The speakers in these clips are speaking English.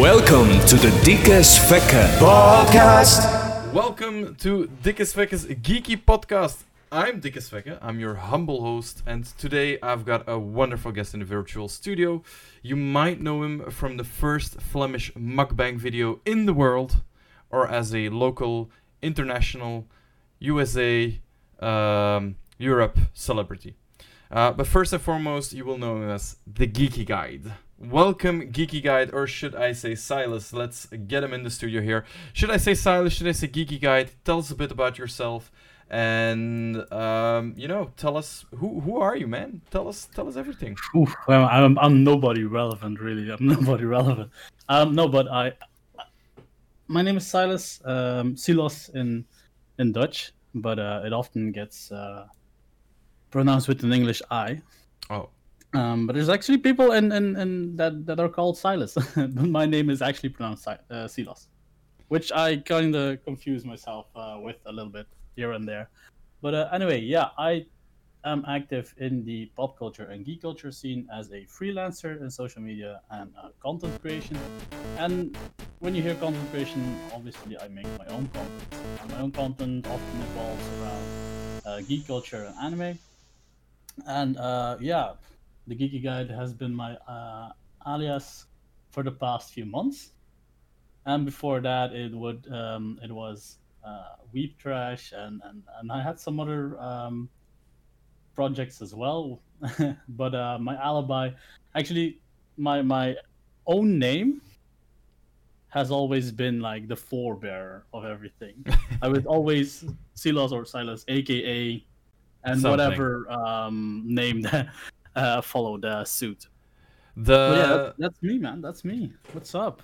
Welcome to the Dikkes Vekke Podcast. Welcome to Dikkes Vekke's Geeky Podcast. I'm Dikkes Vekke, I'm your humble host, and today I've got a wonderful guest in the virtual studio. You might know him from the first Flemish mukbang video in the world, or as a local, international, USA, um, Europe celebrity. Uh, but first and foremost, you will know him as the Geeky Guide. Welcome, Geeky Guide, or should I say Silas? Let's get him in the studio here. Should I say Silas? Should I say Geeky Guide? Tell us a bit about yourself, and um, you know, tell us who who are you, man? Tell us tell us everything. Oof, well, I'm I'm nobody relevant, really. I'm nobody relevant. Um, no, but I. My name is Silas, um, Silos in in Dutch, but uh, it often gets uh, pronounced with an English I. Oh, Um, but there's actually people in, in, in that that are called Silas. my name is actually pronounced uh, Silas, which I kind of confuse myself uh, with a little bit here and there. But uh, anyway, yeah, I am active in the pop culture and geek culture scene as a freelancer in social media and uh, content creation. And when you hear content creation, obviously I make my own content. And my own content often involves around uh, geek culture and anime. And uh, yeah, the Geeky Guide has been my uh, alias for the past few months. And before that, it would um, it was uh, Weep Trash, and, and, and I had some other um, projects as well. but uh, my alibi, actually, my my own name has always been like the forebearer of everything. I was always Silas or Silas, aka, and Something. whatever um, name that uh, followed uh, suit. the But yeah, that's, that's me, man. That's me. What's up?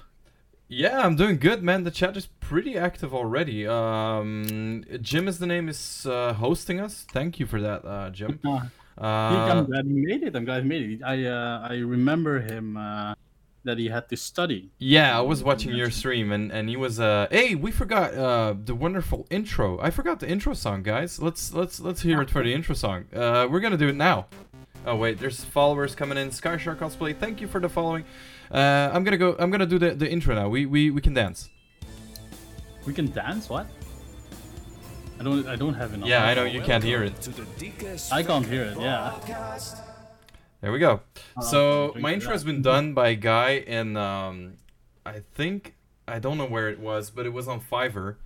Yeah, I'm doing good, man. The chat is pretty active already. Um, Jim is the name is uh, hosting us. Thank you for that, uh, Jim. Uh, Uh, I'm glad he made it. I'm glad he made it. I uh, I remember him uh, that he had to study. yeah, I was watching your stream and, and he was uh hey we forgot uh the wonderful intro. I forgot the intro song, guys. Let's let's let's hear it for the intro song. Uh, we're gonna do it now. Oh wait, there's followers coming in. Skyshark cosplay, thank you for the following. Uh, I'm gonna go. I'm gonna do the, the intro now. We we we can dance. We can dance. What? I don't. I don't have enough. Yeah, I know you can't hear it. to the Dikkes I can't hear it. Yeah. There we go. Oh, So my intro has been done by a guy in um, I think I don't know where it was, but it was on Fiverr,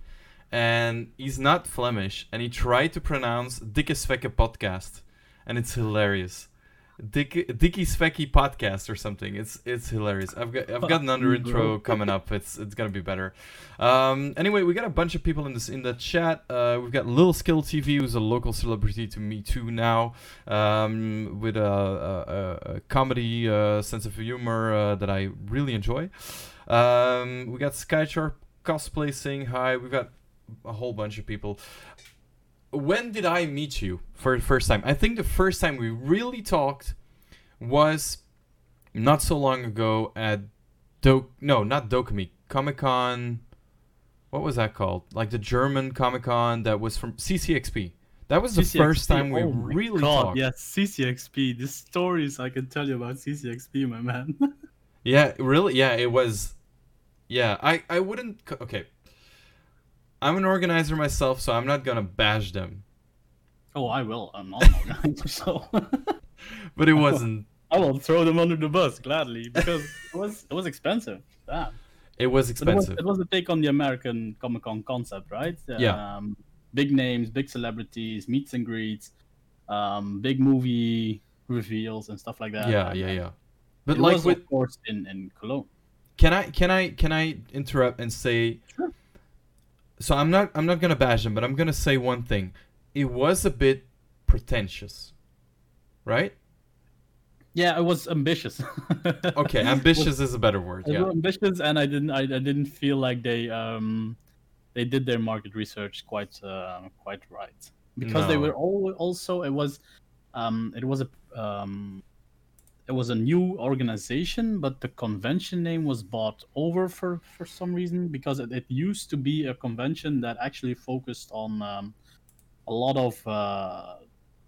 and he's not Flemish, and he tried to pronounce Dikke Svekke podcast, and it's hilarious. Dikke Dikkie Svekke podcast or something. It's it's hilarious. I've got I've got another me, intro coming up. It's it's gonna be better. Um, anyway, we got a bunch of people in this in the chat. Uh, we've got Lil Skill TV, who's a local celebrity to me too now, um, with a, a, a, comedy uh, sense of humor uh, that I really enjoy. Um, we got Skycharp cosplay saying hi. We've got a whole bunch of people. When did I meet you for the first time? I think the first time we really talked was not so long ago at Do no, not DoKomi, Comic Con. What was that called? Like the German Comic Con that was from CCXP. That was the first time we oh really God, talked. Yes, CCXP. The stories I can tell you about CCXP, my man. Yeah, really? Yeah, it was. Yeah, I I wouldn't. Okay, I'm an organizer myself, so I'm not gonna bash them. oh, I will. I'm not an organizer, so But it wasn't. I will throw them under the bus gladly because it was it was expensive. Damn. It was But It was, expensive. it was a take on the American Comic Con concept, right? Yeah. Um, big names, big celebrities, meets and greets, um, big movie reveals and stuff like that. Yeah, yeah, yeah. But it like was, with of course, in, in Cologne. Can I can I can I interrupt and say Sure. So I'm not I'm not gonna bash him, but I'm gonna say one thing. It was a bit pretentious. Right? Yeah, it was ambitious. Okay, ambitious is a better word, yeah. ambitious, and I didn't. I, I didn't feel like they um they did their market research quite uh, quite right because they were all also it was um it was a um it was a new organization, but the convention name was bought over for for some reason because it, it used to be a convention that actually focused on um, a lot of uh,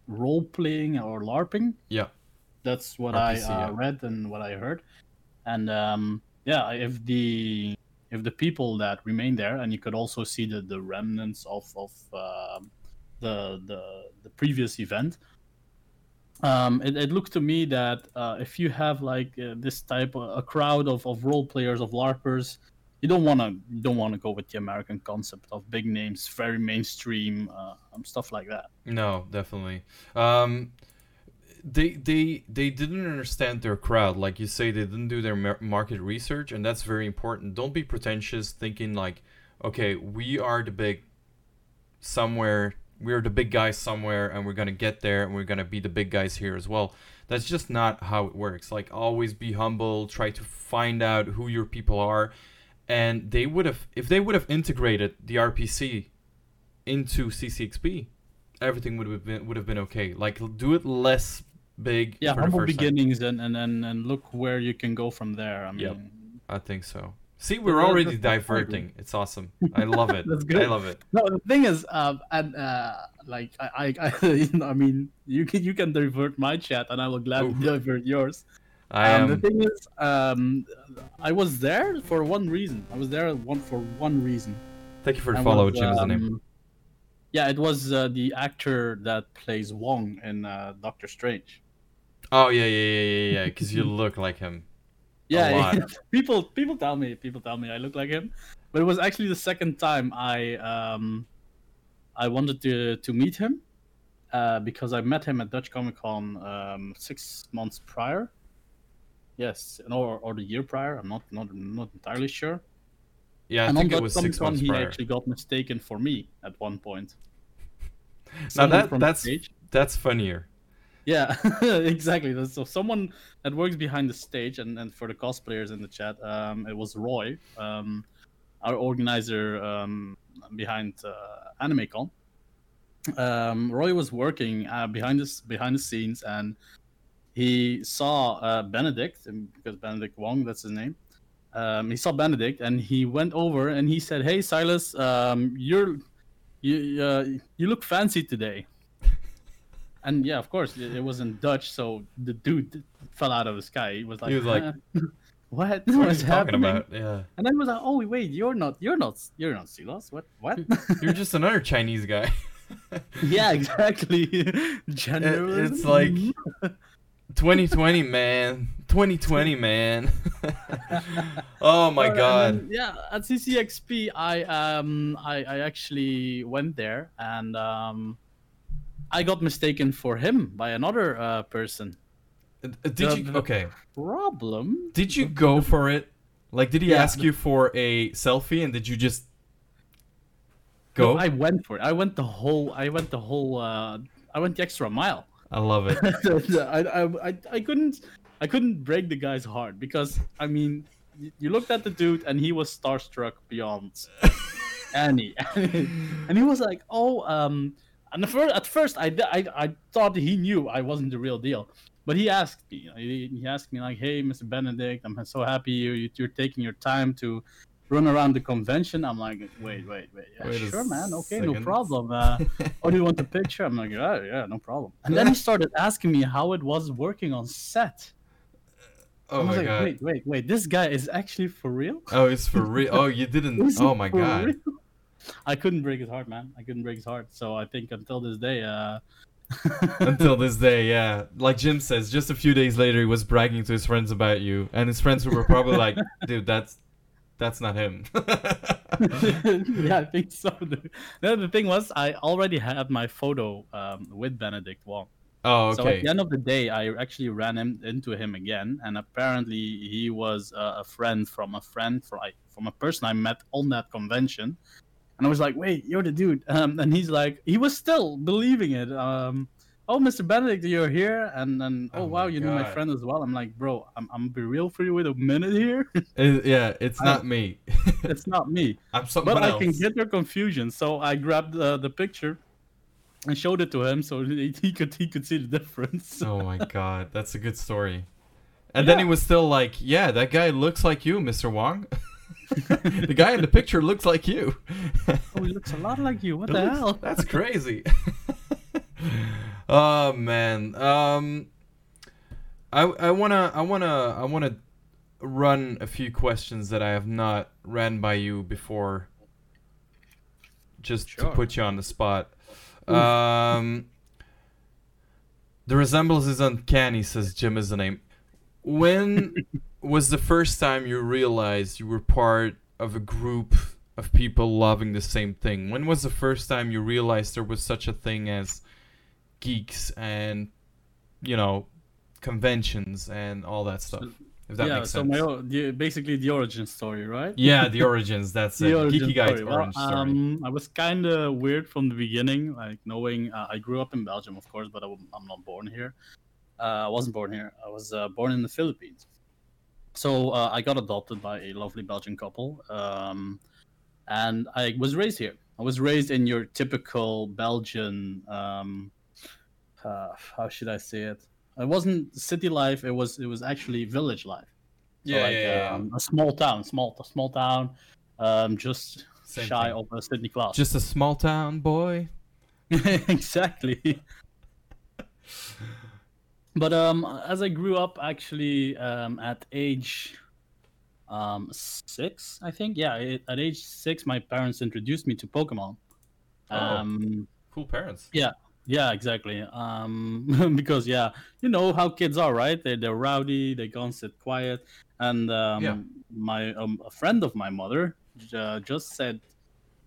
role playing or LARPing. Yeah. That's what RPC, I uh, yeah. read and what I heard, and um, yeah, if the if the people that remain there, and you could also see the the remnants of of uh, the the the previous event. Um, it, it looked to me that uh, if you have like uh, this type of a crowd of, of role players of larpers you don't want to don't want to go with the american concept of big names very mainstream uh, um, stuff like that No, definitely. Um, they they they didn't understand their crowd. Like you say, they didn't do their mar- market research, and that's very important. Don't be pretentious, thinking like, okay, we are the big somewhere. We're the big guys somewhere, and we're gonna get there, and we're gonna be the big guys here as well. That's just not how it works. Like always, be humble. Try to find out who your people are, and they would have if they would have integrated the RPC into CCXP, everything would have been would have been okay. Like do it less big. yeah humble first time. beginnings and, and and and look where you can go from there i mean Yep. I think so. See, we're already that's- that's quite diverting. It's awesome. I love it. That's I love it. No, the thing is, um, and uh, like I, I, I, you know, I mean, you can you can divert my chat, and I will gladly Ooh. divert yours. I um, am. the thing is, um, I was there for one reason. I was there one for one reason. Thank you for the follow. was, Jim is the name. um, Yeah, it was uh, the actor that plays Wong in uh, Doctor Strange. Oh yeah, yeah, yeah, yeah, yeah. Because you look like him. Yeah, people people tell me people tell me I look like him, but it was actually the second time I um I wanted to to meet him uh, because I met him at Dutch Comic Con um, six months prior. Yes, or or the year prior. I'm not not not entirely sure. Yeah, I and think on it was Comic-Con, months he prior. actually got mistaken for me at one point. Now Someone that that's that's funnier. Yeah, exactly. So someone that works behind the stage, and, and for the cosplayers in the chat, um, it was Roy, um, our organizer um, behind uh, AnimeCon. Um, Roy was working uh, behind this behind the scenes, and he saw uh, Benedict, because Benedict Wong, that's his name. Um, he saw Benedict, and he went over and he said, "Hey, Silas, um, you're you uh, you look fancy today." And yeah, of course, it, it was in Dutch, so the dude fell out of the sky. He was like, He was like, "Huh? "What? What you talking happening?" about? Yeah, And I was like, "Oh wait, you're not, you're not, you're not Silas. What? What?" you're just another Chinese guy. yeah, exactly. It- it's like 2020, man. 2020, man. oh my and god. yeah, at CCXP, I um, I, I actually went there and um, I got mistaken for him by another uh, person. Uh, Did the- you okay? Problem? Did you go for it? Like, did he Yeah, ask the- you for a selfie, and did you just No, go? I went for it. I went the whole. I went the whole. Uh, I went the extra mile. I love it. I, I, I, I couldn't. I couldn't break the guy's heart because I mean, you looked at the dude and he was starstruck beyond any, and he was like, "Oh, um." And the first, at first, I, I, I thought he knew I wasn't the real deal, but he asked me. He, he asked me like, "Hey, Mr. Benedict, I'm so happy you you- you're taking your time to run around the convention." I'm like, "Wait, wait, wait, yeah, Wait sure, man, okay, no problem." Uh, oh, do you want a picture? I'm like, yeah, yeah, no problem. And then he started asking me how it was working on set. Oh I was my like, god. wait, wait, wait, this guy is actually for real? Oh, it's for real. Oh, you didn't. Oh my god. real? I couldn't break his heart, man. I couldn't break his heart. So I think until this day, uh, Until this day, yeah. Like Jim says, just a few days later, he was bragging to his friends about you, and his friends were probably like, "Dude, that's that's not him." yeah, I think so. dude. No, the thing was, I already had my photo um, with Benedict Wong. oh, okay. So at the end of the day, I actually ran him into him again, and apparently he was uh, a friend from a friend I, from a person I met on that convention. And I was like, "Wait, you're the dude!" Um, and he's like, he was still believing it. Um, oh, Mr. Benedict, you're here, and then oh, Oh wow, you know my friend as well. I'm like, bro, I'm I'm be real for you with a minute here. It- yeah, it's I- not me. it's not me. I'm someone But else. I can get your confusion. So I grabbed uh, the picture and showed it to him, so he, he could he could see the difference. oh my god, that's a good story. And then he was still like, "Yeah, that guy looks like you, Mr. Wong. the guy in the picture looks like you." Oh, he looks a lot like you. What It the looks- hell? That's crazy. oh man. Um I I wanna I wanna I wanna run a few questions that I have not ran by you before, just to put you on the spot. Um, the resemblance is uncanny, says Jim is the name. When was the first time you realized you were part of a group of people loving the same thing? When was the first time you realized there was such a thing as geeks and, you know, conventions and all that stuff? If that yeah, makes so sense. my o- the, basically the origin story, right? Yeah, the origins. That's it. The origin Geeky Guy's story. Well, orange story. Um, I was kind of weird from the beginning, like knowing uh, I grew up in Belgium, of course, but I, w- I'm not born here. Uh, I wasn't born here. I was uh, born in the Philippines. So uh, I got adopted by a lovely Belgian couple, um, and I was raised here. I was raised in your typical Belgian. Um, uh, how should I say it? It wasn't city life. It was it was actually village life. So yeah, like, yeah, yeah. Um, a small town, small small town, um, just Same shy thing. of a Sydney class. Just a small town boy. exactly. but um, as I grew up, actually, um, at age um six, I think, yeah, it, at age six, my parents introduced me to Pokemon. Oh. Um, Cool parents. yeah, yeah, exactly. Um, because yeah, you know how kids are, right? They they're rowdy. They can't sit quiet. And um, Yeah. my um, a friend of my mother uh, just said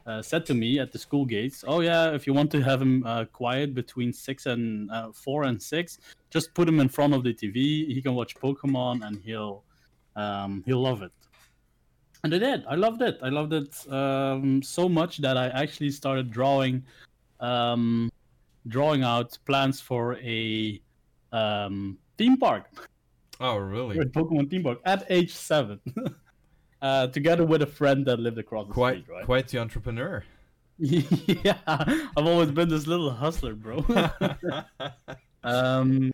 uh, said to me at the school gates, "Oh yeah, if you want to have him uh, quiet between six and uh, four and six, just put him in front of the TV. He can watch Pokemon, and he'll um, he'll love it." And I did. I loved it. I loved it um, so much that I actually started drawing. Um, drawing out plans for a um, theme park, Oh, really? Pokemon theme park at age seven, uh, together with a friend that lived across the Quite, street. Right? quite the entrepreneur. yeah, I've always been this little hustler, bro. um,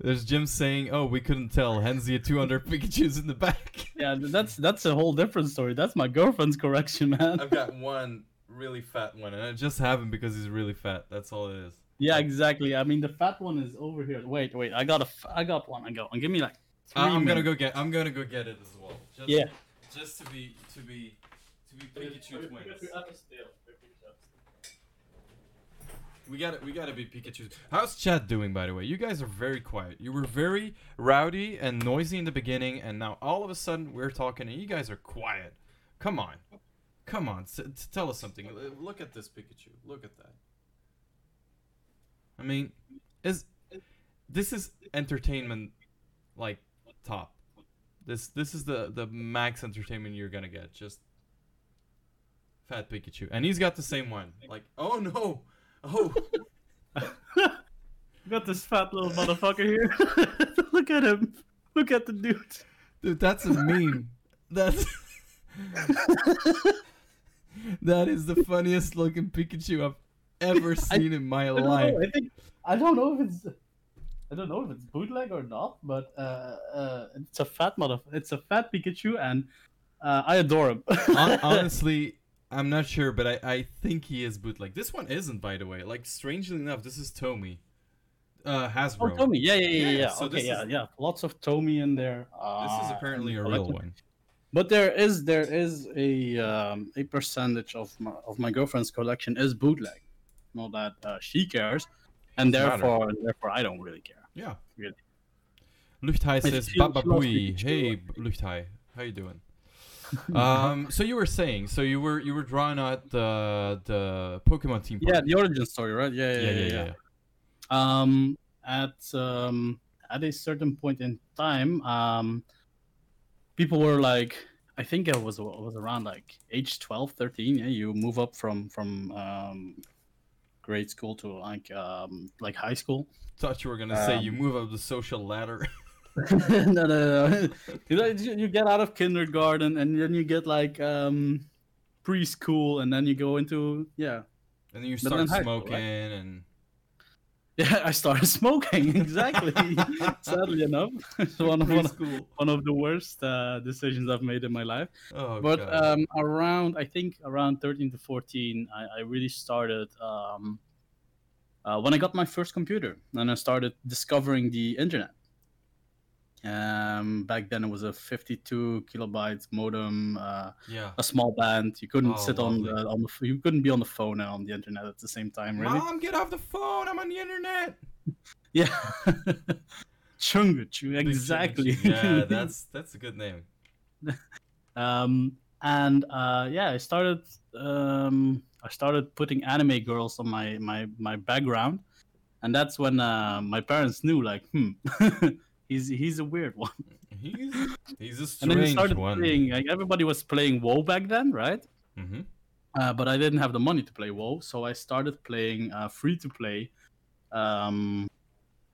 There's Jim saying, "Oh, we couldn't tell." Hence the 200 Pikachu's in the back. yeah, that's that's a whole different story. That's my girlfriend's correction, man. I've got one really fat one, and I just have him because he's really fat. That's all it is. Yeah, exactly. I mean, the fat one is over here. Wait, wait, I got a, f- I got one. I got one. Give me like. Uh, three I'm gonna go get. I'm gonna go get it as well. Just, Yeah. Just to be to be to be Pikachu twins. We got to We got to be Pikachu. How's chat doing, by the way? You guys are very quiet. You were very rowdy and noisy in the beginning, and now all of a sudden we're talking, and you guys are quiet. Come on, come on. Tell us something. L- Look at this Pikachu. Look at that. I mean, is this is entertainment like top. This this is the the max entertainment you're gonna get. Just fat Pikachu, and he's got the same one. Like, oh no, oh Got this fat little motherfucker here. Look at him. Look at the dude. dude, that's a meme. That's that is the funniest looking Pikachu I've ever seen in my I life. know. I think I don't know if it's I don't know if it's bootleg or not, but uh, uh, it's a fat mother. It's a fat Pikachu, and uh, I adore him. Honestly, I'm not sure, but I, I think he is bootleg. This one isn't, by the way. Like, strangely enough, this is Tomy. Uh, oh, Hasbro. Tomy. Yeah, yeah, yeah, Yeah, yeah. so okay, yeah, is- yeah. Lots of Tomy in there. This is uh, apparently a real one. But there is there is a um, a percentage of my, of my girlfriend's collection is bootleg. Not that uh, she cares, and Doesn't therefore therefore I don't really care. Yeah. Really. Says, Bababui. Hey, Luchthai. How you doing? um, so you were saying, so you were you were drawing out the the Pokemon team. Yeah, the origin story, right? Yeah, yeah, yeah, yeah. um at um at a certain point in time um people were like i think it was it was around like age 12 13 yeah you move up from from um grade school to like um like high school Thought you were gonna say you Um, move up the social ladder. no no no you, know, you get out of kindergarten and then you get like um preschool and then you go into yeah and then you start in high school, smoking right? and yeah i started smoking exactly sadly enough it's one of one of one of the worst uh, decisions I've made in my life. Oh but um, around, I think around 13 to 14, I, I really started um, uh, when I got my first computer and I started discovering the internet. Um, back then it was a 52 kilobytes modem, uh, Yeah. a small band. You couldn't Oh, sit on the on the you couldn't be on the phone and on the internet at the same time. Really? Mom, get off the phone. I'm on the internet. Yeah. Chunguchu, exactly. Yeah, that's that's a good name. um and uh yeah i started um i started putting anime girls on my my my background and that's when uh my parents knew like hmm he's he's a weird one He's he's a strange and then strange started one. playing like everybody was playing WoW back then right hmm uh, but i didn't have the money to play WoW so i started playing uh, free to play um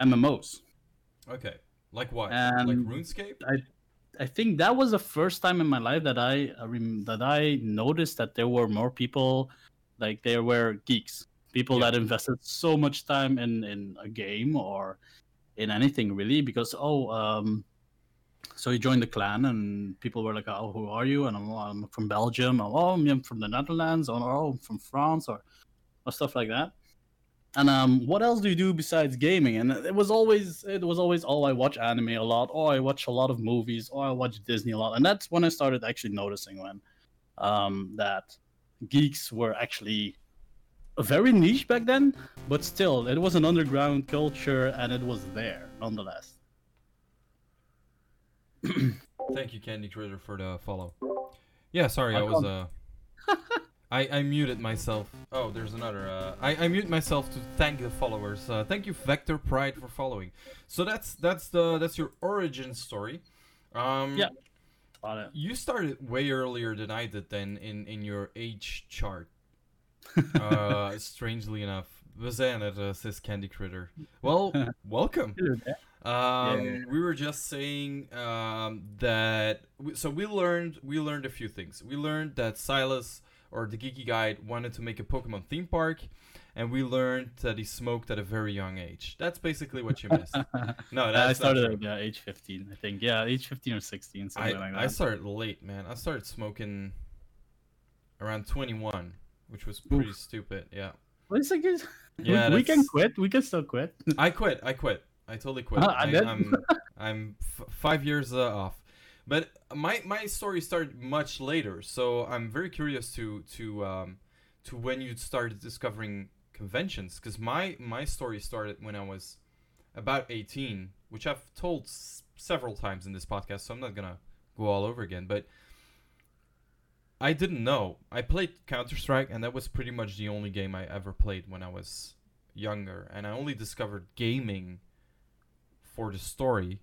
mmos Okay. Like what? And like RuneScape? I I think that was the first time in my life that I uh, that I noticed that there were more people, like there were geeks, people Yeah. that invested so much time in in a game or in anything really. Because oh, um, so you joined the clan and people were like, oh, who are you? And I'm, oh, I'm from Belgium. Oh, I'm from the Netherlands. Or oh, I'm from France or or stuff like that. And um, what else do you do besides gaming? And it was always it was always oh I watch anime a lot, oh I watch a lot of movies, oh I watch Disney a lot, and that's when I started actually noticing when um, that geeks were actually very niche back then, but still it was an underground culture and it was there nonetheless. Thank you, Candy Critter, for the follow. Yeah, sorry, I I was uh, I I muted myself. Oh, there's another. Uh, I I mute myself to thank the followers. Uh, thank you, Vector Pride, for following. So that's that's the that's your origin story. Um, Yeah. You started way earlier than I did then in in your age chart. uh, strangely enough, Bazan uh, says Candy Critter. Well, welcome. Um, Yeah. we were just saying um, that. We, so we learned we learned a few things. We learned that Silas or the Geeky Guide wanted to make a Pokemon theme park, and we learned that he smoked at a very young age. That's basically what you missed. no, I started at yeah, age 15, I think. Yeah, age 15 or 16, something I, like that. I started late, man. I started smoking around 21, which was pretty stupid. Yeah. Well, it's like Yeah, we, we can quit. We can still quit. I quit. I quit. I totally quit. Ah, I I, I'm, I'm f- five years uh, off, but my my story started much later. So I'm very curious to to um, to when you started discovering conventions, because my my story started when I was about 18, which I've told s- several times in this podcast. So I'm not gonna go all over again, but. I didn't know. I played Counter Strike, and that was pretty much the only game I ever played when I was younger. And I only discovered gaming for the story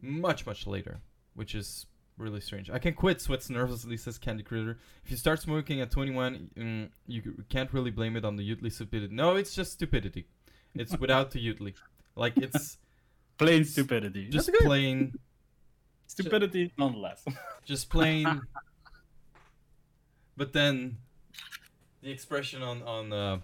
much much later, which is really strange. I can quit. Sweats nervously says Candy Critter. If you start smoking at 21, mm, you can't really blame it on the Utli stupidity. No, it's just stupidity. It's without the Utli. Like it's Plain stupidity. just plain, stupidity, nonetheless. just plain. But then, the expression on on uh,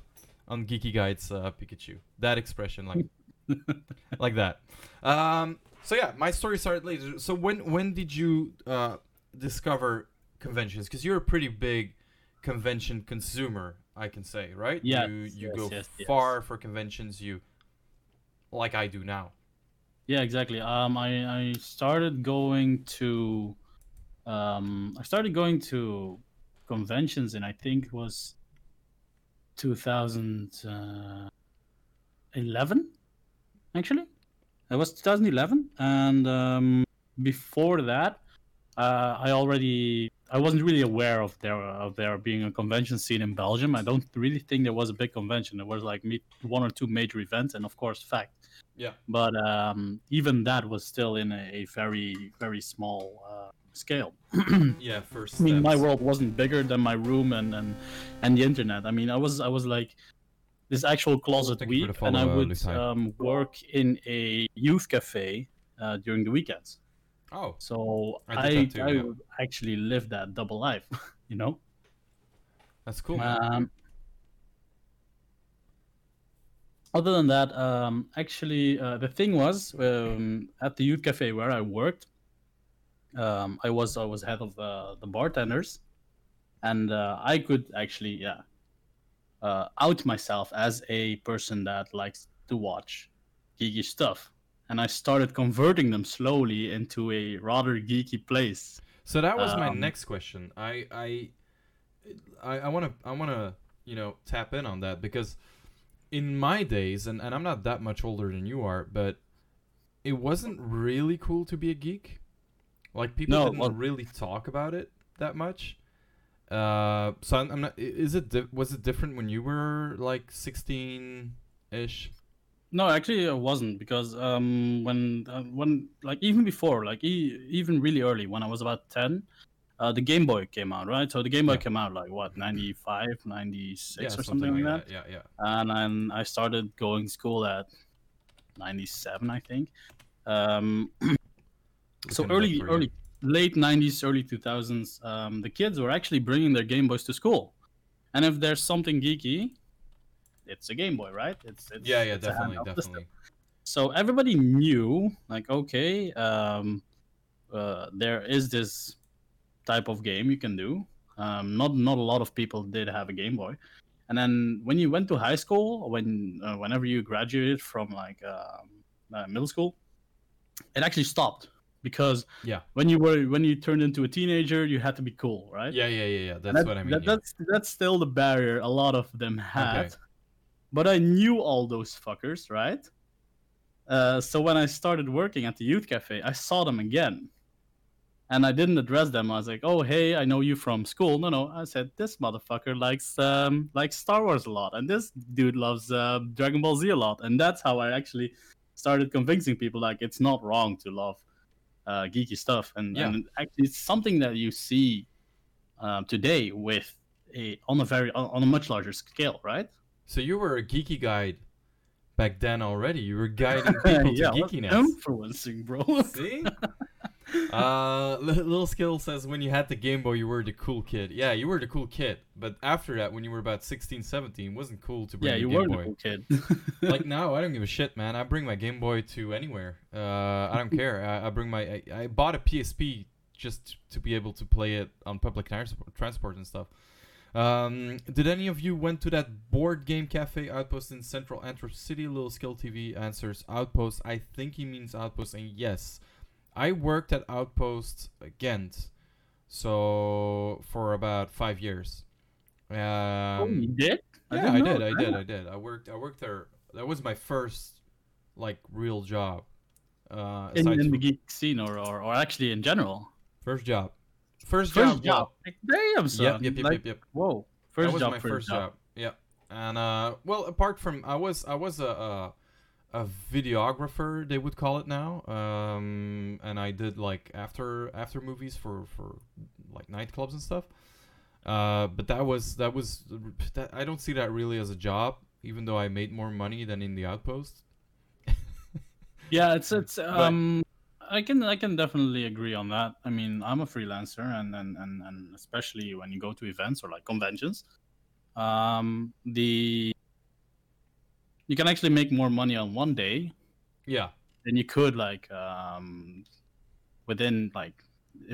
on Geeky Guide's uh, Pikachu, that expression, like like that. Um, so yeah, my story started later. So when when did you uh, discover conventions? Because you're a pretty big convention consumer, I can say, right? Yes, You you yes, go yes, yes. far for conventions. You like I do now. Yeah, exactly. Um, I I started going to, um, I started going to conventions, and I think it was 2011. Actually, it was 2011, and um, before that, uh, I already I wasn't really aware of there of there being a convention scene in Belgium. I don't really think there was a big convention. There was like one or two major events, and of course, fact Yeah. but um, even that was still in a, a very very small uh, scale. Yeah, first. I mean, my world wasn't bigger than my room and, and and the internet. I mean, I was I was like this actual closet Thank week, the and I would um, work in a youth cafe uh, during the weekends. Oh, So I I too, I, yeah. actually lived that double life, you know. that's cool. Um, other than that, um, actually, uh, the thing was um, at the youth cafe where I worked, um, I was I was head of the, the bartenders, and uh, I could actually yeah uh, out myself as a person that likes to watch geeky stuff, and I started converting them slowly into a rather geeky place. So that was my Um, next question. I I I, I want to I want to you know tap in on that because in my days and, and I'm not that much older than you are, but it wasn't really cool to be a geek. Like people No, didn't well- really talk about it that much. Uh, so I'm, I'm not. Is it di- was it different when you were like 16 ish? No, actually, it wasn't because um, when uh, when like even before, like e- even really early, when I was about ten, uh, the Game Boy came out, right? So the Game Boy Yeah. came out like what 95, 96 Yeah, or something, like that. Yeah, yeah. and then I started going to school at 97, I think. Um, so Looking it up early, early, late 90s, early 2000s, um, the kids were actually bringing their Game Boys to school. And if there's something geeky, it's a Game Boy, right? It's, it's Yeah, yeah, it's definitely, system. definitely. So everybody knew, like, okay, um, uh, there is this type of game you can do. Um, not not a lot of people did have a Game Boy, and then when you went to high school, when uh, whenever you graduated from like um, uh, middle school, it actually stopped because Yeah. when you were when you turned into a teenager, you had to be cool, right? Yeah, yeah, yeah, yeah. That's That- what I mean. that- yeah. That's that's still the barrier a lot of them had. Okay. But I knew all those fuckers, right? Uh, so when I started working at the youth cafe, I saw them again, and I didn't address them. I was like, "Oh, hey, I know you from school." No, no, I said this motherfucker likes um likes Star Wars a lot, and this dude loves uh, Dragon Ball Z a lot, and that's how I actually started convincing people like it's not wrong to love uh, geeky stuff, and, Yeah. and actually it's something that you see um, today with a on a very on, a much larger scale, right? So you were a geeky guide back then already. You were guiding people yeah, to geekiness. influencing, bro. See? uh, Little Skill says when you had the Game Boy, you were the cool kid. Yeah, you were the cool kid. But after that, when you were about 16, 17, it wasn't cool to bring yeah, a you Game were Boy. the cool kid. like now, I don't give a shit, man. I bring my Game Boy to anywhere. Uh, I don't care. I, I bring my. I, I bought a PSP just to be able to play it on public transport and stuff. Um, did any of you went to that board game cafe outpost in central Antwerp City? Little Skill TV answers outpost. I think he means outpost, and yes, I worked at Outpost uh, Ghent, so for about five years. Um, oh, you did? yeah, I did. I did. I did. I worked. I worked there. That was my first, like, real job. Uh, In, in the geek scene, or, or, or actually in general. first job. First, First job. job. Like, damn, son. Yep. Yep. Yep. like, yep. Yep. Whoa. First that was job. my first first job. Yeah. And uh, well, apart from I was I was a, a a videographer they would call it now. Um, and I did like after after movies for for like nightclubs and stuff. Uh, but that was that was that I don't see that really as a job, even though I made more money than in the outpost. Yeah, it's it's um I can I can definitely agree on that. I mean, I'm a freelancer and and and, and especially when you go to events or like conventions, um the you can actually make more money on one day Yeah. than you could like um within like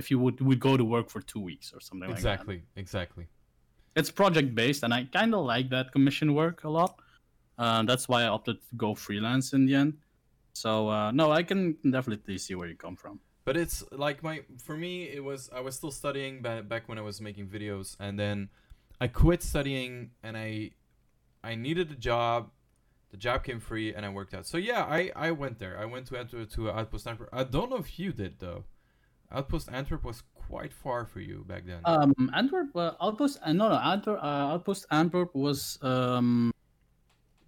if you would would go to work for 2 weeks or something like that. Exactly. Exactly. It's project based and I kind of like that commission work a lot. Uh, that's why I opted to go freelance in the end. So uh, no, I can definitely see where you come from. But it's like my for me it was I was still studying ba- back when I was making videos and then I quit studying and I I needed a job. The job came free and I worked out. So yeah, I I went there. I went to Antwerp to Outpost Antwerp. I don't know if you did though. Outpost Antwerp was quite far for you back then. Um, Antwerp uh, outpost. Uh, no, no, Antwerp. Uh, outpost Antwerp was um,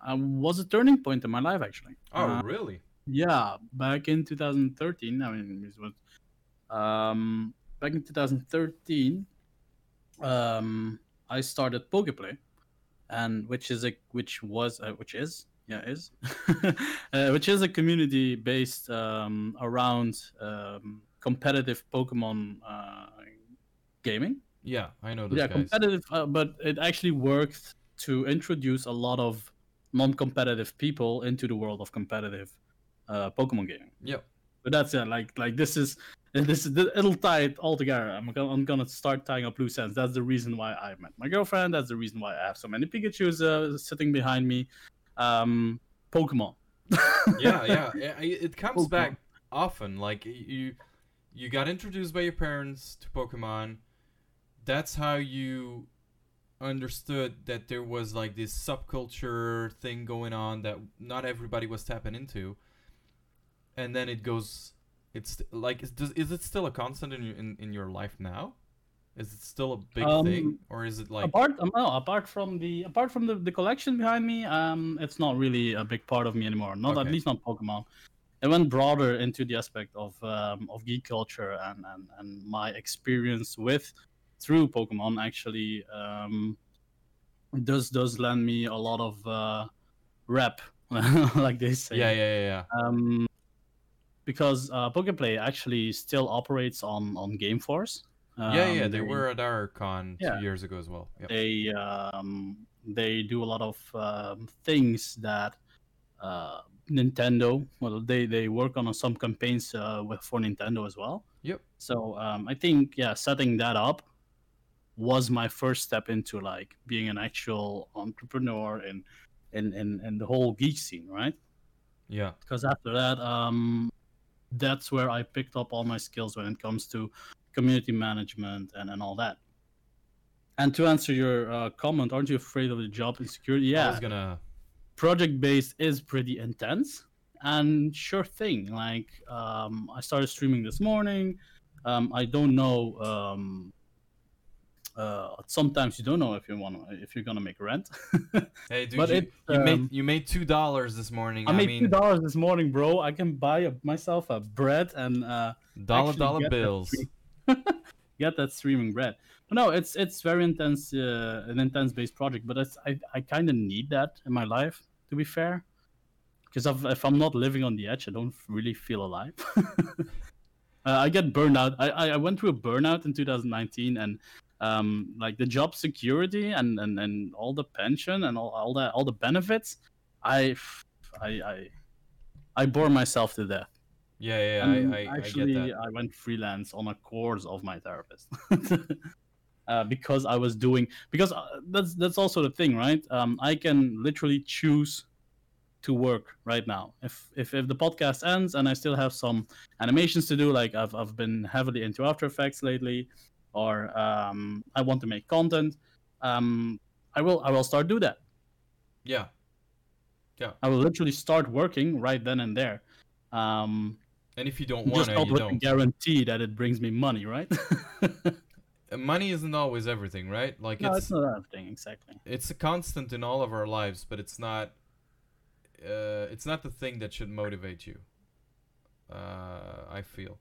uh, was a turning point in my life actually. oh Uh, really? yeah, back in 2013. I mean, it was um, back in 2013. Um, I started Pokeplay, and which is a which was uh, which is yeah is? Uh, which is a community based um, around um, competitive Pokemon uh, gaming. Yeah, I know those yeah guys. competitive uh, but it actually worked to introduce a lot of non-competitive people into the world of competitive uh, pokemon gaming. Yep. but that's it like like this is this is it'll tie it all together. I'm gonna, I'm gonna start tying up loose ends. That's the reason why i met my girlfriend. That's the reason why i have so many pikachus uh, sitting behind me um pokemon yeah, yeah. It comes Pokemon. back often. Like you, you got introduced by your parents to Pokemon. That's how you understood that there was like this subculture thing going on that not everybody was tapping into. And then it goes. It's like is, does, is it still a constant in your in, in your life now? Is it still a big thing, Um, or is it like apart um, no, apart from the apart from the, the collection behind me um it's not really a big part of me anymore. Not at least not pokemon. It went broader into the aspect of um, of geek culture and, and and my experience with through pokemon actually um does does lend me a lot of uh rep like they say. Yeah, yeah, yeah, yeah. um because uh pokeplay actually still operates on on game force yeah, yeah, Um, they were at our con Yeah. two years ago as well. Yep. they um, they do a lot of um, things that uh, Nintendo. Well, they they work on some campaigns uh, with for Nintendo as well. Yep. So um, I think yeah, setting that up was my first step into like being an actual entrepreneur and and and, in the whole geek scene, right? Yeah. because after that um that's where i picked up all my skills when it comes to community management and, and all that and to answer your uh, comment aren't you afraid of the job insecurity yeah gonna. project based is pretty intense and sure thing like um, i started streaming this morning um, i don't know um, uh, sometimes you don't know if you want if you're gonna make rent Hey, dude, But you, it, you um, made you made two dollars this morning. i I, made two dollars this morning bro i can buy a, myself a bread and uh, dollar dollar bills. stream- get that streaming bread. But no, it's it's very intense, uh, an intense based project. But I I kind of need that in my life, to be fair, because if I'm not living on the edge, I don't really feel alive. uh, I get burned out. I, I went through a burnout in 2019, and um like the job security and and, and all the pension and all, all that all the benefits, I I I I bore myself to death. Yeah, yeah, And I, I, actually, I get that. I went freelance on a course of my therapist uh, because I was doing because uh, that's that's also the thing, right? Um, I can literally choose to work right now. If if if the podcast ends and I still have some animations to do, like I've I've been heavily into After Effects lately, or um, I want to make content, um, I will I will start do that. Yeah. Yeah, I will literally start working right then and there. Um, and if you don't want to, not you don't. guarantee that it brings me money, right? Uh, Money isn't always everything, right? Like no, it's it's not everything exactly. it's a constant in all of our lives, but it's not. Uh, it's not the thing that should motivate you. Uh, I feel.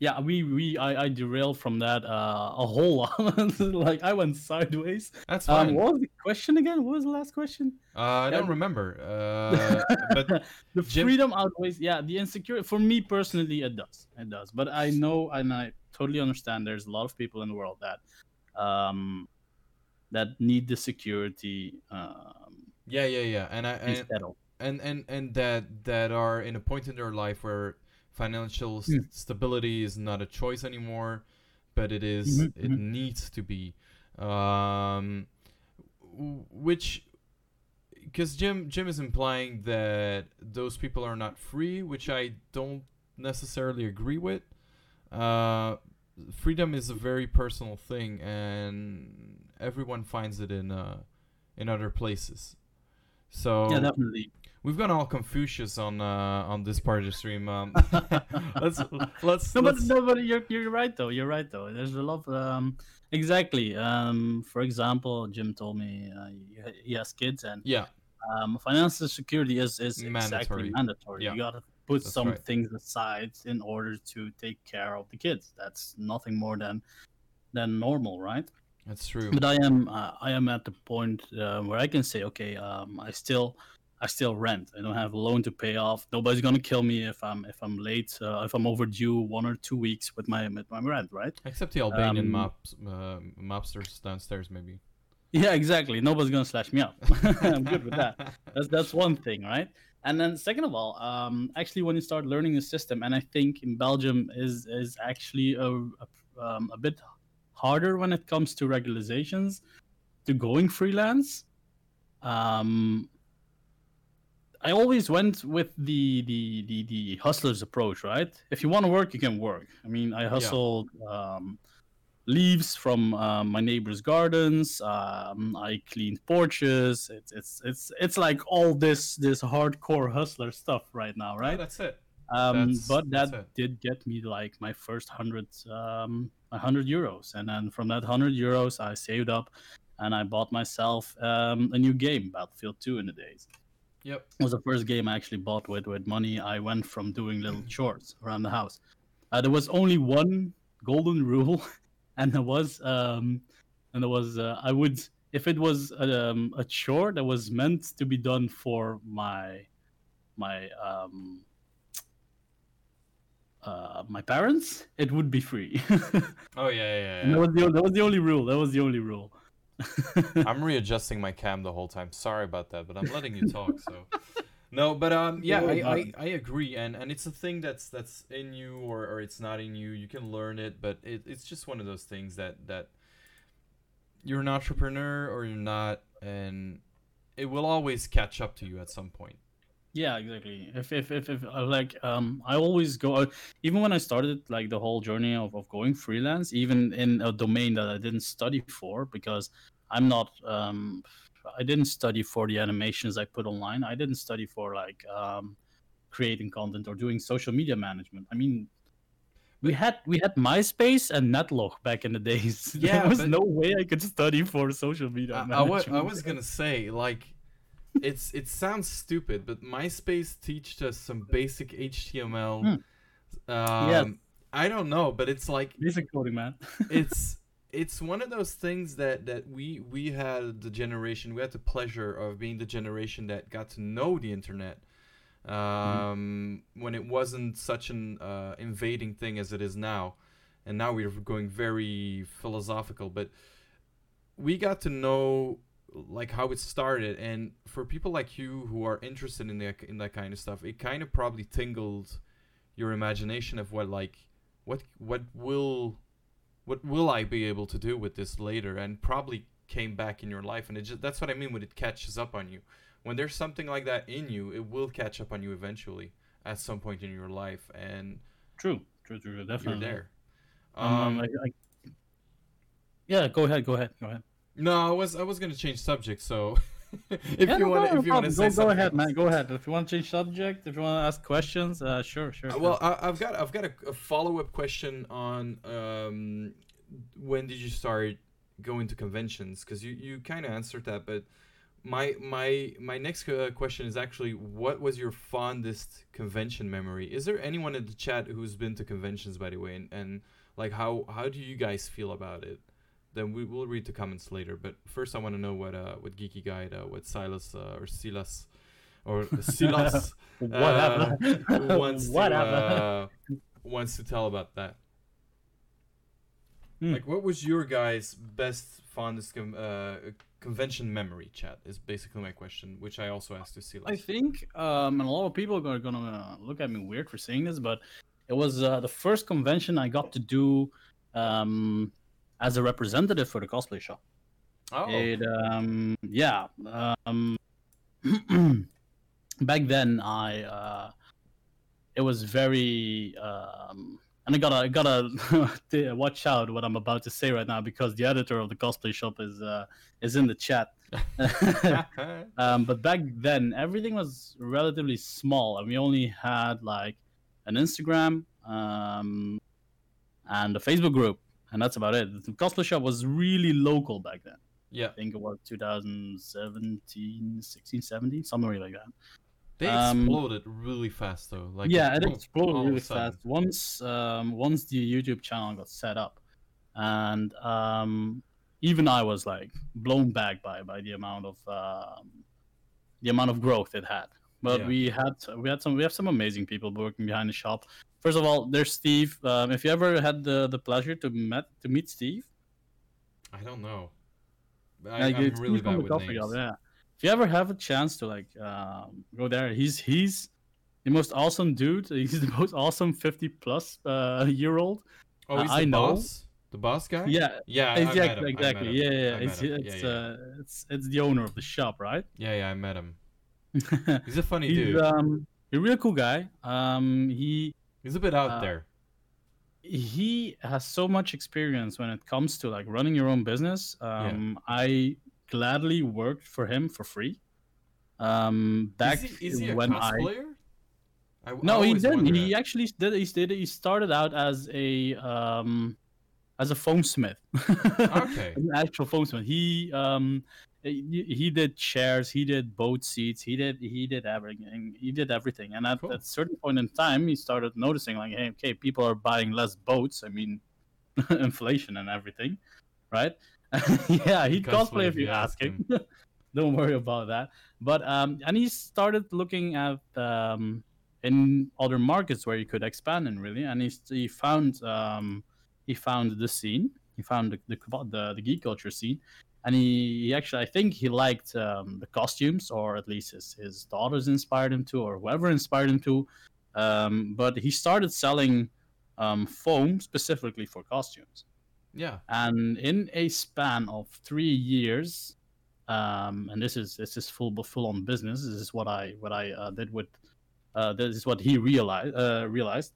Yeah, we we I, I derailed from that uh, a whole lot. like I went sideways. That's Um, fine. what was the question again? What was the last question? uh, I don't yeah. remember. Uh, but the Jim- freedom outweighs yeah the insecurity for me personally it does it does but i know and i totally understand there's a lot of people in the world that um that need the security um yeah, yeah, yeah, and I and, and and and that that are in a point in their life where financial s- Mm. stability is not a choice anymore but it is- Mhm, it mhm. needs to be um which because jim jim is implying that those people are not free which i don't necessarily agree with uh freedom is a very personal thing and everyone finds it in uh in other places so yeah definitely We've gone all Confucius on uh, on this part of the stream. Um, let's let's, no, but, let's no, but you're you're right though. You're right though. There's a lot. Of, um, exactly. Um, for example, Jim told me uh, he- he has kids, and yeah um, financial security is is Mandatory. exactly mandatory. Yeah. You gotta put That's some right. things aside in order to take care of the kids. That's nothing more than than normal, right? that's true. But I am uh, I am at the point uh, where I can say, okay, um, I still I still rent. I don't have a loan to pay off. Nobody's gonna kill me if I'm if I'm late. Uh, if I'm overdue one or two weeks with my with my rent, right? Except the Albanian um, mops, uh, mobsters downstairs, maybe. Yeah, exactly. Nobody's gonna slash me up. I'm good with that. That's that's one thing, right? And then second of all, um, actually, when you start learning the system, and I think in Belgium is is actually a a, um, a bit harder when it comes to regularizations to going freelance. Um, I always went with the the the, the hustler's approach, right? If you want to work, you can work. I mean, I hustled um, leaves from um, my neighbor's gardens. Um, I cleaned porches. It's it's it's it's like all this this hardcore hustler stuff right now, Yeah, right? that's it. Um, That's- but that did get me like my first hundred, um, a hundred euros, and then from that hundred euros, I saved up, and I bought myself um, a new game, Battlefield 2 in the days. Yep. It was the first game I actually bought with with money. I went from doing little chores around the house. Uh, there was only one golden rule, and there was um, and there was uh, I would if it was um, a chore that was meant to be done for my my um, uh, my parents, it would be free. Oh yeah, yeah, yeah. Yeah. that was the that was the only rule. That was the only rule. I'm readjusting my cam the whole time. Sorry about that, but I'm letting you talk. So no, but um, yeah, I, I, I agree, and and it's a thing that's that's in you or, or it's not in you. You can learn it, but it, it's just one of those things that that you're an entrepreneur or you're not, and it will always catch up to you at some point. Yeah, exactly. If if if, if uh, like um, I always go out, even when I started like the whole journey of, of going freelance, even in a domain that I didn't study for, because I'm not um, I didn't study for the animations I put online. I didn't study for like um, creating content or doing social media management. I mean. We had we had MySpace and Netlog back in the days. Yeah, there was no way I could study for social media. I, I, wa- I was gonna say like it's it sounds stupid but myspace teached us some basic html um Yes. i don't know but it's like basic coding, man. it's it's one of those things that that we we had the generation we had the pleasure of being the generation that got to know the internet um when it wasn't such an uh, invading thing as it is now and now we're going very philosophical but we got to know like how it started and for people like you who are interested in that in that kind of stuff it kind of probably tingled your imagination of what like what what will what will I be able to do with this later and probably came back in your life and it just that's what I mean when it catches up on you when there's something like that in you it will catch up on you eventually at some point in your life and True, true, true, true, definitely. you're there Um, um, I, I, yeah, go ahead, go ahead, go ahead. No I was I was gonna change subject so if Yeah, you no, want no, if you want to problem. say go, go something ahead, man. Go ahead. If you want to change subject, if you want to ask questions, uh, sure, sure. Uh, sure. Well, I, I've got I've got a, a follow up question on um, when did you start going to conventions? Because you, you kind of answered that, but my my my next uh, question is actually what was your fondest convention memory? Is there anyone in the chat who's been to conventions by the way, and, and like how how do you guys feel about it? Then we will read the comments later. But first, I want to know what uh what Geeky Guide, uh, what Silas uh, or Silas or Silas Whatever. uh, wants to uh, wants to tell about that. Hmm. Like, what was your guys' best, fondest com- uh, convention memory? Chat is basically my question, which I also asked to Silas. I think, um, and a lot of people are gonna uh, look at me weird for saying this, but it was uh, the first convention I got to do um, as a representative for the cosplay shop. oh, It, um, yeah. Um, back then, I uh, it was very, um, and I gotta I gotta watch out what I'm about to say right now because the editor of the cosplay shop is uh, is in the chat. um, but back then, everything was relatively small, and we only had like an Instagram um, and a Facebook group, and that's about it. The cosplay shop was really local back then. yeah, I think it was 2017, 16, 17, somewhere like that. they um, exploded really fast though. Like, yeah, it boom, exploded all really fast once um, once the YouTube channel got set up, and um, even I was like blown back by by the amount of um, the amount of growth it had. But Yeah. we had we had some we have some amazing people working behind the shop. First of all, there's Steve. Um, if you ever had the, the pleasure to met to meet Steve, I don't know. I, Like, I'm really bad with names. shop, yeah. If you ever have a chance to like um, go there, he's he's the most awesome dude. He's the most awesome fifty plus uh, year old. Oh, Uh, he's I the know. boss. The boss guy. Yeah, yeah, I, I exactly, exactly. I. Yeah, yeah. It's it's yeah, yeah. uh it's it's the owner of the shop, right? yeah, yeah, I met him. He's a funny He's dude. um a real cool guy. Um, he He's a bit out uh, there. he has so much experience when it comes to like running your own business. Um, I gladly worked for him for free. Um, back Is he, is he when I? I, I no, he didn't. He that. actually did. He did. He started out as a um, as a foam smith. Okay. an actual foam smith. He um, he, did chairs. He did boat seats. He did he did everything. He did everything. And at Cool. at a certain point in time, he started noticing like, hey, okay, people are buying less boats. I mean, inflation and everything, right? yeah, he'd cosplay if you ask him. Don't worry about that. But um, and he started looking at um, in other markets where he could expand in really, and he he found um, he found the scene. He found the the the, the geek culture scene, and he, he actually I think he liked um, the costumes, or at least his his daughters inspired him to, or whoever inspired him to. Um, but he started selling um, foam specifically for costumes Yeah. and in a span of three years um, and this is this is full full on business this is what i what i uh, did with uh, this is what he realized uh, realized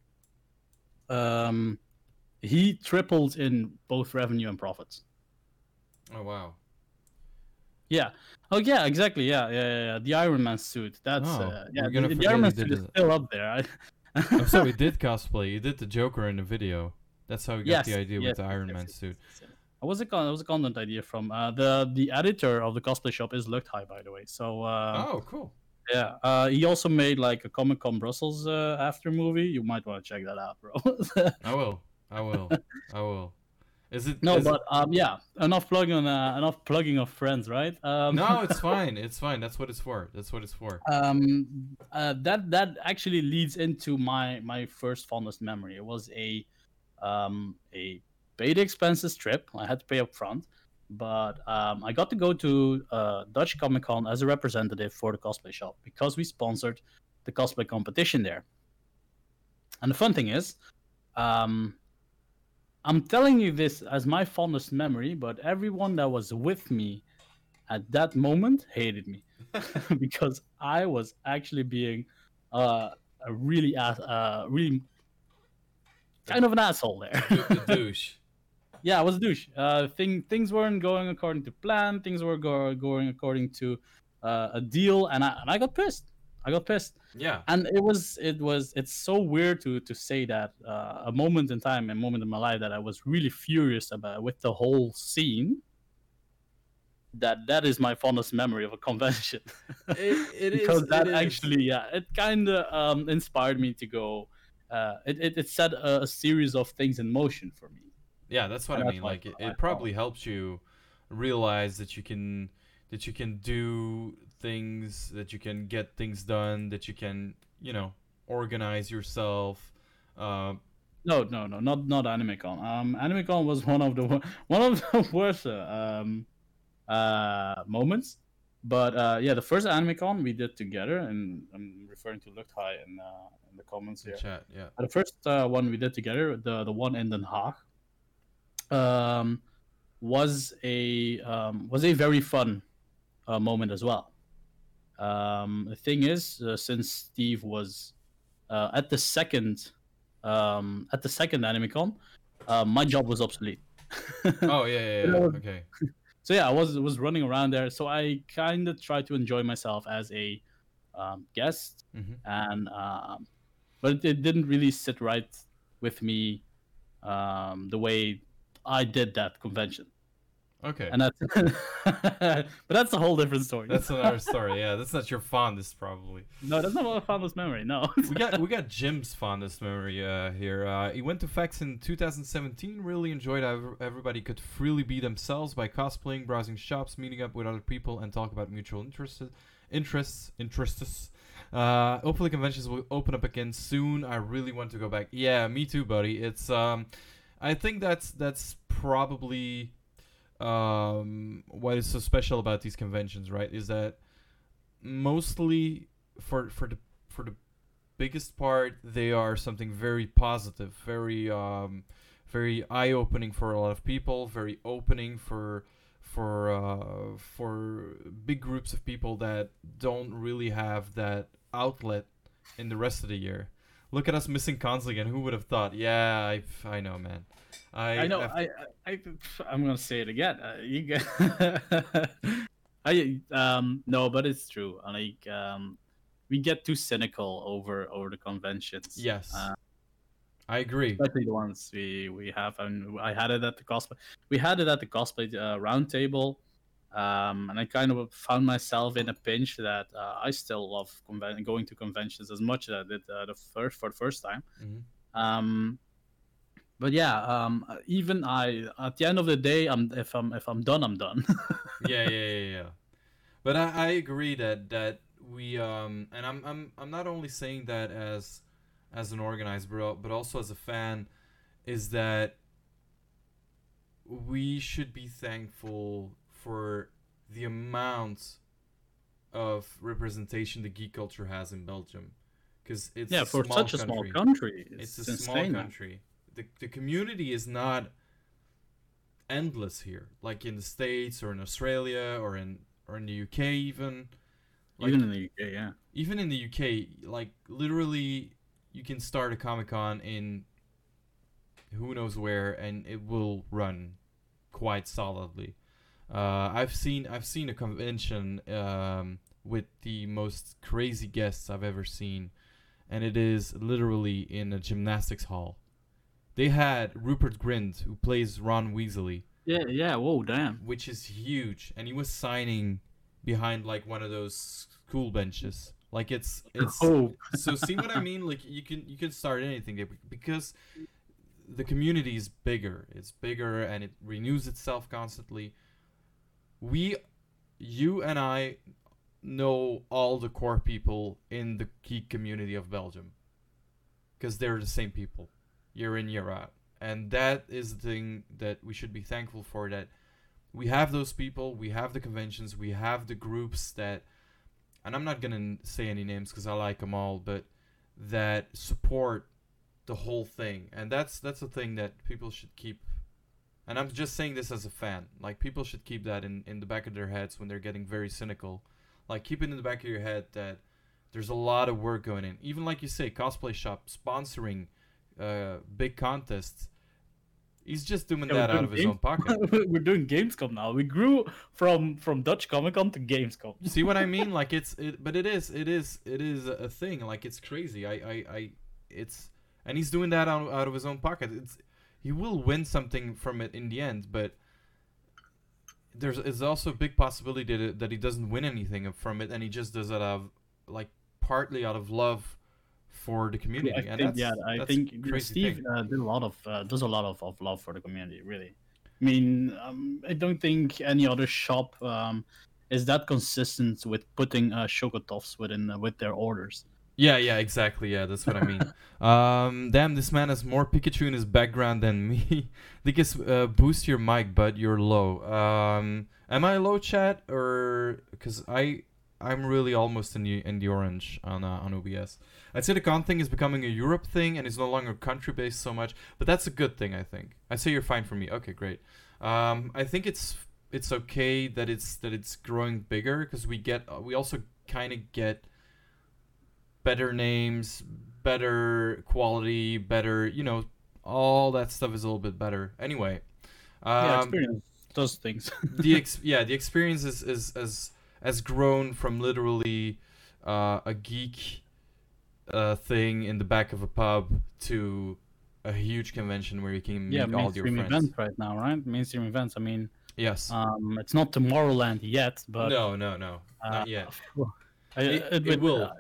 um, he tripled in both revenue and profits Oh wow. yeah oh yeah exactly yeah yeah yeah, yeah. the iron man suit that's Oh, uh, yeah the, the iron man suit is still up there I, Oh, so he did cosplay. He did the Joker in the video. That's how he got Yes, the idea yes, with the Iron yes, Man suit. It was a con- it was a content idea from uh, the the editor of the cosplay shop is Lucht High by the way. So uh, oh, cool. yeah, uh, he also made like a Comic Con Brussels uh, after movie. You might want to check that out, bro. I will. I will. I will. Is it? no, is it- but um, yeah, enough plugging on uh, enough plugging of friends, right? Um, no, it's fine. It's fine. That's what it's for. That's what it's for. um, uh, that that actually leads into my my first fondest memory. It was a um, a paid expenses trip. I had to pay up front, but um, I got to go to uh, Dutch Comic Con as a representative for the cosplay shop because we sponsored the cosplay competition there. And the fun thing is, um, I'm telling you this as my fondest memory, but everyone that was with me at that moment hated me because I was actually being uh, a really ass, uh, really kind of an asshole there. the douche. yeah, I was a douche. Uh, thing things weren't going according to plan. Things were go- going according to uh, a deal, and I and I got pissed. I got pissed, Yeah. and it was it was it's so weird to to say that uh, a moment in time, a moment in my life that I was really furious about with the whole scene. That that is my fondest memory of a convention It, it is. because that it is. actually yeah it kind of um, inspired me to go. Uh, it, it it set a, a series of things in motion for me. Yeah, that's what And I mean. Like, it, it probably helps you realize that you can that you can do things, that you can get things done, that you can, you know, organize yourself. Uh, No, no, no, not not AnimeCon. Um, AnimeCon was one of the one of the worst uh, um, uh, moments. But uh, yeah, the first AnimeCon we did together, and I'm referring to Lucht High in uh, in the comments here. chat. Yeah. The first uh, one we did together, the the one in Den Haag, um, was a um, was a very fun uh, moment as well. Um, the thing is, uh, since Steve was uh, at the second um, at the second AnimeCon, uh, my job was obsolete. Oh yeah, yeah, yeah. Okay. so yeah, I was was running around there. So I kind of tried to enjoy myself as a um, guest, hmm and um, but it, it didn't really sit right with me um, the way I did that convention. Okay. And that's but that's a whole different story. That's another story. Yeah, that's not your fondest, probably. no, that's not my fondest memory. No. we got we got Jim's fondest memory uh, here. Uh, he went to FACTS in 2017. Really enjoyed how everybody could freely be themselves by cosplaying, browsing shops, meeting up with other people, and talk about mutual interests, interests, interests. Uh, hopefully, conventions will open up again soon. I really want to go back. Yeah, me too, buddy. It's um, I think that's that's probably um what is so special about these conventions, right? Is that mostly for for the for the biggest part they are something very positive very um very eye-opening for a lot of people very opening for for uh, for big groups of people that don't really have that outlet in the rest of the year. Look at us missing cons again. Who would have thought? Yeah, I, I know, man. I, I know. I, I, I, I'm gonna say it again. Uh, you get. I um no, but it's true. Like um, we get too cynical over over the conventions. yes, uh, I agree. especially the ones we we have. And I had it at the cosplay. We had it at the cosplay uh, roundtable. Um, and I kind of found myself in a pinch that uh, I still love conven- going to conventions as much as I did uh, the first for the first time. Mhm. Um, but yeah, um, even I at the end of the day, I'm if I'm if I'm done, I'm done. yeah, yeah, yeah, yeah. But I, I agree that that we um and I'm I'm I'm not only saying that as as an organizer but but also as a fan is that we should be thankful for the amount of representation the geek culture has in Belgium because it's yeah, a for such a small country. country, it's, it's, a small country. The the community is not endless here, like in the states or in Australia or in or in the UK even. Like, Even in the UK, yeah. even in the UK, like literally, you can start a Comic Con in who knows where, and it will run quite solidly. Uh, I've seen I've seen a convention um, with the most crazy guests I've ever seen, and it is literally in a gymnastics hall. They had Rupert Grint, who plays Ron Weasley, Yeah, yeah. Whoa, damn. which is huge, and he was signing behind like one of those school benches. Like it's it's Oh, so see what I mean? Like you can you can start anything because the community is bigger. It's bigger and it renews itself constantly. We, you and I, know all the core people in the geek community of Belgium because they're the same people, year in year out, and that is the thing that we should be thankful for. That we have those people, we have the conventions, we have the groups that and I'm not gonna say any names because I like them all, but that support the whole thing, and that's that's a thing that people should keep. And I'm just saying this as a fan. Like people should keep that in in the back of their heads when they're getting very cynical. Like keep it in the back of your head that there's a lot of work going in. Even like you say, cosplay shop sponsoring uh, big contests. He's just doing Yeah, that out doing of his own pocket. We're doing Gamescom now. We grew from from Dutch Comic Con to Gamescom. See what I mean? Like it's, it, but it is, it is, it is a thing. Like it's crazy. I, I, I, it's, and he's doing that out, out of his own pocket. It's, he will win something from it in the end, but there's, is also a big possibility that, that he doesn't win anything from it, and he just does it out of, like, partly out of love for the community. I think, yeah, I think Steve uh, did a lot of uh, does a lot of, of love for the community. Really, I mean, um, I don't think any other shop um, is that consistent with putting uh, within uh, with their orders. Yeah, yeah, exactly. Yeah, that's what I mean. um, damn, this man has more Pikachu in his background than me. Because uh, boost your mic, but You're low. Um, am I low, chat, or because I I'm really almost in the in the orange on uh, on OBS. I'd say the con thing is becoming a Europe thing and it's no longer country based so much, but that's a good thing. I think. I'd say you're fine for me. Okay, great. Um, I think it's it's okay that it's that it's growing bigger because we get uh, we also kind of get better names, better quality, better, you know, all that stuff is a little bit better. Anyway, yeah, um, experience does things. the ex- yeah, the experience is, is has has grown from literally uh, a geek uh, thing in the back of a pub to a huge convention where you can meet yeah, all your mainstream friends. events right now, right? Mainstream events. I mean, Yes. um, it's not Tomorrowland yet, but no, no, no, uh, not yet. I- It- it would, will. uh,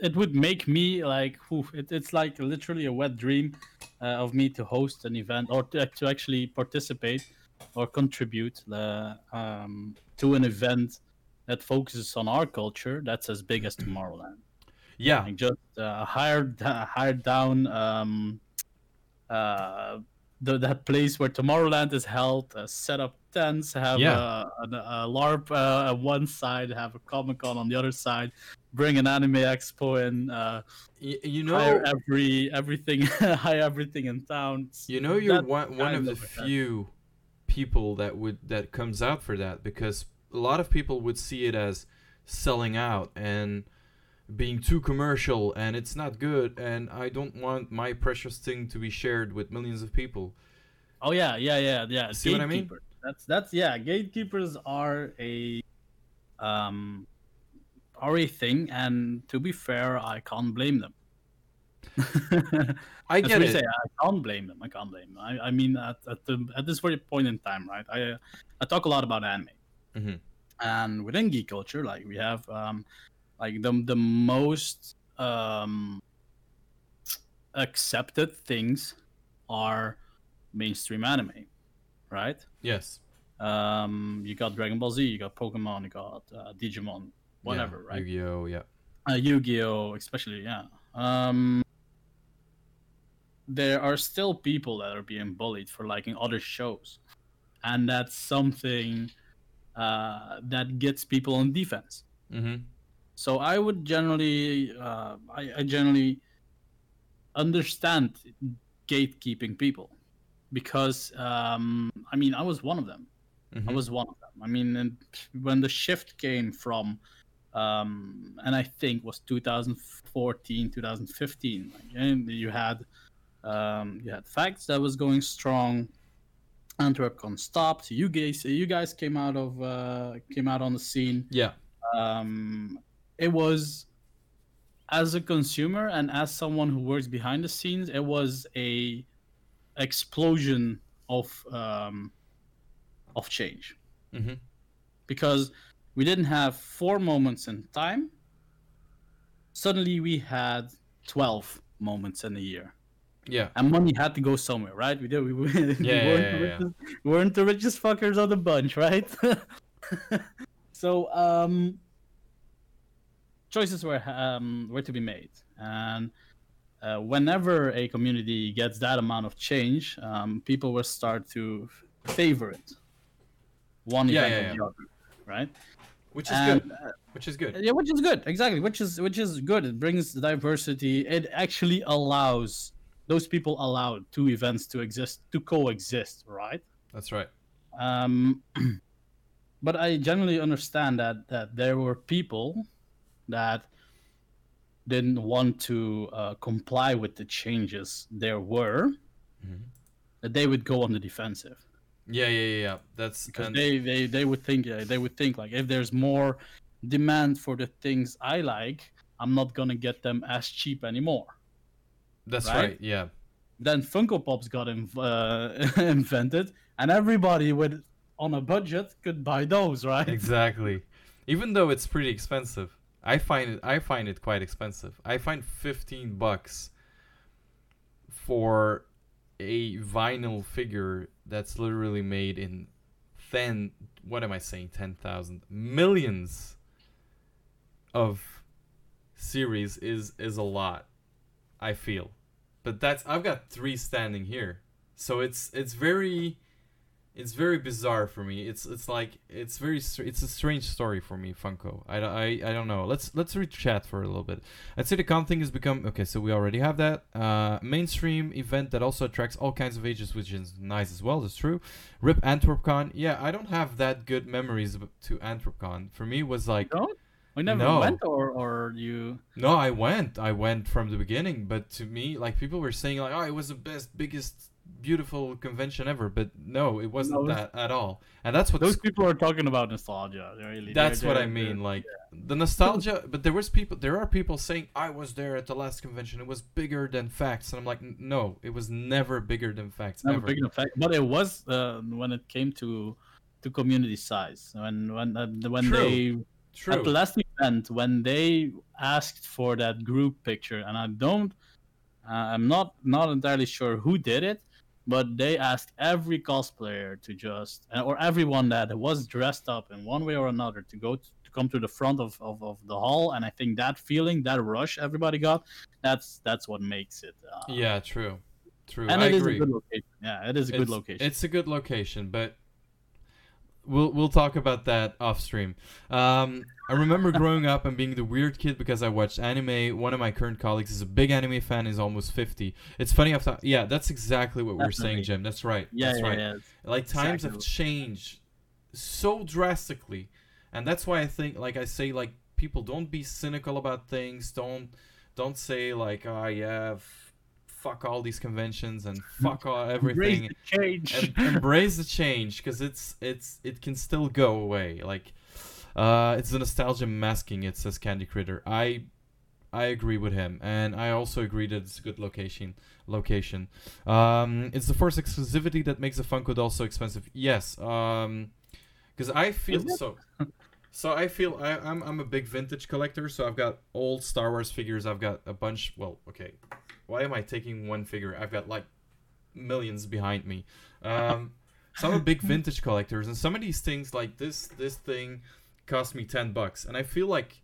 it would make me like, whew, it, it's like literally a wet dream uh, of me to host an event or to, to actually participate or contribute the, um, to an event that focuses on our culture that's as big as Tomorrowland. Yeah, Like just uh, hired hired down um, uh, the, that place where Tomorrowland is held, uh, set up tents, have Yeah. a, a, a LARP uh, on one side, have a Comic Con on the other side, bring an anime expo in, uh, y- you know, hire every everything, hire everything in town. You know, you're That one one of the of event. few people that would that comes out for that because a lot of people would see it as selling out and being too commercial and it's not good and I don't want my precious thing to be shared with millions of people. Oh yeah, yeah, yeah, yeah. See what I mean? That's that's yeah. Gatekeepers are a um are a thing, and to be fair, I can't blame them. I get it. say. I can't blame them. I can't blame them. I, I mean, at, at the at this very point in time, right? I I talk a lot about anime, Mhm. and within geek culture, like we have um, like the the most um accepted things are mainstream anime, right? Yes. Um, you got Dragon Ball Z, you got Pokemon, you got uh, Digimon, whatever, yeah. right? Yu-Gi-Oh, yeah. uh, Yu-Gi-Oh, especially, yeah. Um, there are still people that are being bullied for liking other shows, and that's something uh, that gets people on defense. Mhm. So I would generally, uh, I, I generally understand gatekeeping people because um, I mean I was one of them. I Mhm. was one of them. I mean, and when the shift came from, um, and I think was 2014, 2015, like, and you had, um, you had facts that was going strong. Antwerpcon stopped. You guys, you guys came out of, uh, came out on the scene. Yeah. Um, it was, as a consumer and as someone who works behind the scenes, it was a explosion of um, of change Mhm. because we didn't have four moments in time. Suddenly we had 12 moments in a year. Yeah. And money had to go somewhere, right? We did. We, we, Yeah, weren't, yeah, the yeah, richest, we weren't the richest fuckers of the bunch, right? so um, choices were um, were to be made, and uh, whenever a community gets that amount of change, um, people will start to favor it. One Yeah, event yeah, or the other, right? Which is And, good. uh, Which is good. yeah, which is good, exactly. Which is which is good. It brings the diversity. It actually allows those people allowed two events to exist to coexist, right? That's right. Um, but I generally understand that that there were people that didn't want to uh, comply with the changes there were. Mhm. That they would go on the defensive Yeah, yeah, yeah, yeah. That's because and- they, they they would think yeah, they would think like if there's more demand for the things I like, I'm not gonna get them as cheap anymore. That's right? right. Yeah. Then Funko Pops got inv- uh, invented, and everybody with on a budget could buy those, right? Exactly. Even though it's pretty expensive, I find it I find it quite expensive. I find 15 bucks for a vinyl figure that's literally made in 10 what am I saying 10,000 millions of series is is a lot. I feel. But that's I've got 3 standing here. So it's it's very it's very bizarre for me. It's it's like it's very it's a strange story for me, Funko. I, I, I don't know. Let's let's read chat for a little bit. I'd say the con thing has become okay. So we already have that uh, mainstream event that also attracts all kinds of ages, which is nice as well. That's true. Rip AntwerpCon. Yeah, I don't have that good memories to AntwerpCon. For me, was like Don't? We never No. went, or or you? no, I went. I went from the beginning, but to me, like people were saying, like, oh, it was the best, biggest, beautiful convention ever. But no, it wasn't No, that at all. And that's what Those people are talking about nostalgia. Really, They're- That's what they're- I mean. they're- Like the nostalgia, but there was people. There are people saying I was there at the last convention. It was bigger than facts, and I'm like, no, it was never bigger than facts. never ever. big enough fact, but it was uh, when it came to to community size. When when uh, when True. they True. at the last event when they asked for that group picture, and I don't, uh, I'm not not entirely sure who did it, but they asked every cosplayer to just uh, or everyone that was dressed up in one way or another to go to, to come to the front of, of, of the hall, and I think that feeling, that rush everybody got, that's that's what makes it. Uh, yeah, true. True. and I it is agree. a good location. Yeah, it is a good it's, location. It's a good location, but we'll we'll talk about that off stream. Um, I remember growing up and being the weird kid because I watched anime. One of my current colleagues is a big anime fan. Is almost fifty. It's funny. I've thought, yeah, that's exactly what we're saying, Jim. That's right. Yeah, that's yeah, right. yeah. Like times have changed so drastically, and that's why I think, like I say, like people don't be cynical about things. Don't don't say like, oh yeah, f- fuck all these conventions and fuck all everything Embrace the change. em- embrace the change because it's it's it can still go away. Like uh it's the nostalgia masking it says candy critter. I i agree with him and i also agree that it's a good location location. Um it's the first exclusivity that makes the funko doll so expensive. Yes um because i feel so so i feel I, I'm, I'm a big vintage collector so i've got old star wars figures. I've got a bunch well okay why am i taking one figure i've got like millions behind me. Um, so I'm a big vintage collectors, and some of these things, like this, this thing, cost me ten bucks, and I feel like,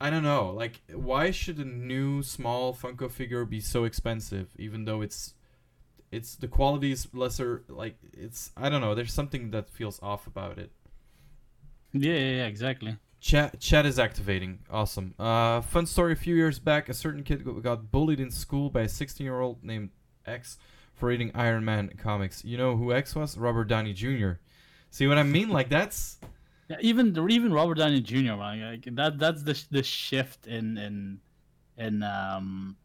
I don't know, like why should a new small Funko figure be so expensive, even though it's, it's the quality is lesser. Like it's, I don't know. There's something that feels off about it. yeah, yeah, yeah, exactly. Chat chat is activating. Awesome. Uh, fun story. A few years back, a certain kid got- bullied in school by a 16 year old named X for reading Iron Man comics. You know who X was? Robert Downey Jr. See what I mean? Like that's Yeah, even even Robert Downey Jr. Like, that that's the the shift in in in um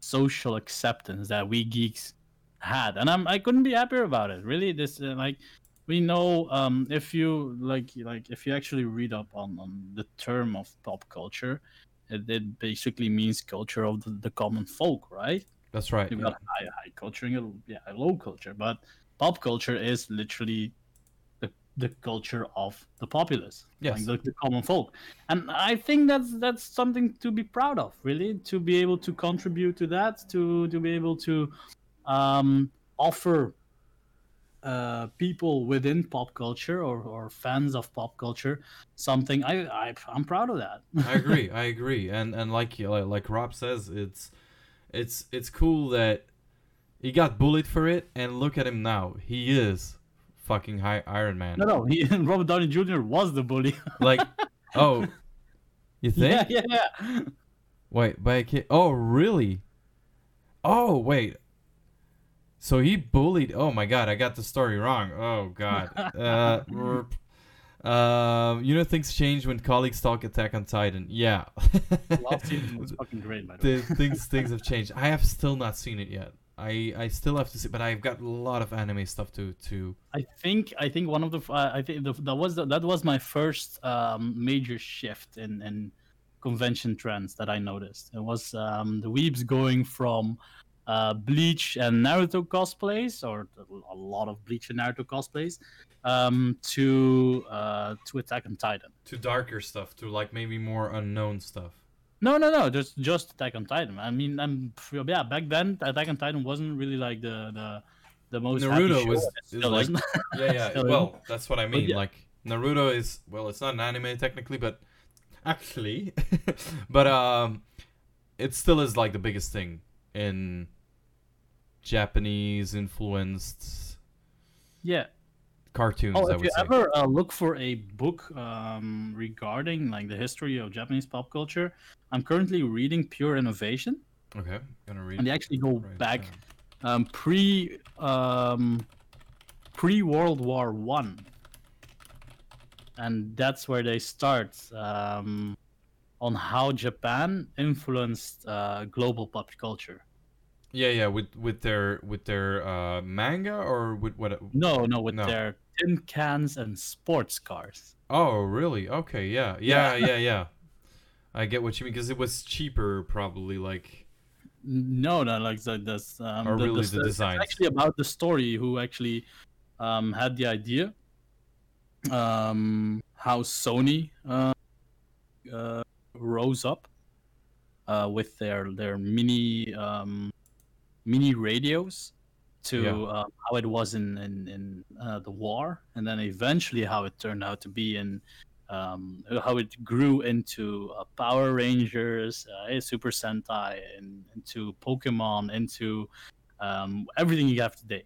social acceptance that we geeks had, and I'm I couldn't be happier about it. Really, this uh, like we know um if you like like if you actually read up on on the term of pop culture, it, it basically means culture of the, the common folk, right? that's right. You've yeah. got high, high culture and a- yeah, low culture, but pop culture is literally the, the culture of the populace, Yes. like the, the common folk, and I think that's that's something to be proud of, really, to be able to contribute to that, to to be able to um, offer uh, people within pop culture or, or fans of pop culture something. I, I I'm proud of that. I agree. I agree. And and like like, Rob says, it's it's it's cool that he got bullied for it, and look at him now. He is fucking high Iron Man. no, no, he, Robert Downey Jr. was the bully. Like, oh, you think? yeah, yeah, yeah. Wait, by a kid? Oh, really? Oh, wait. So he bullied. Oh my god, I got the story wrong. Oh god. Uh, um, you know things change when colleagues talk Attack on Titan. Yeah. Last season was fucking great, by the way. things things have changed. I have still not seen it yet. I I still have to see, but I've got a lot of anime stuff to to. I think I think one of the uh, I think the, that was the, that was my first um, major shift in in convention trends that I noticed. It was um, the weebs going from uh, Bleach and Naruto cosplays, or a lot of Bleach and Naruto cosplays, um, to uh, to Attack on Titan. To darker stuff, to like maybe more unknown stuff. No, no, no, just just Attack on Titan. I mean, I'm yeah. Back then, Attack on Titan wasn't really like the the the most Naruto was- and it is still like- Yeah, yeah. Well, that's what I mean. yeah. Like Naruto is well, it's not an anime technically, but actually, but um, it still is like the biggest thing in Japanese influenced yeah. cartoons. Oh, if you say. ever uh, look for a book um, regarding like the history of Japanese pop culture, I'm currently reading Pure Innovation, Okay, gonna read. and they actually go right back um, pre um, pre World War One, and that's where they start um, on how Japan influenced uh, global pop culture. Yeah, yeah. With with their with their uh, manga or with what? No, no, with No. their tin cans and sports cars. Oh, really? Okay, yeah, yeah, yeah, yeah. I get what you mean because it was cheaper, probably. Like, No, no, like the, this. Um, Or really the design. it's actually about the story who actually um, had the idea. Um, how Sony uh, uh, rose up uh, with their their mini um, mini radios to Yeah. um, how it was in in, in uh, the war, and then eventually how it turned out to be in um, how it grew into uh, Power Rangers, uh, Super Sentai, and into Pokemon, into um, everything you have today.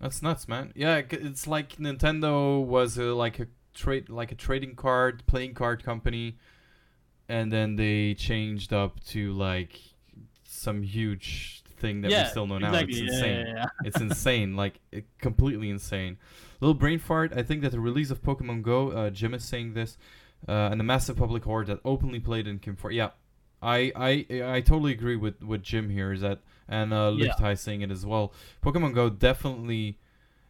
That's nuts, man. Yeah, it's like Nintendo was a, like a trade, like a trading card, playing card company, and then they changed up to like some huge thing that yeah, we still know now. exactly. It's insane. yeah, it's insane, like it, completely insane. Little brain fart. I think that the release of Pokemon Go, uh, Jim is saying this, uh, and the massive public horde that openly played in Kim 4. Yeah, I, I I totally agree with with Jim here. Is that and uh. Lichtai saying it as well. Pokemon Go definitely.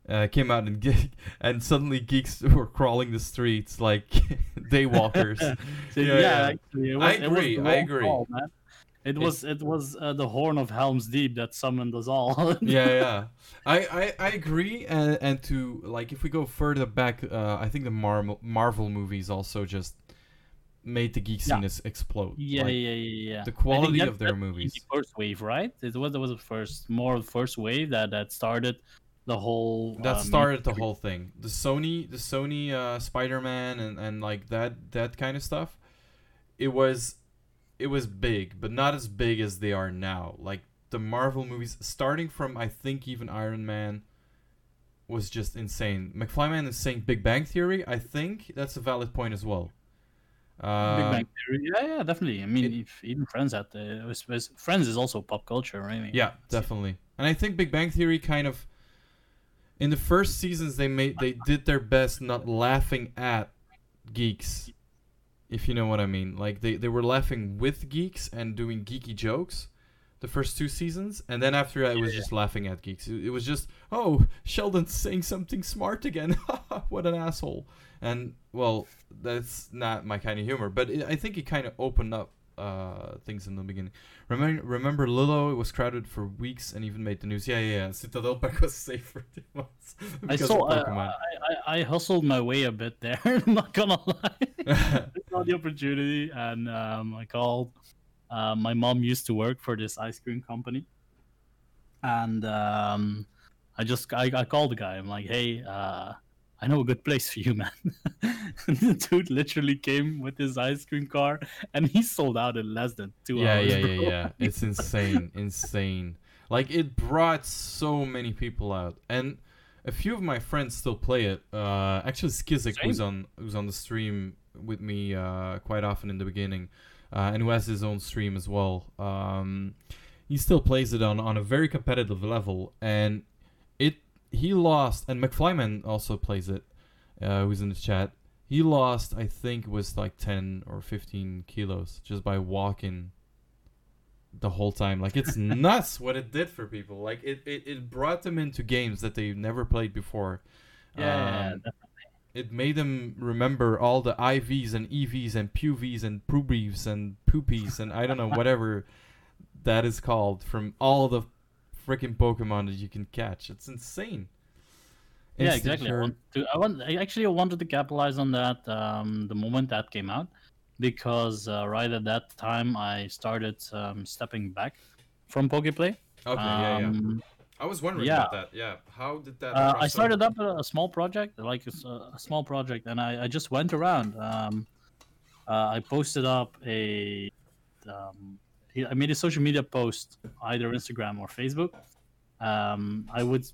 Uh, came out and and suddenly geeks were crawling the streets like daywalkers. So, Yeah, yeah, yeah. actually, I was, it was agree, I agree. call. It was it was uh, the horn of Helm's Deep that summoned us all. yeah, yeah. I, I, I agree, and, and to like if we go further back, uh, I think the Marvel Marvel movies also just made the geek scene Yeah. explode. Yeah, Like, yeah, yeah, yeah. the quality that- of their that's the movies. First wave, right? It was it was the first, more first wave that that started the whole. That uh, started the whole thing. The Sony, the Sony uh, Spider-Man, and, and like that that kind of stuff. It was, it was big, but not as big as they are now. Like the Marvel movies, starting from I think even Iron Man, was just insane. McFlyman is saying Big Bang Theory. I think that's a valid point as well. Big Um, Bang Theory. Yeah, yeah, definitely. I mean, it- if even Friends had the it was, was- Friends is also pop culture, right? Yeah, definitely. And I think Big Bang Theory kind of in the first seasons they made they did their best not laughing at geeks. If you know what I mean. Like they, they were laughing with geeks and doing geeky jokes the first two seasons and then after that it was just laughing at geeks. It, it was just, "Oh, Sheldon's saying something smart again. what an asshole." And well, that's not my kind of humor, but it, I think it kind of opened up uh, things in the beginning. Remember, remember Lilo? It was crowded for weeks and even made the news. Yeah, yeah, yeah. Citadel Park was safe for two months I saw. Pokemon. I, I, I hustled my way a bit there. I'm not gonna lie. I saw the opportunity, and um, I called. Uh, my mom used to work for this ice cream company, and um, I just I, I called the guy. I'm like, hey, uh, I know a good place for you, man. the dude literally came with his ice cream car, and he sold out in less than two yeah, hours. yeah, bro. yeah, yeah. It's insane, insane. Like it brought so many people out, and a few of my friends still play it. Uh, actually, Skizik who's on who's on the stream with me uh, quite often in the beginning, uh, and who has his own stream as well. Um, he still plays it on on a very competitive level, and it he lost, and McFlyman also plays it. Uh, who's in the chat? He lost, I think, it was like ten or fifteen kilos just by walking the whole time. Like it's nuts what it did for people. Like it, it, it brought them into games that they never played before. Yeah, Um, it made them remember all the IVs and EVs and PUVs and poobies and poopies and I don't know whatever that is called from all the freaking Pokemon that you can catch. It's insane. Yeah, Instant exactly. I, want to, I want. I actually wanted to capitalize on that um, the moment that came out, because uh, right at that time I started um, stepping back from Pokeplay. Okay, yeah, yeah. I was wondering yeah. about that. Yeah, how did that? uh, I started up a, a small project, like a small project, and I, I just went around. Um, uh, I posted up a. Um, I made a social media post, either Instagram or Facebook. Um, I would.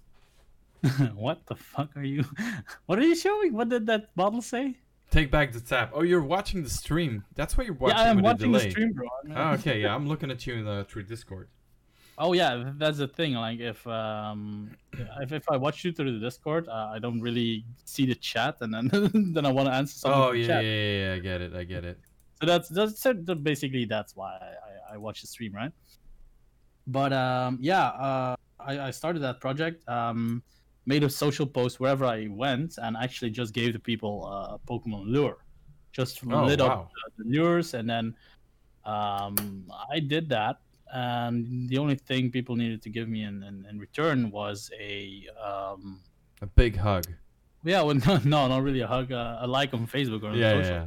what the fuck are you? What are you showing? What did that bottle say? Take back the tap. Oh, you're watching the stream. That's why you're watching yeah, I'm watching a the delay. stream, bro. Oh, okay, yeah, I'm looking at you in the, through Discord. Oh yeah, that's the thing. Like if um if, if I watch you through the Discord, uh, I don't really see the chat, and then then I want to answer something. Oh yeah, chat. yeah, yeah, yeah, I get it, I get it. So that's that's so basically that's why I, I, watch the stream, right? But um yeah, uh, I I started that project. Um, made a social post wherever I went, and actually just gave the people uh, a Pokemon lure, just Oh, lit wow. up the, the lures, and then um I did that. And the only thing people needed to give me in, in, in return was a um, A big hug. yeah, well, no, no, not really a hug, uh, a like on Facebook or on Yeah, yeah, social. yeah.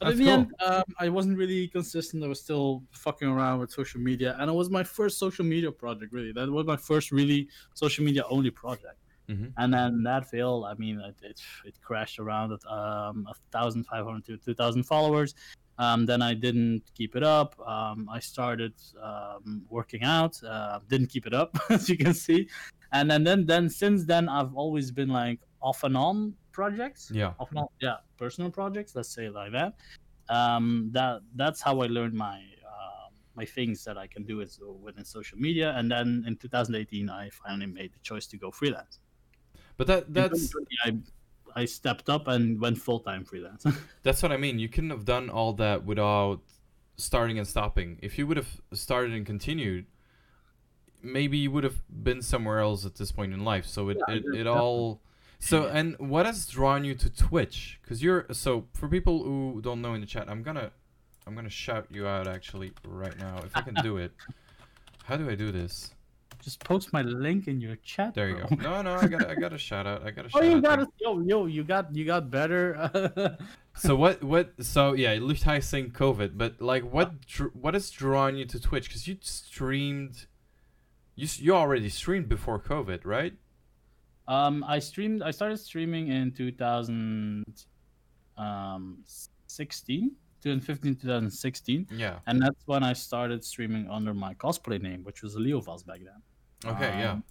But That's in the cool. end, um, I wasn't really consistent. I was still fucking around with social media, and it was my first social media project. Really, that was my first really social media only project. Mhm. And then that failed. I mean, it it, it crashed around at um, a thousand five hundred to two thousand followers. Um, then I didn't keep it up. Um, I started um, working out. Uh, didn't keep it up, as you can see. and then then then since then I've always been like off and on projects. Yeah. Off and on, yeah, personal projects. Let's say like that. Um, that that's how I learned my uh, my things that I can do is within social media. And then in 2018, I finally made the choice to go freelance. But that that's I I stepped up and went full time freelance. that's what I mean. You couldn't have done all that without starting and stopping. If you would have started and continued, maybe you would have been somewhere else at this point in life. So it Yeah, it, it all. So Yeah. and what has drawn you to Twitch? Because you're so for people who don't know in the chat, I'm gonna I'm gonna shout you out actually right now if I can do it. How do I do this? Just post my link in your chat. There you bro. go. No, no, I got I got a shout out. I got a Oh, shout you out. got it. Yo, yo, you got you got better. So what what so yeah, Luchtai saying COVID, but like what dr- what has drawn you to Twitch? Because you streamed, you you already streamed before COVID, right? um, I streamed. I started streaming in 2016, 2015, 2016, Yeah. and that's when I started streaming under my cosplay name, which was Leo Leovas back then. Okay. yeah. Um,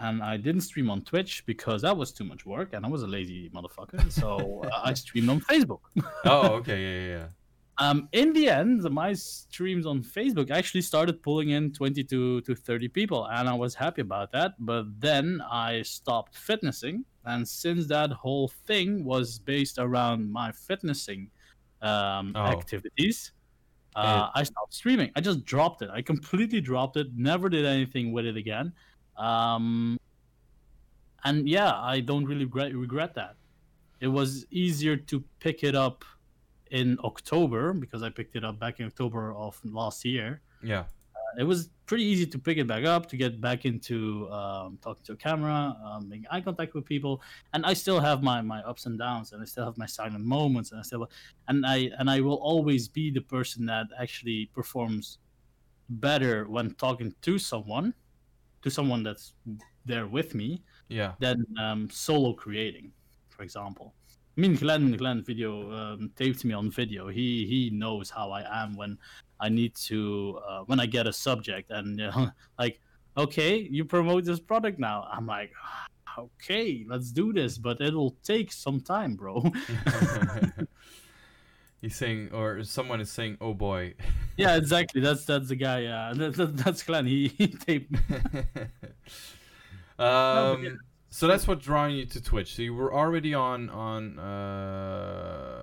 And I didn't stream on Twitch because that was too much work, and I was a lazy motherfucker. So uh, I streamed on Facebook. Oh, okay. Yeah, yeah, yeah. Um, in the end, my streams on Facebook actually started pulling in 22 to 30 people, and I was happy about that. But then I stopped fitnessing, and since that whole thing was based around my fitnessing um, Oh. activities, uh, I stopped streaming. I just dropped it. I completely dropped it. Never did anything with it again. Um, and yeah, I don't really regret, regret that. It was easier to pick it up in October because I picked it up back in October of last year. Yeah. It was pretty easy to pick it back up, to get back into um, talking to a camera, um, making eye contact with people, and I still have my, my ups and downs, and I still have my silent moments, and I still and I and I will always be the person that actually performs better when talking to someone, to someone that's there with me, Yeah. than um, solo creating, for example. I mean, Glenn, Glenn video um, taped me on video. He he knows how I am when I need to uh, when I get a subject and you know, like, okay, you promote this product now. I'm like, okay, let's do this, but it'll take some time, bro. He's saying, or someone is saying, "Oh boy." yeah, exactly. That's that's the guy. Yeah, that, that, that's Glenn. He, he taped. um. So that's what drawing you to Twitch. So you were already on on uh,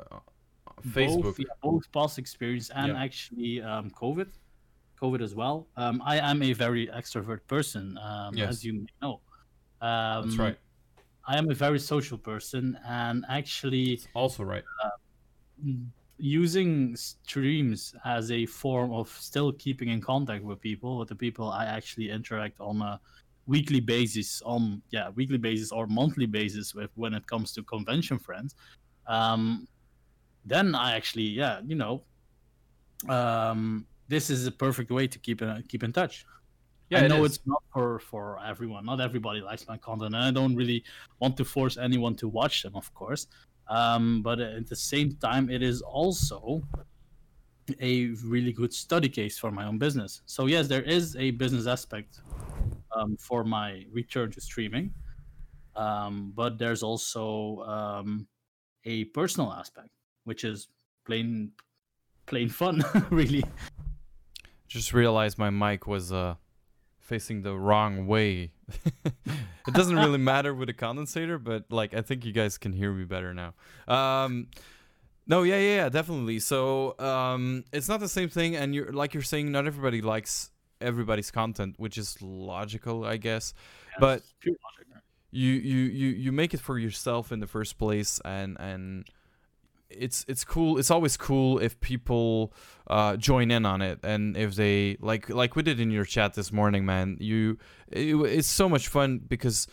Facebook. Both, yeah, both past experience and Yeah. actually um, COVID, COVID as well. Um, I am a very extrovert person, um, Yes. as you may know. Um, That's right. I am a very social person, and actually Also right. using streams as a form of still keeping in contact with people, with the people I actually interact on a weekly basis, on yeah weekly basis or monthly basis with when it comes to convention friends. Um, then I actually yeah you know, um, this is a perfect way to keep in, keep in touch. Yeah, I know is. it's not for for everyone. Not everybody likes my content, and I don't really want to force anyone to watch them, of course. Um, but at the same time, it is also a really good study case for my own business. So yes, there is a business aspect um, for my return to streaming, um, but there's also um, a personal aspect, which is plain plain fun, really. Just realized my mic was uh facing the wrong way. it doesn't really matter with a condensator, but like I think you guys can hear me better now. Um no, yeah, yeah, yeah, definitely. So, um it's not the same thing and you're like you're saying not everybody likes everybody's content, which is logical, I guess. But logic, right? you you you you make it for yourself in the first place and and it's it's cool it's always cool if people uh join in on it and if they like like we did in your chat this morning man you it, it's so much fun because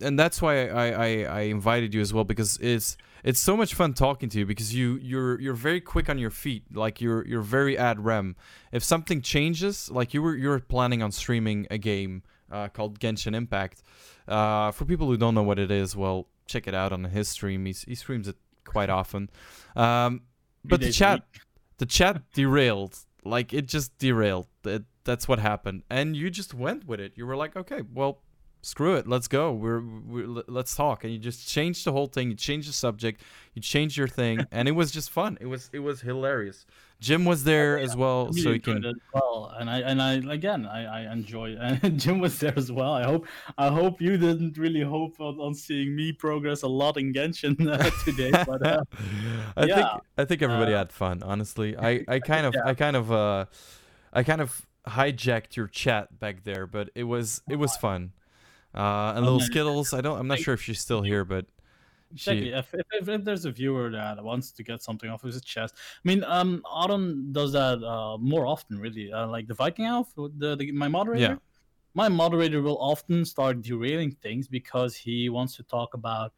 and that's why I, I i invited you as well because it's it's so much fun talking to you because you you're you're very quick on your feet like you're you're very ad rem if something changes like you were you're planning on streaming a game uh, called genshin impact uh, for people who don't know what it is, well, check it out on his stream. He's, he streams it quite often. Um, but the chat, the chat derailed. Like it just derailed. It, that's what happened, and you just went with it. You were like, okay, well, screw it, let's go. We're, we're let's talk." And you just changed the whole thing. You changed the subject. You changed your thing, and it was just fun. It was it was hilarious. Jim was there as well, really so he can. well and i and i again i i enjoy and jim was there as well i hope i hope you didn't really hope on, on seeing me progress a lot in genshin uh, today but uh, I yeah. think I think everybody Uh, had fun. Honestly, I I kind of Yeah. I kind of uh I kind of hijacked your chat back there, but it was it was fun. Uh, and little. Skittles. I don't. I'm not sure if she's still here, but Exactly. If, if, if, there's a viewer that wants to get something off of his chest, I mean, um, Aron does that uh, more often, really. Uh, like the Viking Elf, the, the my moderator. Yeah. My moderator will often start derailing things because he wants to talk about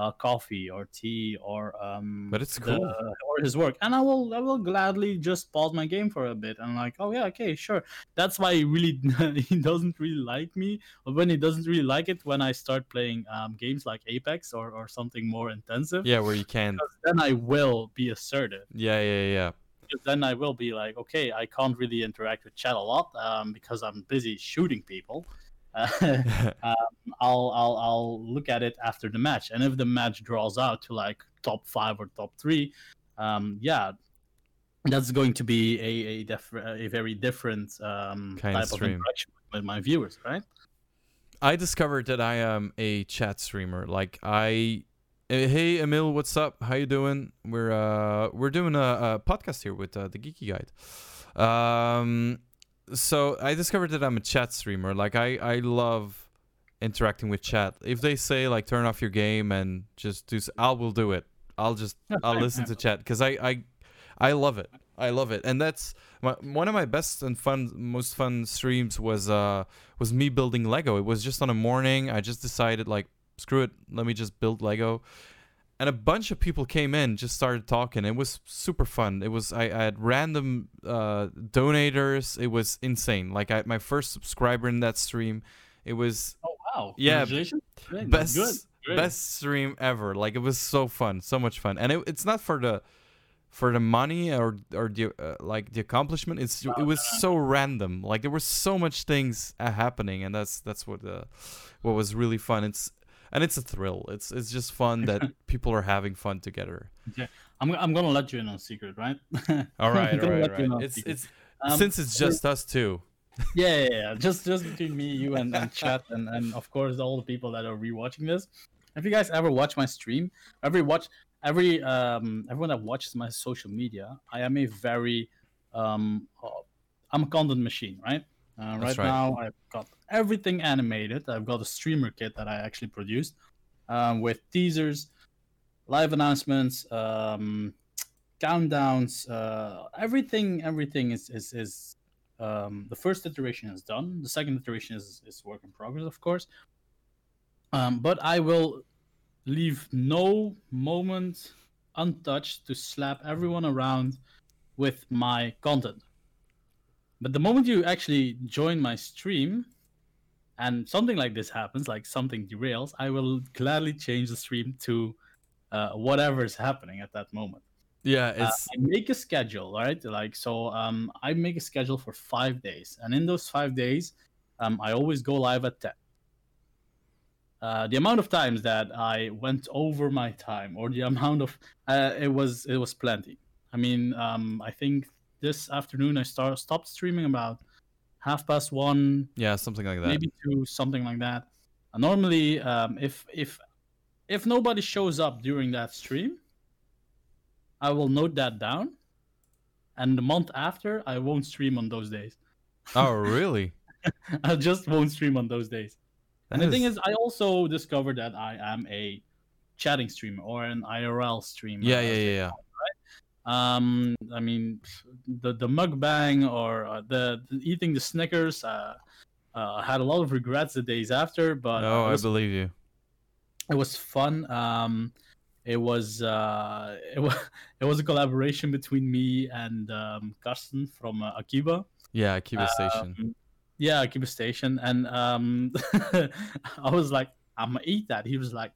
uh, coffee or tea or um. But it's the- cool. or his work, and I will I will gladly just pause my game for a bit and like, oh yeah, okay, sure. That's why he really he doesn't really like me, or when he doesn't really like it when I start playing um, games like Apex or, or something more intensive. Yeah, where you can. Then I will be assertive. Yeah, yeah, yeah. Then I will be like, okay, I can't really interact with chat a lot um, because I'm busy shooting people. Um, I'll I'll I'll look at it after the match, and if the match draws out to like top five or top three, um, yeah, that's going to be a a, def- a very different um, of type of stream. interaction with my viewers, right? I discovered that I am a chat streamer. Like I, eh, hey Emil, what's up? How you doing? We're uh we're doing a, a podcast here with uh, the Geeky Guide. Um, so I discovered that I'm a chat streamer. Like I I love interacting with chat. If they say like turn off your game and just do, I will do it. I'll just I'll listen to chat because I I I love it. I love it, and that's my, one of my best and fun, most fun streams was uh was me building Lego. It was just on a morning. I just decided like screw it, let me just build Lego, and a bunch of people came in, just started talking. It was super fun. It was I, I had random uh donators. It was insane. Like I my first subscriber in that stream. It was Oh wow! Yeah, Congratulations. Best Good. Best stream ever. Like it was so fun, so much fun, and it, it's not for the for the money or or the uh, like the accomplishment. It's it was so random. Like there were so much things uh, happening, and that's that's what uh, what was really fun. It's and it's a thrill. It's it's just fun that people are having fun together. I'm I'm gonna let you in on a secret, right? All right, I'm right, you right. on a It's secret. it's Um, since it's just us two. yeah, yeah, yeah. Just just between me, you, and, and chat, and, and of course all the people that are rewatching this. If you guys ever watch my stream, every watch, every um, everyone that watches my social media, I am a very, um, uh, I'm a content machine, right? Uh, right, right. now, I've got everything animated. I've got a streamer kit that I actually produced, um, with teasers, live announcements, um, countdowns, uh, everything. Everything is is is um, the first iteration is done. The second iteration is, is work in progress, of course. Um, but I will leave no moment untouched to slap everyone around with my content. But the moment you actually join my stream and something like this happens, like something derails, I will gladly change the stream to uh, whatever is happening at that moment. Yeah, Uh, I make a schedule, right? Like so, um, I make a schedule for five days, and in those five days, um, I always go live at ten. Uh, the amount of times that I went over my time, or the amount of uh, it was it was plenty. I mean, um, I think this afternoon I start stopped streaming about half past one, yeah, something like that. maybe two, something like that. Uh, normally, um, if if if nobody shows up during that stream, I will note that down, and the month after, I won't stream on those days. Oh, really? I just won't stream on those days. And That the thing is, I also discovered that I am a chatting streamer or an IRL streamer. yeah, yeah, yeah, yeah. Um i mean the the mukbang or uh, the, the eating the snickers uh, uh had a lot of regrets the days after but Oh, it, I believe you. it was fun um it was uh it was it was a collaboration between me and um Karsten from uh, akiba Yeah, Akiba Station. um, yeah akiba station and um i was like i'm gonna eat that he was like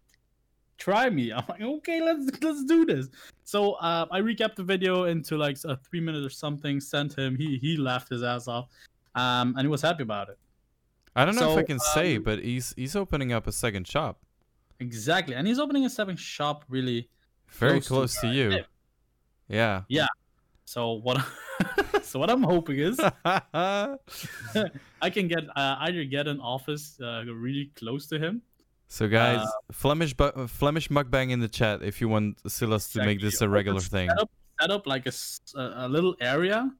try me i'm like okay let's let's do this so uh, i recapped the video into like a three minutes or something sent him he he laughed his ass off um and he was happy about it I don't know if I So, can say, um, but he's he's opening up a second shop, Exactly, and he's opening a second shop really. very Close close to to, you. live. Yeah. So what? so what I'm hoping is I can get uh, either get an office uh, really close to him. So guys, Uh, Flemish bu- Flemish mukbang in the chat if you want Silas to make this a regular just thing. Set up, set up like a little area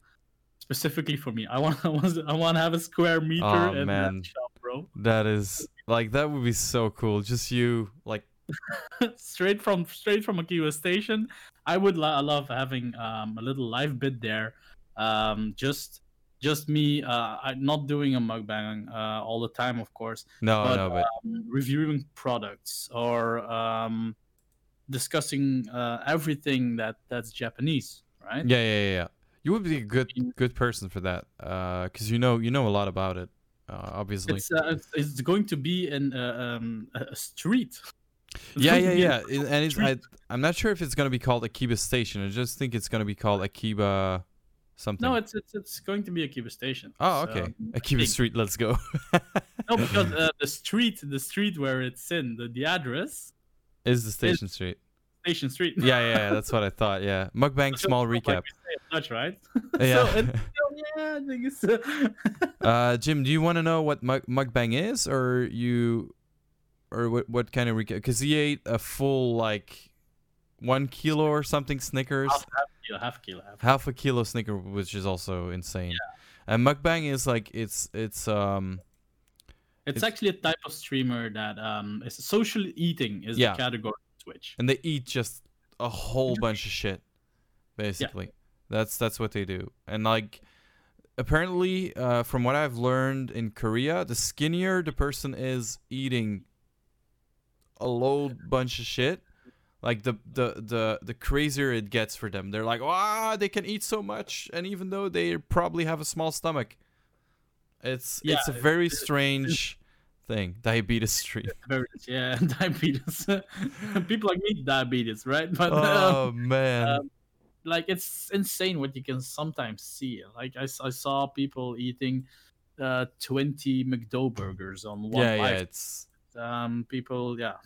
specifically for me. I want I want I want to have a square meter Aw, in man. that shop, bro. That is like that would be so cool. Just you like straight from straight from Akiba Station. I would lo- love having um, a little live bit there. Um, just just me, uh, not doing a mukbang uh, all the time, of course. no But, no but um, reviewing products or um, discussing uh, everything that that's Japanese, right? yeah yeah yeah. You would be a good good person for that because you know you know a lot about it. Uh, obviously. It's, uh, it's it's going to be in uh, um, a street. It's yeah yeah yeah it- and it's I, I'm not sure if it's going to be called akiba station i just think it's going to be called akiba something No, it's it's it's going to be Akiba Station. oh okay akiba think- street let's go No, because uh, the street, the street where it's in, the, the address, is the station street Station Street. yeah, yeah yeah that's what i thought yeah mukbang So, small recap we say in Dutch, right? yeah So, and, yeah, I think it's. Uh, uh jim do you want to know what mug- mukbang is or you or what what kind of recap because he ate a full like one kilo or something snickers kilo, half kilo, half. half a kilo snicker which is also insane and mukbang is like it's it's um It's, It's- actually a type of streamer that um is social eating is Yeah. the category on Twitch. and they eat just a whole bunch of shit basically that's that's what they do and like apparently uh, from what i've learned in korea the skinnier the person is eating a load bunch of shit like the the the the crazier it gets for them they're like ah they can eat so much and even though they probably have a small stomach it's it's a very it's- strange thing diabetes Very, yeah, diabetes. People like me, diabetes, right? But um, oh man um, like it's insane what you can sometimes see. Like I saw people eating uh 20 McDo burgers on one yeah yeah it's Um, people, yeah.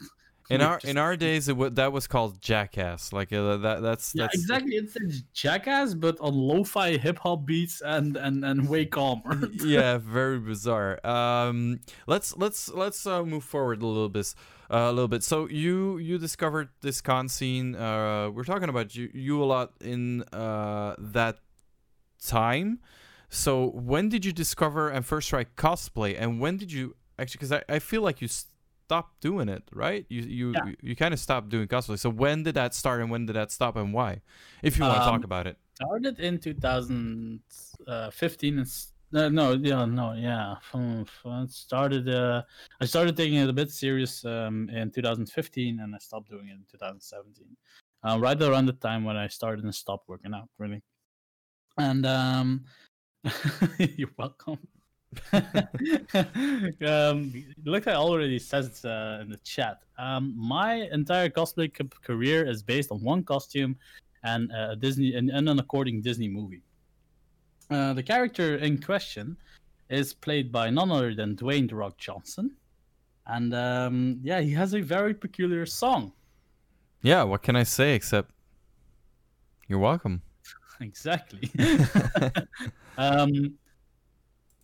In our Just- in our days it wa that was called jackass. Like uh, that that's yeah, that's exactly. It's a jackass, but on lo-fi hip hop beats and and and way calmer. yeah very bizarre. Um let's let's let's uh, move forward a little bit uh, a little bit. So you you discovered this con scene uh we're talking about you you a lot in uh that time. So when did you discover and first try cosplay? And when did you actually because I, I feel like you stopped doing it right? You you Yeah. you, you kind of stopped doing cosplay so when did that start and when did that stop and why? If you want to Um, talk about it. started in 2015 and uh, no yeah no yeah. It started uh i started taking it a bit serious um in 2015 and i stopped doing it in 2017 uh, right around the time when i started and stopped working out really. And um you're welcome um like i already said uh, in the chat um my entire cosplay c- career is based on one costume and uh, a Disney and, and an according Disney movie. Uh, the character in question is played by none other than Dwayne The Rock Johnson, and um, yeah, he has a very peculiar song. yeah what can i say except you're welcome exactly. um,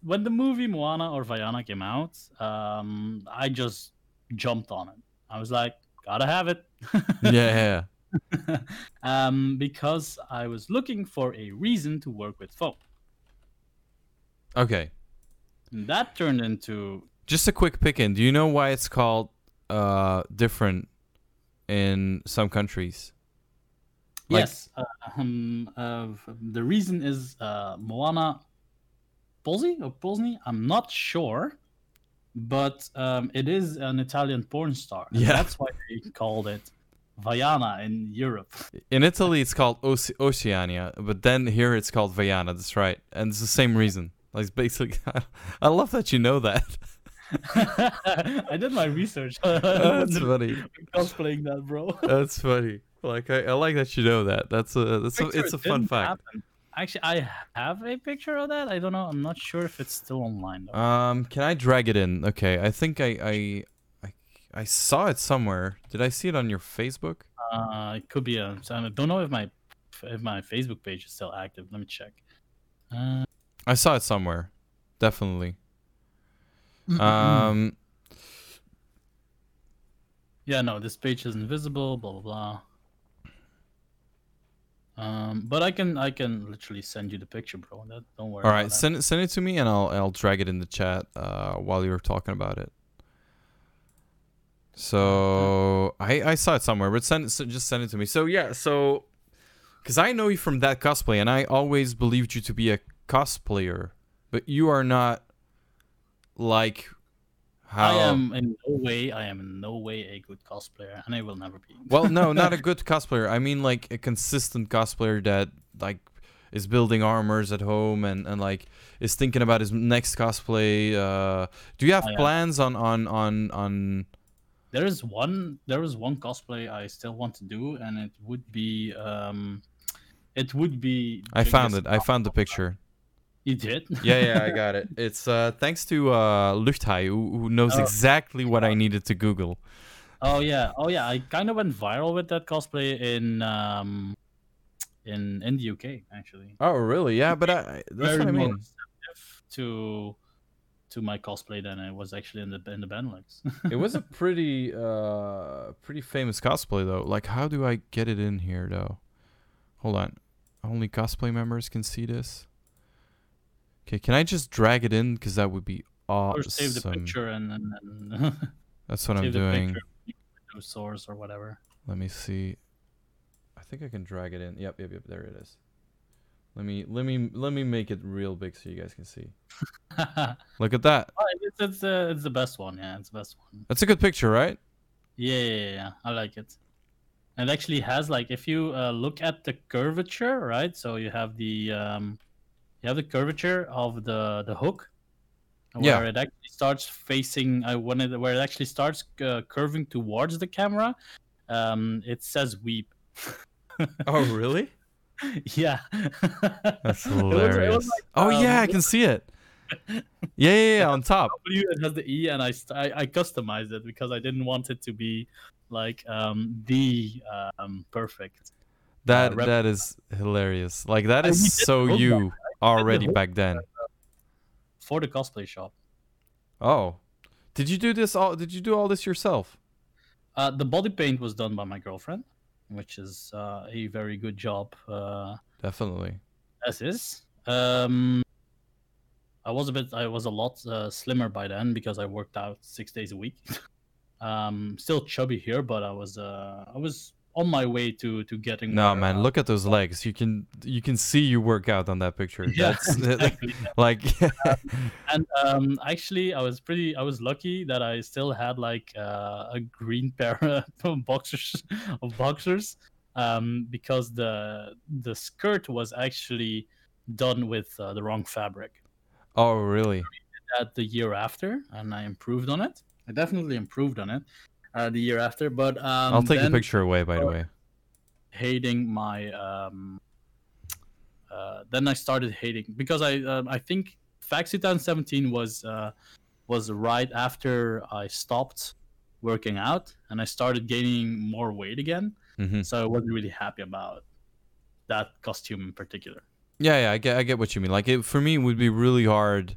when the movie Moana or Vaiana came out, um, I just jumped on it. I was like, gotta have it. yeah um, because I was looking for a reason to work with foam. okay And that turned into Just a quick pick in. Do you know why it's called uh different in some countries? Like- yes. Uh, um, uh, the reason is uh, Moana Pozzi or Posny. I'm not sure, but um, it is an Italian porn star. Yeah. that's why they called it Vaiana in Europe. In Italy, it's called Oce- Oceania, but then here it's called Vaiana. That's right, and it's the same reason. Like it's basically, I love that you know that. I did my research. That's funny. cosplaying that, bro. That's funny. Like I, I like that you know that. That's a that's a, it's a fun fact. happen. Actually, I have a picture of that. I don't know. I'm not sure if it's still online though. Um, can I drag it in? Okay, I think I I I, I saw it somewhere. Did I see it on your Facebook? Uh, it could be a. so I don't know if my if my Facebook page is still active. Let me check. Uh, I saw it somewhere. Definitely. Um, yeah, no, this page is invisible. Blah blah blah. Um, but I can I can literally send you the picture, bro. That don't worry. all right, send it send it to me, and I'll I'll drag it in the chat uh, while you're talking about it. So I I saw it somewhere, but send it, so just send it to me. So yeah, so because I know you from that cosplay, and I always believed you to be a cosplayer, but you are not like how. I am in no way. I am in no way a good cosplayer, and I will never be. Well, no, not a good cosplayer. I mean like a consistent cosplayer that like is building armors at home and, and like is thinking about his next cosplay. Uh, do you have yeah. plans on on on on? There is one. There is one cosplay I still want to do, and it would be. Um, it would be. I found it. I found the picture. You did. Yeah, yeah, I got it. It's uh thanks to uh Luchthai who, who knows Oh. exactly what I needed to Google. Oh yeah, oh yeah. I kind of went viral with that cosplay in um, in in the UK actually. Oh, really? Yeah, but I that's Very what I more mean. receptive to to my cosplay than I was actually in the in the Benelux. It was a pretty uh pretty famous cosplay though. Like how do I get it in here though? Hold on. Only cosplay members can see this. Okay, can I just drag it in cuz that would be awesome. or save the picture and and That's what I'm doing. picture, source or whatever. Let me see. I think I can drag it in. Yep, yep, yep. There it is. Let me let me let me make it real big so you guys can see. Look at that. Oh, it's it's, uh, it's the best one. Yeah, it's the best one. That's a good picture, right? Yeah, yeah, yeah. I like it. It actually has like if you uh, look at the curvature, right? So you have the um, you have the curvature of the the hook, where Yeah. it actually starts facing. I when it where it actually starts uh, curving towards the camera. Um, it says weep. Oh, really? yeah. That's It was- it was hilarious. like, oh yeah, I um, can see it. Yeah, yeah, yeah, on top. It has the E, and I, I I customized it because I didn't want it to be like um the um perfect. That rep- that is hilarious. Like that Uh, is so you already back then. for the cosplay shop. Oh, did you do this all? Did you do all this yourself? Uh, the body paint was done by my girlfriend, which is uh, a very good job. Uh, Definitely. as is. Um, I was a bit, I was a lot uh, slimmer by then because I worked out six days a week. um, still chubby here, but I was, uh, I was on my way to to getting. No more, man, uh, look at those legs. You can you can see you work out on that picture. Yeah, That's exactly. like and um, actually, I was pretty, I was lucky that I still had like uh, a green pair of boxers of boxers, um, because the the skirt was actually done with uh, the wrong fabric. oh really? That the year after, and I improved on it. I definitely improved on it uh, the year after, but um, I'll take the picture away. By the uh, way. hating my um, uh, then I started hating because I um, I think FACTS 2017 was uh, was right after I stopped working out and I started gaining more weight again. hmm So I wasn't really happy about that costume in particular. Yeah, yeah, I get, I get what you mean. Like, it, for me, it would be really hard,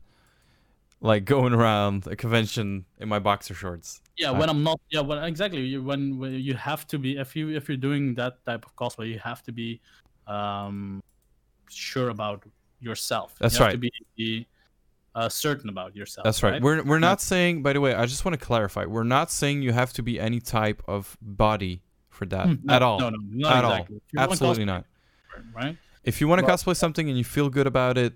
like going around a convention in my boxer shorts. Yeah, Uh, when I'm not. Yeah, when exactly you when, when you have to be if you if you're doing that type of cosplay, you have to be um, sure about yourself. That's you have right. To be, be uh, certain about yourself. That's right. right? We're we're not saying. By the way, I just want to clarify. We're not saying you have to be any type of body for that Hmm, no, at all. No, no, not At all. exactly. If Absolutely cosplay, not. Right. If you want to cosplay something and you feel good about it,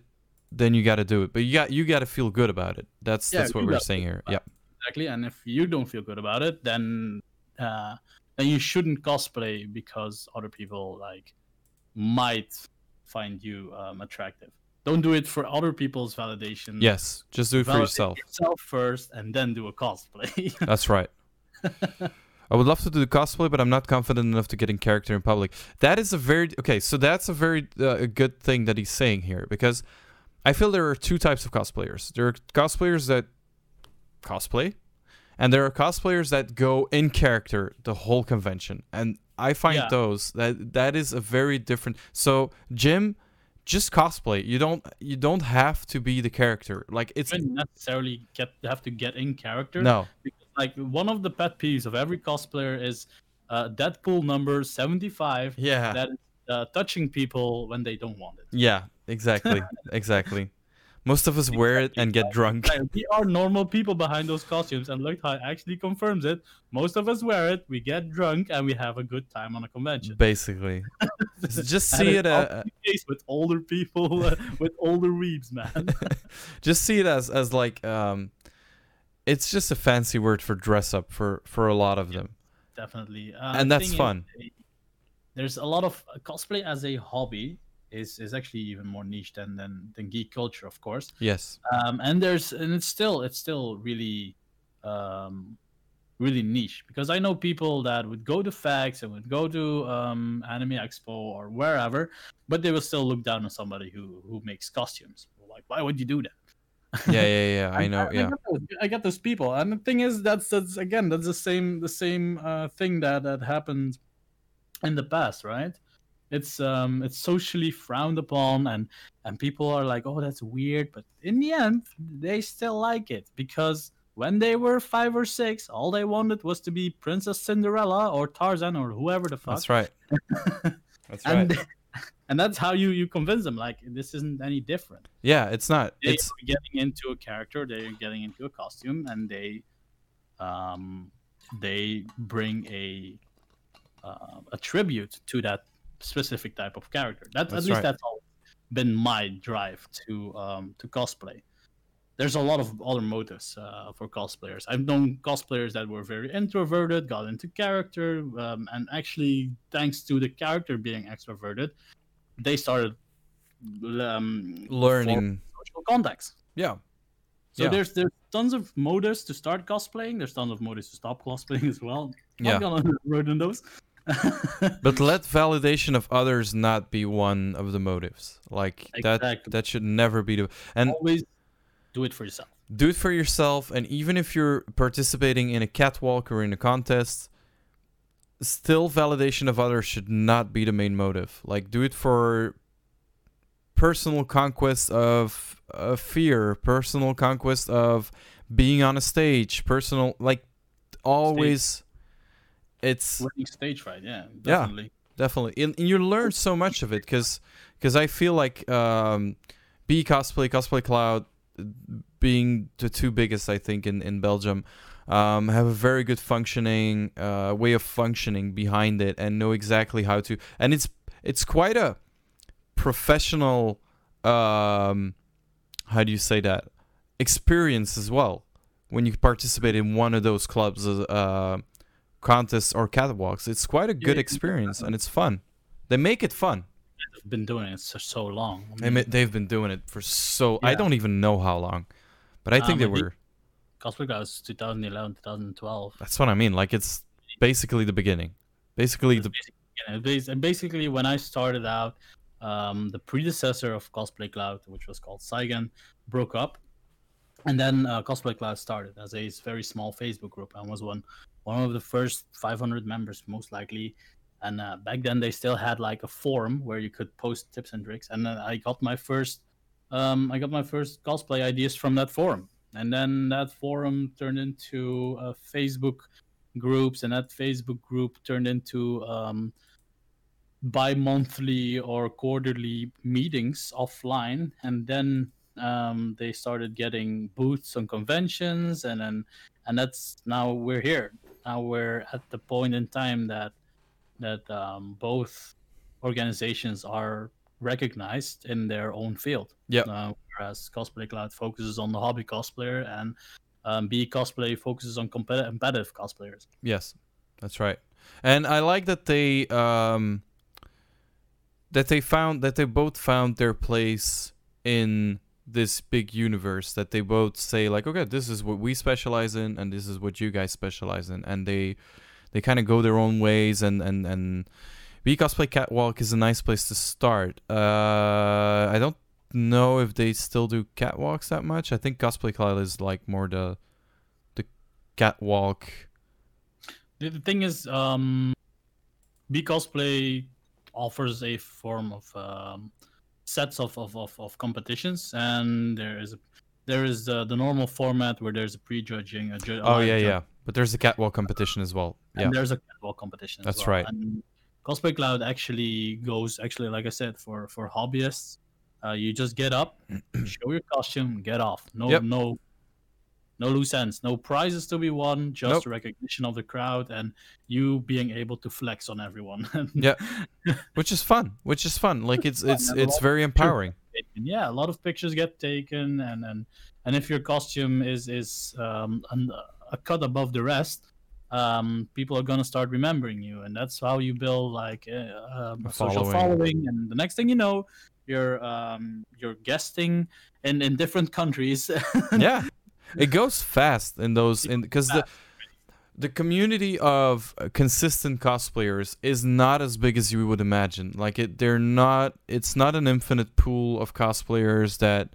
then you got to do it. But you got you got to feel good about it. That's Yeah, that's what we're saying here. Yeah. Exactly. And if you don't feel good about it, then uh, then you shouldn't cosplay because other people like might find you um, attractive. Don't do it for other people's validation. Yes. Just do it for yourself. yourself first, and then do a cosplay. That's right. I would love to do the cosplay, but I'm not confident enough to get in character in public. That is a very okay. So that's a very uh, good thing that he's saying here because I feel there are two types of cosplayers. There are cosplayers that cosplay, and there are cosplayers that go in character the whole convention. And I find Yeah. those that that is a very different. So Jim, just cosplay. You don't you don't have to be the character. Like it's You necessarily get have to get in character. no. because, like one of the pet peeves of every cosplayer is uh, Deadpool number seventy five. Yeah. That is uh, touching people when they don't want it. Yeah, exactly. exactly. Most of us wear it and get drunk. We are normal people behind those costumes, and look how actually confirms it. Most of us wear it, we get drunk, and we have a good time on a convention. Basically. just see it uh, case with older people, uh, with older weebs, man. just see it as as like um it's just a fancy word for dress up for for a lot of them. Definitely, uh, And that's is, fun. uh, there's a lot of uh, cosplay as a hobby is is actually even more niche than than, than geek culture, of course. Yes. um, and there's and it's still it's still really um, really niche because I know people that would go to FACTS and would go to um, Anime Expo or wherever, but they will still look down on somebody who who makes costumes. Like, why would you do that? Yeah, yeah, yeah. I know. I, Yeah. get those, I get those people, and the thing is, that's that's again, that's the same the same uh, thing that that happened in the past, right? It's um it's socially frowned upon, and and people are like, oh, that's weird, but in the end, they still like it because when they were five or six, all they wanted was to be Princess Cinderella or Tarzan or whoever the fuck. That's right. That's right. and and that's how you you convince them like this isn't any different Yeah, it's not. they It's getting into a character they're getting into a costume and they um they bring a uh, a tribute to that specific type of character that That's at least right. that's always been my drive to um to cosplay there's a lot of other motives uh, for cosplayers i've known cosplayers that were very introverted got into character um, and actually thanks to the character being extroverted they started um, learning. social contacts Yeah. so Yeah. there's there's tons of motives to start cosplaying. There's tons of motives to stop cosplaying as well. Yeah. I'm gonna on those. But let validation of others not be one of the motives. Like that Exactly. that should never be the and Always do it for yourself. do it for yourself and even if you're participating in a catwalk or in a contest still validation of others should not be the main motive like do it for personal conquest of, of fear personal conquest of being on a stage personal like always it's Winning stage fright, yeah, Yeah. definitely. definitely and, and you learn so much of it because because i feel like um b cosplay cosplay cloud being the two biggest i think in in belgium um have a very good functioning uh way of functioning behind it and know exactly how to and it's it's quite a professional um how do you say that experience as well when you participate in one of those clubs uh contests or catwalks. It's quite a good yeah, experience and it's fun. They make it fun. They've been doing it for so long. I mean, they've been doing it for so i don't even know how long but i think Um, they were cosplay guys 2011, 2012. that's what i mean like it's basically the beginning. Basically the basically, yeah, it's bas- and basically, when I started out, um, the predecessor of Cosplay Cloud, which was called Saigon, broke up, and then uh, Cosplay Cloud started as a very small Facebook group and was one one of the first 500 members, most likely. And uh, back then, they still had like a forum where you could post tips and tricks. And I got my first, um, I got my first cosplay ideas from that forum. And then that forum turned into uh, Facebook groups, and that Facebook group turned into um, bi-monthly or quarterly meetings offline and then um, they started getting booths on conventions and then and that's now we're here now we're at the point in time that that um, both organizations are recognized in their own field Yep. uh, whereas cosplay cloud focuses on the hobby cosplayer and um, b cosplay focuses on competitive competitive cosplayers Yes, that's right. And I like that they um that they found that they both found their place in this big universe that they both say like okay this is what we specialize in and this is what you guys specialize in and they they kind of go their own ways and and and be cosplay catwalk is a nice place to start. Uh, I don't know if they still do catwalks that much. I think cosplay cloud is like more the the catwalk. The, the thing is, um, B cosplay offers a form of um, sets of, of, of, of competitions, and there is a, there is the, the normal format where there's a prejudging. A ju- Oh yeah, judge, yeah. But there's a catwalk competition as well. Yeah. And there's a catwalk competition. as That's well. right. And Cosplay Cloud actually goes actually, like I said, for for hobbyists. Uh, you just get up, show your costume, get off. No, Yep. no, no loose ends. No prizes to be won. Just Nope. recognition of the crowd and you being able to flex on everyone. Yeah. which is fun. Which is fun. Like it's it's a it's very empowering. Yeah, a lot of pictures get taken, and and and if your costume is is um, an, a cut above the rest, um, people are gonna start remembering you, and that's how you build like uh, um, A social following. following. And the next thing you know, you're um, you're guesting in in different countries. yeah it goes fast in those in because the the community of consistent cosplayers is not as big as you would imagine. Like it they're not it's not an infinite pool of cosplayers that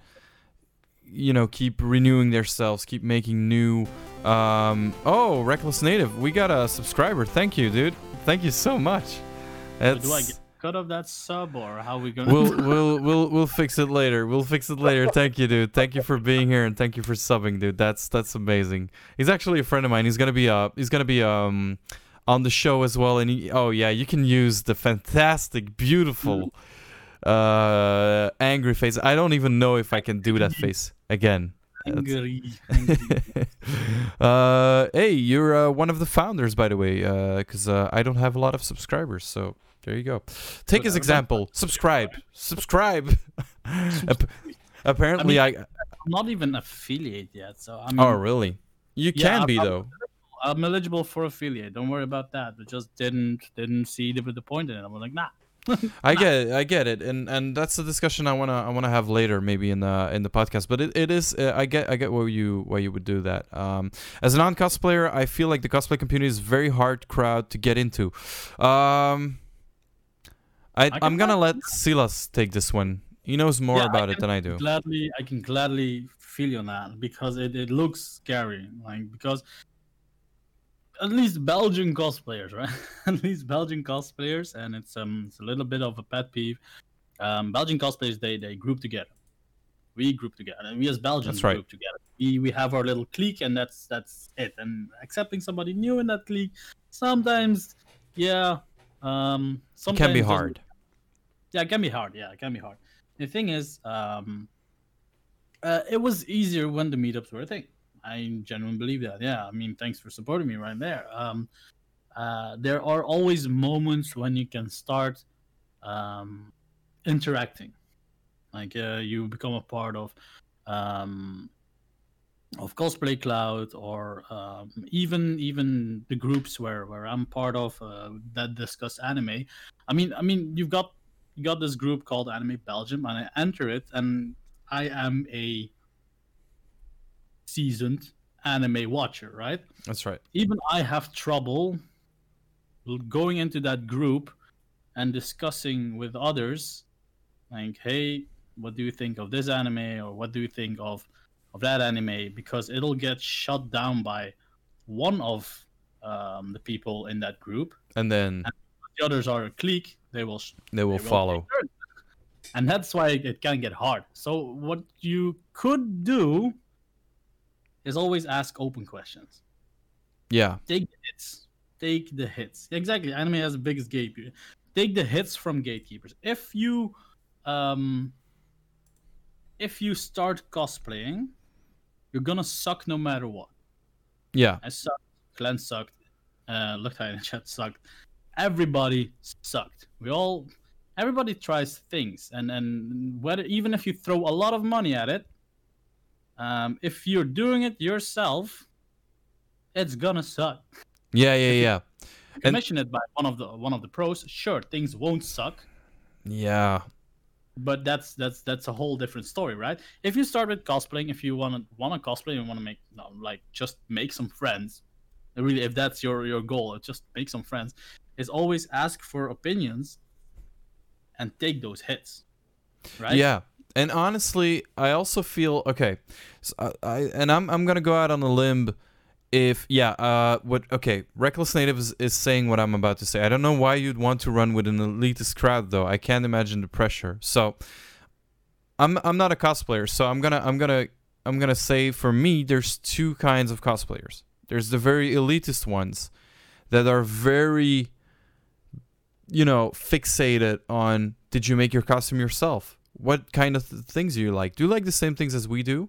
you know keep renewing themselves keep making new um oh reckless native we got a subscriber. Thank you dude. Thank you so much. So do I It's- cut of that sub, or how we gonna? we'll we'll we'll we'll fix it later. We'll fix it later. Thank you, dude. Thank you for being here and thank you for subbing, dude. That's that's amazing. He's actually a friend of mine. He's gonna be uh he's gonna be um on the show as well. And he, oh yeah, you can use the fantastic, beautiful, uh angry face. I don't even know if I can do that face again. Angry, angry. uh, hey, you're uh, one of the founders, by the way, because uh, I don't have a lot of subscribers. So there you go. Take his example. Subscribe. Subscribe. Apparently, I. I'm not even affiliate yet, so I mean, oh, really? You Yeah, can I'm- be though. I'm eligible for affiliate. Don't worry about that. But just didn't didn't see the, the point in it. I'm like, nah. I get it. I get it, and and that's the discussion I wanna I wanna have later, maybe in the in the podcast. But it, it is uh, I get I get why you why you would do that. Um, as a non cosplayer, I feel like the cosplay community is a very hard crowd to get into. Um, I, can I'm gonna let Silas take this one. He knows more Yeah, I about it than I do. Gladly, I can gladly feel you on that because it, it looks scary. Like because at least Belgian cosplayers, right? at least Belgian cosplayers, and it's um it's a little bit of a pet peeve. Um, Belgian cosplayers they they group together. We group together, and we as Belgians right. group together. We we have our little clique, and that's that's it. And accepting somebody new in that clique, sometimes, yeah, um, It can be hard. Yeah, it can be hard. Yeah, it can be hard. The thing is, um, uh, it was easier when the meetups were a thing. I genuinely believe that. Yeah, I mean, thanks for supporting me right there. Um, uh, there are always moments when you can start um, interacting, like uh, you become a part of um, of cosplay cloud or um, even even the groups where where i'm part of uh, that discuss anime i mean i mean you've got got this group called anime belgium and i enter it and i am a seasoned anime watcher right That's right. even I have trouble going into that group and discussing with others, like, hey, what do you think of this anime, or what do you think of of that anime? Because it'll get shut down by one of um, the people in that group. And then The others are a clique. They will sh- they will they will follow. And that's why it can get hard. So what you could do is always ask open questions Yeah. take the hits. Take the hits. Exactly. Anime has the biggest gatekeeper. Take the hits from gatekeepers. If you um if you start cosplaying, you're gonna suck no matter what. Yeah. I sucked, Glenn sucked, uh looked in the chat sucked. Everybody sucked. We all everybody tries things and and whether even if you throw a lot of money at it, um, if you're doing it yourself, it's gonna suck Yeah. Yeah. Yeah. Commission it by one of the one of the pros sure things won't suck Yeah. but that's that's that's a whole different story right if you start with cosplaying if you want to want to cosplay and want to make no, like just make some friends really if that's your your goal just make some friends is always ask for opinions and take those hits right Yeah, and honestly, I also feel okay. So I, I and I'm I'm gonna go out on a limb. If yeah, uh, what okay, Reckless Native is, is saying what I'm about to say. I don't know why you'd want to run with an elitist crowd though. I can't imagine the pressure. So, I'm I'm not a cosplayer, so I'm gonna I'm gonna I'm gonna say for me, there's two kinds of cosplayers. There's the very elitist ones that are very, you know, fixated on did you make your costume yourself? What kind of th- things do you like? Do you like the same things as we do?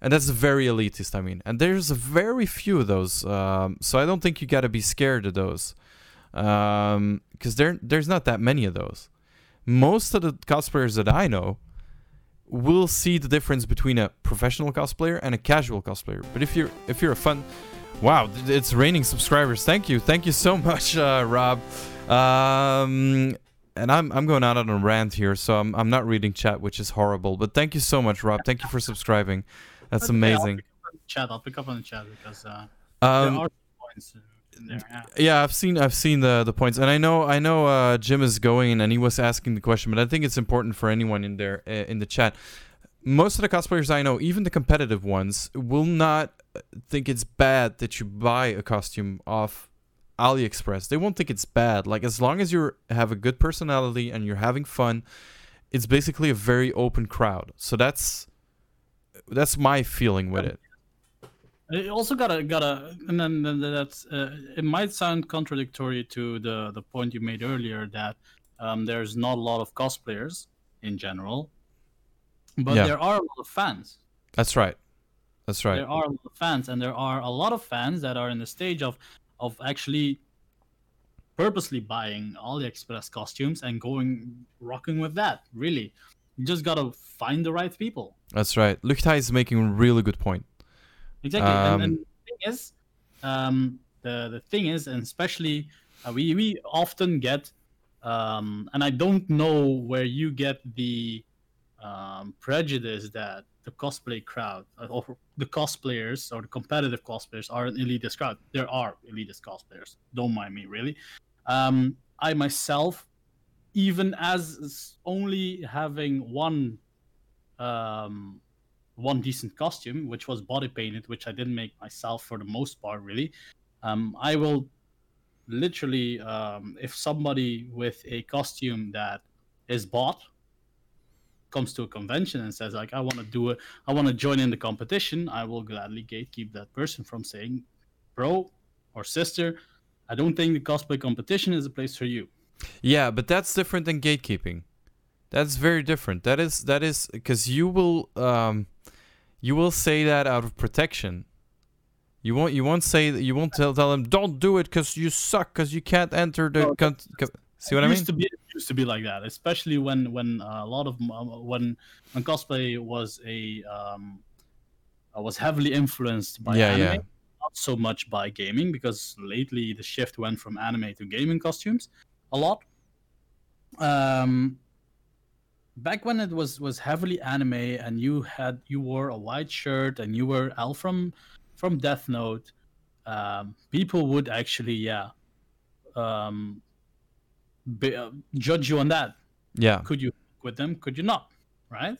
And that's very elitist, I mean. And there's very few of those. Um, so I don't think you got to be scared of those. Because there, there's not that many of those. Most of the cosplayers that I know will see the difference between a professional cosplayer and a casual cosplayer. But if you're if you're a fun Wow, it's raining subscribers. Thank you. Thank you so much, uh, Rob. Um, and I'm I'm going out on a rant here, so I'm I'm not reading chat, which is horrible. But thank you so much, Rob. Thank you for subscribing. That's Okay, I'll amazing. pick up on the chat i'll pick up on the chat because uh, Um, there are points there yeah. yeah, I've seen I've seen the the points, and I know I know uh, Jim is going, and he was asking the question, but I think it's important for anyone in there uh, in the chat. Most of the cosplayers I know, even the competitive ones, will not think it's bad that you buy a costume off AliExpress. They won't think it's bad. Like as long as you have a good personality and you're having fun, it's basically a very open crowd. So that's that's my feeling with it. You also gotta gotta, and then, then that's uh, it might sound contradictory to the the point you made earlier that um, there's not a lot of cosplayers in general, but Yeah. there are a lot of fans. That's right. That's right. There are a lot of fans, and there are a lot of fans that are in the stage of of actually purposely buying AliExpress costumes and going rocking with that. Really, you just gotta find the right people. That's right. Luchtai is making a really good point. Exactly. and, and Um, the thing is, um, the the thing is, and especially uh, we we often get, um, and I don't know where you get the um, prejudice that the cosplay crowd uh, or the cosplayers or the competitive cosplayers are an elitist crowd. There are elitist cosplayers. Don't mind me, really. Um, I myself, even as only having one um, one decent costume, which was body painted, which I didn't make myself for the most part, really. Um, I will literally, um, if somebody with a costume that is bought comes to a convention and says like, I want to do it, I want to join in the competition, I will gladly gatekeep that person from saying, bro or sister, I don't think the cosplay competition is a place for you. Yeah, but that's different than gatekeeping. That's very different. That is that is because you will um, you will say that out of protection. You won't you won't say that you won't tell tell them don't do it because you suck because you can't enter the. No, Con- co- see what it I mean? used to be it used to be like that, especially when when uh, a lot of uh, when when cosplay was a um, uh, was heavily influenced by Yeah, anime, yeah. not so much by gaming because lately the shift went from anime to gaming costumes a lot. Um, back when it was was heavily anime and you had you wore a white shirt and you were L from from Death Note, um, people would actually yeah um, be, uh, judge you on that. Yeah, Could you with them? Could you not? Right?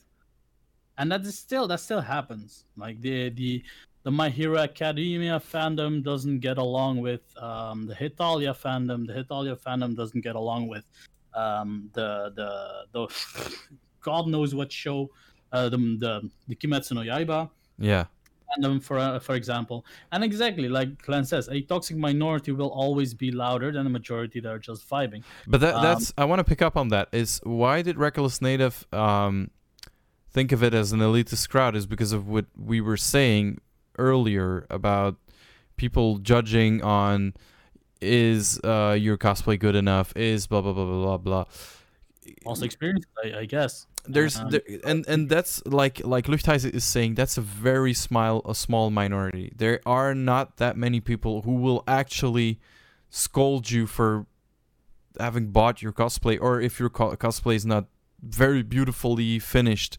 And that is still that still happens. Like the the the My Hero Academia fandom doesn't get along with um, the Hetalia fandom. The Hetalia fandom doesn't get along with um, the the the God knows what show. Uh, the, the the Kimetsu no Yaiba yeah, fandom, for uh, for example. And exactly like Glenn says, a toxic minority will always be louder than a majority that are just vibing. but that Um, that's I want to pick up on that. Is why did Reckless Native um, think of it as an elitist crowd? Is because of what we were saying earlier about people judging on is uh, your cosplay good enough? Is blah blah blah blah blah blah. Also experience, I, I guess. There's Um, there, and and that's like like Lufthansa is saying that's a very small a small minority. There are not that many people who will actually scold you for having bought your cosplay or if your co- cosplay is not very beautifully finished.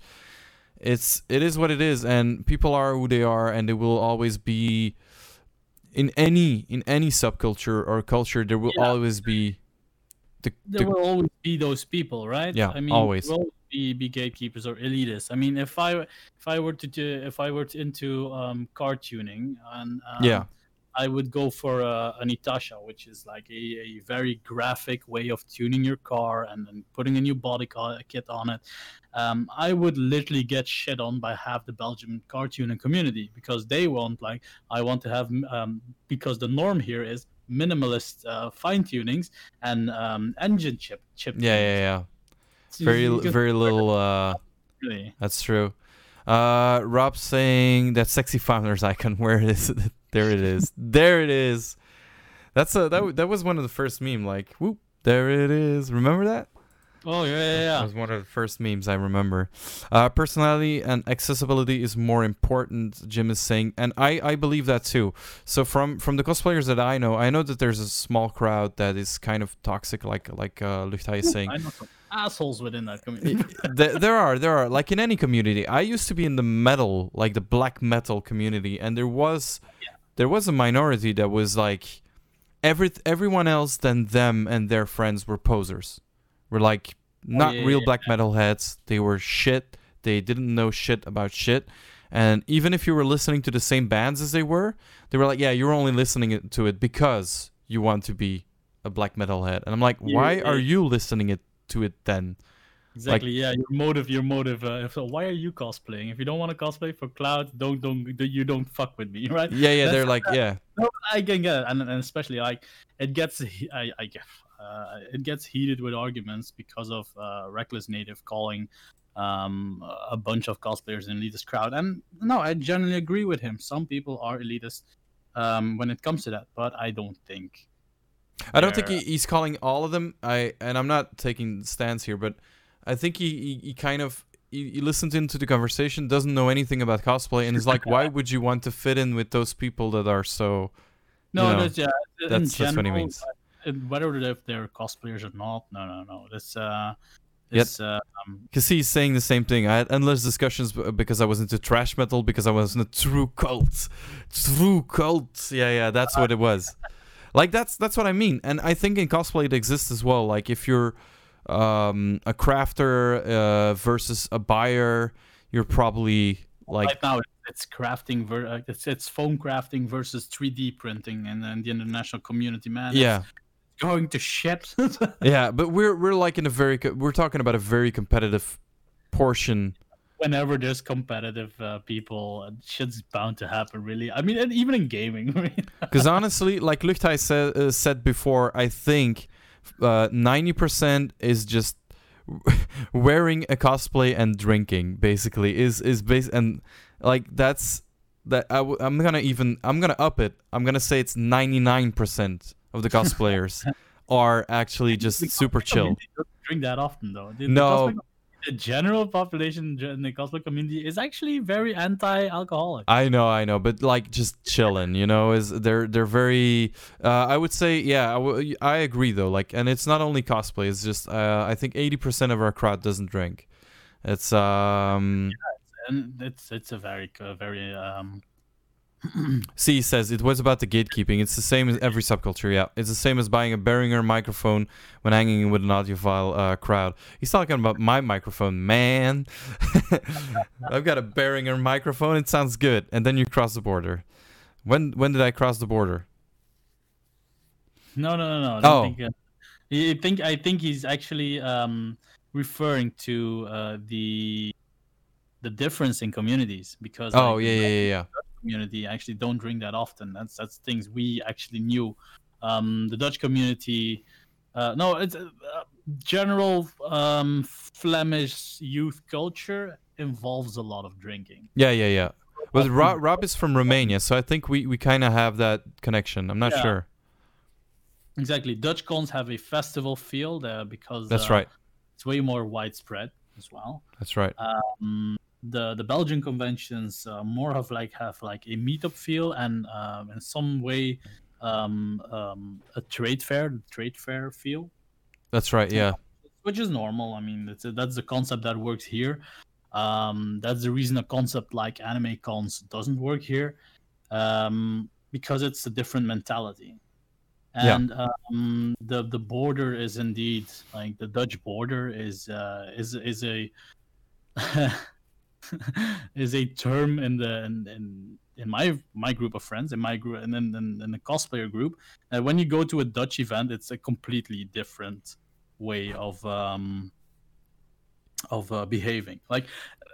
It's it is what it is and people are who they are and they will always be in any in any subculture or culture there will Yeah. always be the, there the will always be those people, right? Yeah, I mean, always. there will always be, be gatekeepers or elitists. I mean, if I if I were to do, if I were to into um, car tuning and um, Yeah. I would go for a, an Itasha, which is like a, a very graphic way of tuning your car and then putting a new body kit on it. Um, I would literally get shit on by half the Belgian car tuning community because they want like I want to have um, because the norm here is minimalist uh, fine tunings and um, engine chip chip. yeah yeah yeah So very very little uh really. that's true. Uh rob saying that sexy founders icon where is it? There it is. There it is. That's a that, that was one of the first meme like whoop there it is. Remember that? Oh yeah, yeah, That was one of the first memes I remember. Uh, personality and accessibility is more important, Jim is saying, and I, I believe that too. So from from the cosplayers that I know, I know that there's a small crowd that is kind of toxic, like like uh, Luchtai is saying. I know some assholes within that community. there, there are there are like in any community. I used to be in the metal, like the black metal community, and there was there was a minority that was like every everyone else than them and their friends were posers. Were like oh, not yeah, real yeah, black metal heads. They were shit. They didn't know shit about shit. And even if you were listening to the same bands as they were, they were like, "Yeah, you're only listening to it because you want to be a black metal head." And I'm like, "Why are you listening it to it then?" Exactly. yeah, your motive, your motive. Uh, so why are you cosplaying? If you don't want to cosplay for Cloud, don't don't you don't fuck with me, right? Yeah, yeah, That's- they're like, yeah, No, I can get it, and, and especially like it gets I, I get uh, it gets heated with arguments because of uh, reckless native calling um, a bunch of cosplayers an elitist crowd, and no, I generally agree with him. Some people are elitist um, when it comes to that, but I don't think. I don't think he, he's calling all of them. I and I'm not taking stands here, but I think he he, he kind of he, he listened into the conversation, doesn't know anything about cosplay, and is like, why would you want to fit in with those people that are so? No, know, that's yeah. that's- that's what he means. uh, Whether if they're cosplayers or not, no, no, no. That's uh, Yet- it's uh, um, Because he's saying the same thing. I had endless discussions b- because I was into trash metal because I was in a true cult, true cult. Yeah, yeah, that's what it was. Like that's that's what I mean, and I think in cosplay it exists as well. Like if you're um, a crafter uh, versus a buyer, you're probably like right now it's crafting ver- uh, it's it's foam crafting versus 3D printing and then the international community man. yeah, going to shit. yeah. But we're we're like in a very co- we're talking about a very competitive portion. Whenever there's competitive uh, people, uh, shit's bound to happen. Really, I mean, and even in gaming. Because honestly, like Luchtai said uh, said before, I think ninety percent is just wearing a cosplay and drinking. Basically, is is base and like that's that. I w- I'm gonna even I'm gonna up it. I'm gonna say it's ninety nine percent of the cosplayers are actually just super chill. drink that often though. The No. The general population in the cosplay community is actually very anti-alcoholic. I know, I know, but like just chilling, you know, is they're they're very. Uh, I would say, yeah, I, w- I agree though. Like, and it's not only cosplay; it's just uh, I think eighty percent of our crowd doesn't drink. It's um. Yeah, and it's it's a very very um C says it was about the gatekeeping. It's the same as every subculture. Yeah, it's the same as buying a Behringer microphone when hanging with an audiophile uh, crowd. He's talking about my microphone, man. I've got a Behringer microphone. It sounds good, and then you cross the border. When when did I cross the border? no no no no. I Oh. think, uh, I think I think he's actually um referring to uh, the the difference in communities because Oh like, yeah yeah yeah yeah. Community actually don't drink that often. That's that's things we actually knew. Um, the Dutch community, uh, no, it's uh, uh, general um, Flemish youth culture involves a lot of drinking. Yeah, yeah, yeah. But Rob, Rob is from Romania, so I think we, we kind of have that connection. I'm not Yeah. sure. Exactly, Dutch cons have a festival feel there because That's uh, right. It's way more widespread as well. That's right. Um, the the Belgian conventions uh, more of like have like a meetup feel and um, in some way um, um, a trade fair, trade fair feel. That's right. Yeah. which is normal. I mean, that's that's the concept that works here. Um, that's the reason a concept like anime cons doesn't work here. Um, because it's a different mentality. Yeah. And um, the the border is indeed like the Dutch border is uh, is is a is a term in the in, in in my my group of friends in my group and then in, in the cosplayer group when you go to a Dutch event it's a completely different way of um of uh, behaving. Like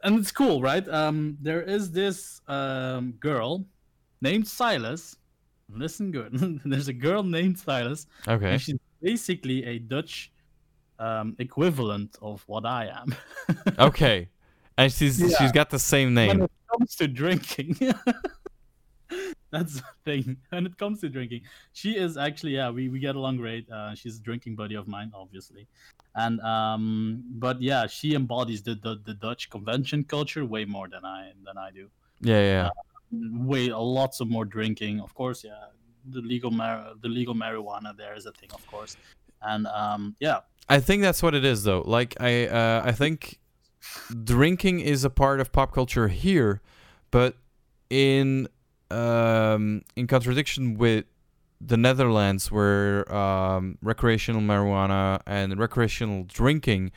and it's cool right? Um there is this um girl named Silas. Listen good. There's a girl named Silas Okay. and she's basically a Dutch um equivalent of what I am. Okay. And she's Yeah. she's got the same name. when it comes to drinking that's the thing when it comes to drinking she is actually yeah we, we get along great uh, she's a drinking buddy of mine obviously and um but yeah she embodies the, the the dutch convention culture way more than i than i do Yeah, yeah. yeah. way lots of more drinking of course yeah the legal mar- the legal marijuana there is a thing of course and um yeah I think that's what it is, though. Like I, uh, I think drinking is a part of pop culture here, but in um, in contradiction with the Netherlands, where um, recreational marijuana and recreational drinking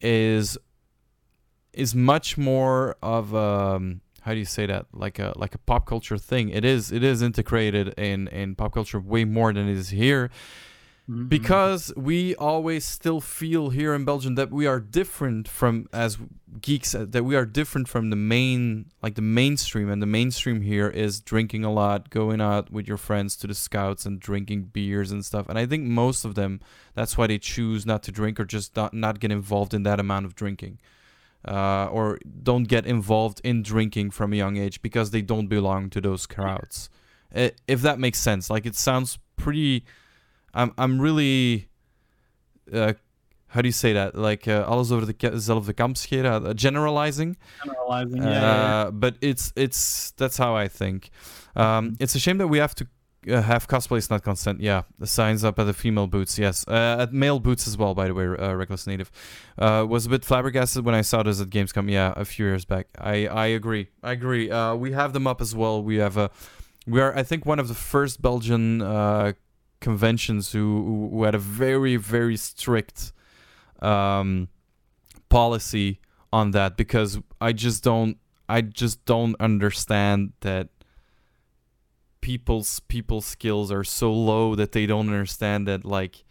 is is much more of um how do you say that? Like a like a pop culture thing. It is it is integrated in in pop culture way more than it is here Mhm. because we always still feel here in Belgium that we are different from as geeks uh, that we are different from the main like the mainstream. And the mainstream here is drinking a lot going out with your friends to the scouts and drinking beers and stuff. And I think most of them that's why they choose not to drink or just not, not get involved in that amount of drinking. Uh, or don't get involved in drinking from a young age because they don't belong to those crowds. If that makes sense. Like it sounds pretty I'm I'm really uh, how do you say that? Like uh, alles over dezelfde kam scheren, uh, generalizing. generalizing yeah, yeah, Uh, but it's it's that's how I think. Um, it's a shame that we have to uh, have cosplays not consent. Yeah, the signs up at the female boots. Yes, uh, at male boots as well. By the way, uh, reckless native uh, was a bit flabbergasted when I saw this at Gamescom. Yeah, a few years back. I I agree. I agree. Uh, we have them up as well. We have a. We are, I think, one of the first Belgian uh, conventions who who had a very very strict um, policy on that because I just don't I just don't understand that people's people's skills are so low that they don't understand that like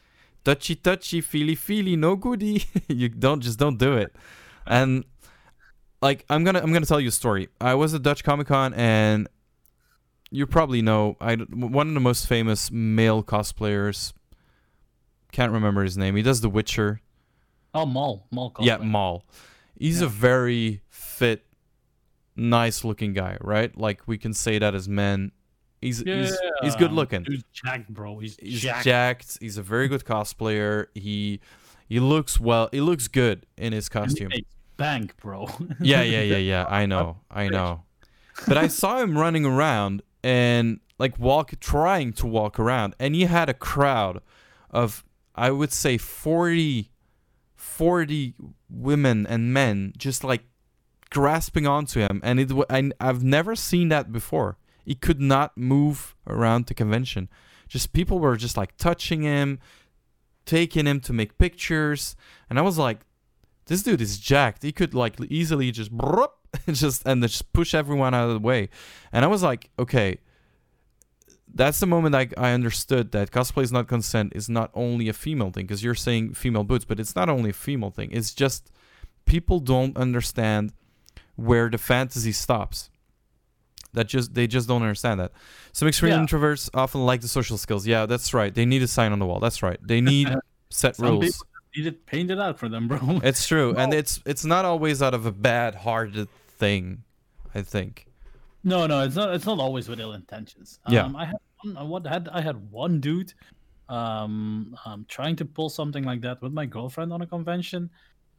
touchy touchy feely feely no goody. You don't just don't do it. And like I'm gonna I'm gonna tell you a story. I was at Dutch Comic Con and you probably know I one of the most famous male cosplayers can't remember his name he does The Witcher oh Maul Maul yeah, cosplay. Maul. He's a very fit, nice looking guy, right? Like we can say that as men. He's he's, he's good looking. Dude's jacked, bro. He's, He's jacked. jacked. He's a very good cosplayer. He he looks well. He looks good in his costume. makes bank, bro. yeah, yeah, yeah, yeah. I know, I know. But I saw him running around and like walk, trying to walk around, and he had a crowd of I would say 40, 40 women and men just like grasping onto him, and it I've never seen that before. He could not move around the convention. Just people were just like touching him, taking him to make pictures, and I was like, this dude is jacked. He could like easily just just and just push everyone out of the way. And I was like, okay, that's the moment I, I understood that cosplay is not consent is not only a female thing because you're saying female boots, but it's not only a female thing. It's just people don't understand where the fantasy stops. That just they just don't understand that. Some extreme Yeah. introverts often like the social skills. Yeah, that's right. They need a sign on the wall. That's right. They need set Some rules. people need it painted out for them, bro. It's true, and it's it's not always out of a bad-hearted thing. I think. No, no, it's not. It's not always with ill intentions. Um, Yeah. I had one, I what had I had one dude, um, um, trying to pull something like that with my girlfriend on a convention.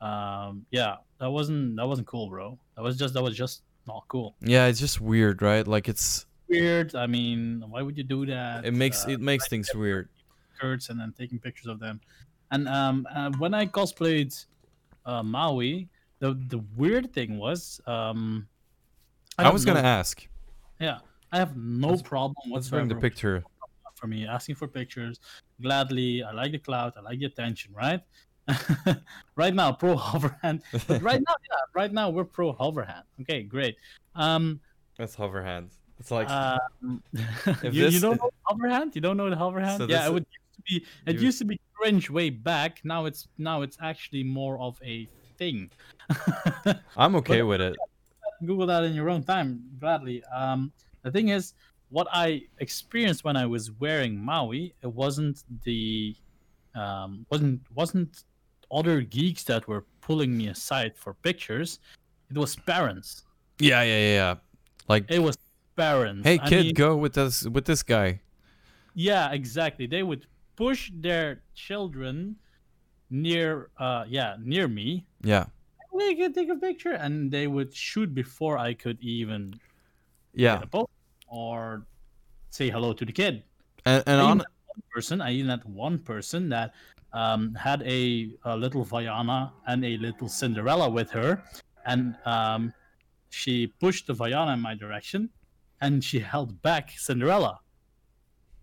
Um, yeah, that wasn't that wasn't cool, bro. That was just that was just not cool. Yeah, it's just weird, right? Like it's Weird. I mean, why would you do that? it makes Uh, it makes things weird. skirts and then taking pictures of them. And um, uh, when I cosplayed uh, Maui, the the weird thing was um, I, don't was gonna ask. Yeah, I have no Let's- problem Let's bring the picture. for me asking for pictures gladly. I like the clout. I like the attention. Right. right now, pro hoverhand. But right now, yeah, right now we're pro hoverhand. Okay, great. Um, That's hover hands. It's like If you, you don't know hoverhand? You don't know the hoverhand? So yeah, it would used to be. It you- used to be cringe way back. Now it's now it's actually more of a thing. I'm okay with it. Google that in your own time, gladly. Um, the thing is, what I experienced when I was wearing Maui, it wasn't the, um, wasn't wasn't other geeks that were pulling me aside for pictures. It was parents. Yeah, yeah, yeah. yeah. Like, It was parents. hey I kid, mean, go with this with this guy. Yeah, exactly. They would push their children near, uh, yeah, near me. Yeah, We could take a picture, and they would shoot before I could even yeah. get a post or say hello to the kid. And and I on one person, I even had one person that um, had a, a little Vaiana and a little Cinderella with her, and um, she pushed the Vaiana in my direction, and she held back Cinderella.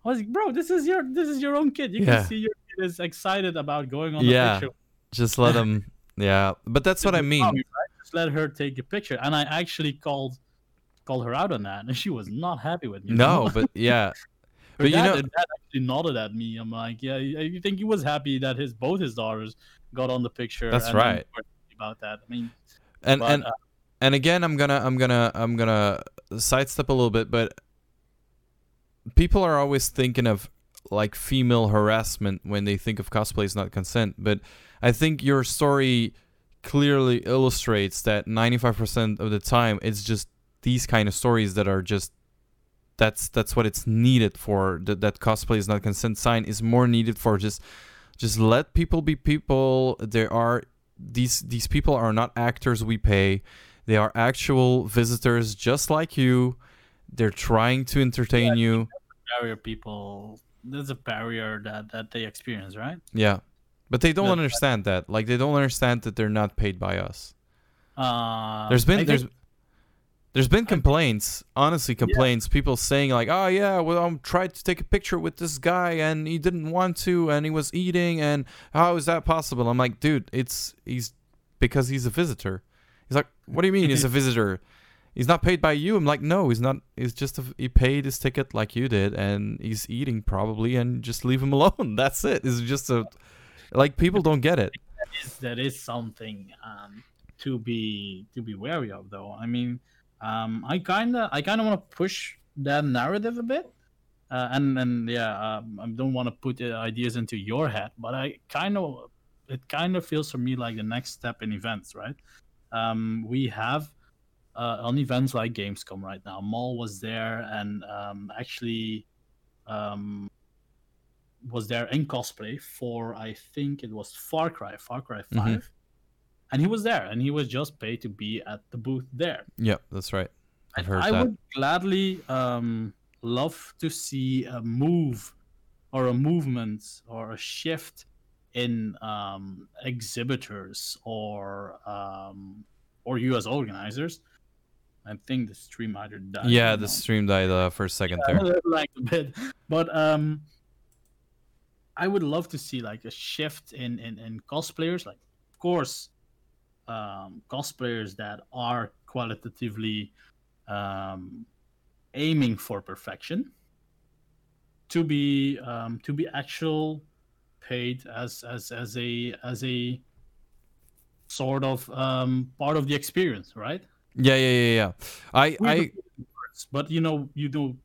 I was like, bro, this is your this is your own kid. You Yeah. can see your kid is excited about going on the Yeah. picture. just let him. Yeah, but that's what I mean. Right? Just let her take a picture, and I actually called called her out on that, and she was not happy with me. No, but yeah, but you know- dad actually nodded at me. I'm like, yeah, you think he was happy that his both his daughters got on the picture. That's right. About that, I mean, and but, and uh, and again i'm gonna i'm gonna i'm gonna sidestep a little bit but people are always thinking of like female harassment when they think of cosplay is not consent but i think your story clearly illustrates that 95% of the time it's just these kind of stories that are just that's that's what it's needed for that, that cosplay is not consent sign is more needed for just just let people be people. There are these these people are not actors we pay. They are actual visitors just like you. They're trying to entertain you. barrier people. There's a barrier that that they experience, right? yeah. But they don't understand that. Like they don't understand that they're not paid by us. Uh, there's been there's there's been complaints honestly complaints people saying like oh yeah well I'm tried to take a picture with this guy and he didn't want to and he was eating and how is that possible? I'm like dude it's he's because he's a visitor. He's like what do you mean he's a visitor he's not paid by you. I'm like no he's not he's just a, he paid his ticket like you did and he's eating probably and just leave him alone. That's it. It's just a like people don't get it. That is something um, to be to be wary of though. I mean um, i kind of i kind of want to push that narrative a bit uh, and and yeah um, i don't want to put uh, ideas into your head but i kind of it kind of feels for me like the next step in events right? Um, we have uh, on events like gamescom right now Maul was there and um, actually um, was there in cosplay for I think it was Far Cry, Far Cry 5 Mhm. and he was there, and he was just paid to be at the booth there. yeah that's right i've heard I that would gladly um, love to see a move or a movement or a shift in um, exhibitors or um, or you as organizers. I think the stream either died. yeah the stream died uh, for a second there. like a bit. But um i would love to see like a shift in in, in cosplayers. Like of course um cosplayers that are qualitatively um aiming for perfection to be um to be actual paid as as as a as a sort of um part of the experience right yeah yeah yeah yeah i i to put in words, but you know, you know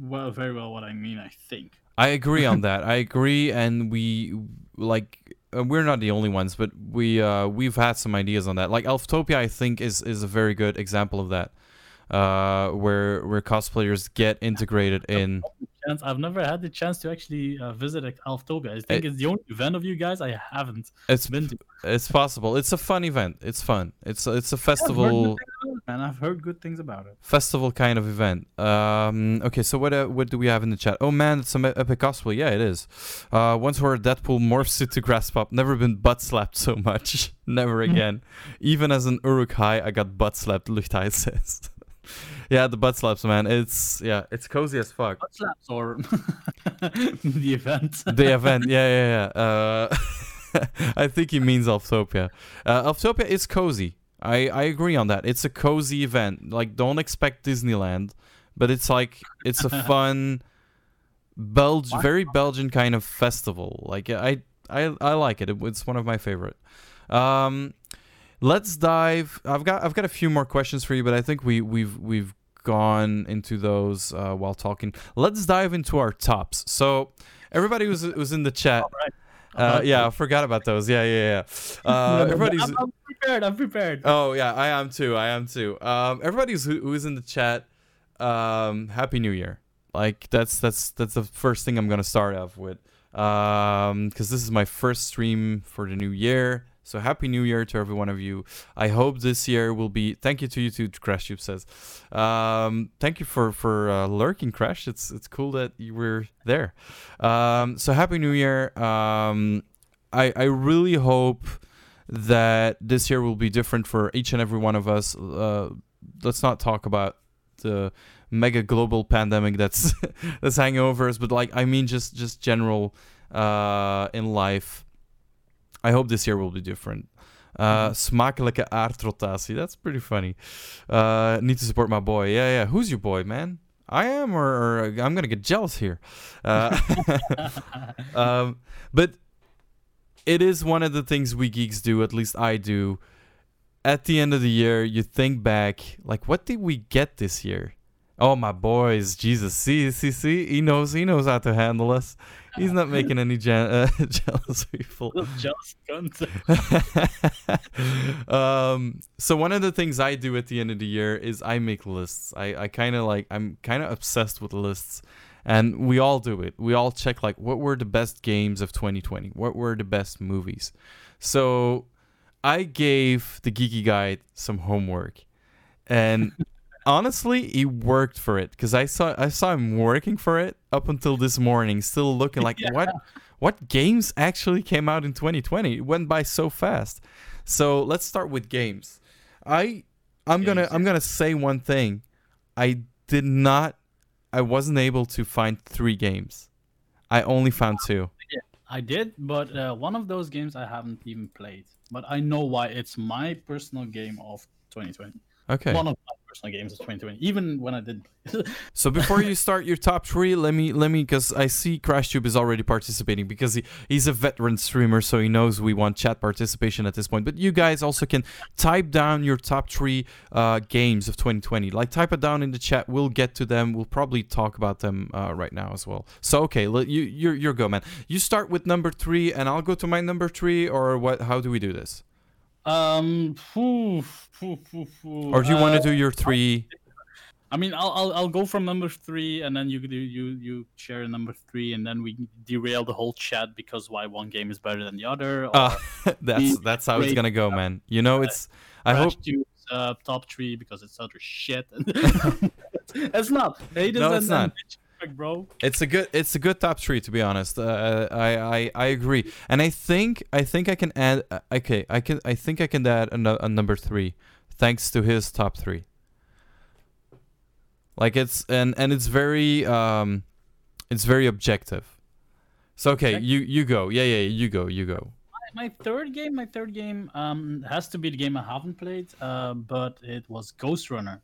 well, very well what I mean. I think. I agree on that. I agree, and we like uh, we're not the only ones, but we uh, we've had some ideas on that. Like Elftopia, I think is is a very good example of that, uh, where where cosplayers get integrated in. Chance, I've never had the chance to actually uh, visit Elftopia. I think Eh. it's the only event of you guys I haven't It's been to. it's possible. It's a fun event. It's fun. It's it's a festival it, man. I've heard good things about it. festival kind of event. Um, okay, so what uh, what do we have in the chat? Oh man, it's some epic cosplay. Yeah, it is. Uh, once where Deadpool morphs into Grasp Up, never been butt slapped so much. never again. Even as an Uruk-hai, I got butt slapped. Luchtai says. yeah, the butt slaps, man. It's yeah, it's cozy as fuck. Butt slaps or the event. the event, yeah, yeah, yeah. Uh, I think he means Elftopia. Uh, is cozy. I I agree on that. It's a cozy event. Like, don't expect Disneyland, but it's like it's a fun, Belg, very Belgian kind of festival. Like, I I I like it. it it's one of my favorite. Um, let's dive. I've got I've got a few more questions for you, but I think we we've we've gone into those uh, while talking. Let's dive into our tops. So everybody was was in the chat. Uh, yeah, I forgot about those. Yeah, yeah, yeah. Uh, everybody's. I'm, I'm prepared. I'm prepared. Oh yeah, I am too. I am too. Um, everybody's who, who's in the chat. Um, Happy New Year. Like that's that's that's the first thing I'm gonna start off with. Um, because this is my first stream for the new year. So happy new year to every one of you. I hope this year will be. Thank you to you too, Crash Tube says. Um, thank you for for uh, lurking, Crash. It's it's cool that you were there. Um, so happy new year. Um, I I really hope that this year will be different for each and every one of us. Uh, let's not talk about the mega global pandemic that's that's hanging over us, but like I mean just just general uh, in life. I hope this year will be different. Uh, smakelijke aardrotatie. That's pretty funny. Uh, need to support my boy. Yeah, yeah. Who's your boy, man? I am, or, or I'm gonna get jealous here. Uh, um, but it is one of the things we geeks do. At least I do. At the end of the year, you think back, like, what did we get this year? Oh, my boys, Jesus, see, see, see, he knows, he knows how to handle us. He's not making any je- uh, jealous people. Jealous cunt. um, so one of the things I do at the end of the year is I make lists. I, I kind of like I'm kind of obsessed with lists, and we all do it. We all check like what were the best games of 2020, what were the best movies. So I gave the geeky guide some homework, and honestly, he worked for it because I saw I saw him working for it up until this morning, still looking like Yeah. what what games actually came out in 2020. It went by so fast. So let's start with games. I I'm gonna Games, I'm gonna say one thing. I did not I wasn't able to find three games. I only found two. I did, but uh, one of those games I haven't even played. But I know why. It's my personal game of 2020. Okay. One of personal games of 2020. Even when I did. So before you start your top three, let me let me because I see CrashTube is already participating because he, he's a veteran streamer, so he knows we want chat participation at this point. But you guys also can type down your top three uh, games of 2020. Like type it down in the chat. We'll get to them. We'll probably talk about them uh, right now as well. So okay, let, you you're you're go man. You start with number three, and I'll go to my number three, or what? How do we do this? Um. phew, phew, phew, phew. Or do you want Uh, to do your three? I mean, I'll, I'll I'll go from number three, and then you you you share number three, and then we derail the whole chat because why one game is better than the other. Uh, that's that's how it's gonna go, man. You know, it's. I hope Tube's, uh, top three because it's utter shit. it's not. Haters No, and- it's not. bitch, fuck, bro. It's a good it's a good top three to be honest. Uh, I, I I agree, and I think I think I can add. uh, Okay, I can I think I can add a, a number three, thanks to his top three. Like it's and and it's very um, it's very objective. So okay, Okay. you you go. Yeah yeah you go you go. My third game, my third game, um, has to be the game I haven't played, uh, but it was Ghost Runner.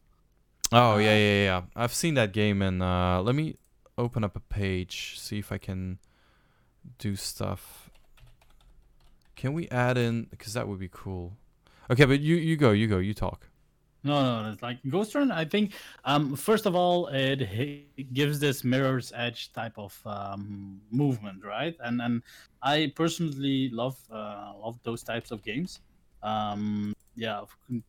Oh yeah yeah yeah. I've seen that game and uh, let me open up a page see if I can do stuff. Can we add in because that would be cool. Okay, but you you go you go you talk. No, no, it's like Ghost Runner. I think, um, first of all, it, it gives this mirror's edge type of um, movement, right? And and I personally love uh, love those types of games. Um, yeah,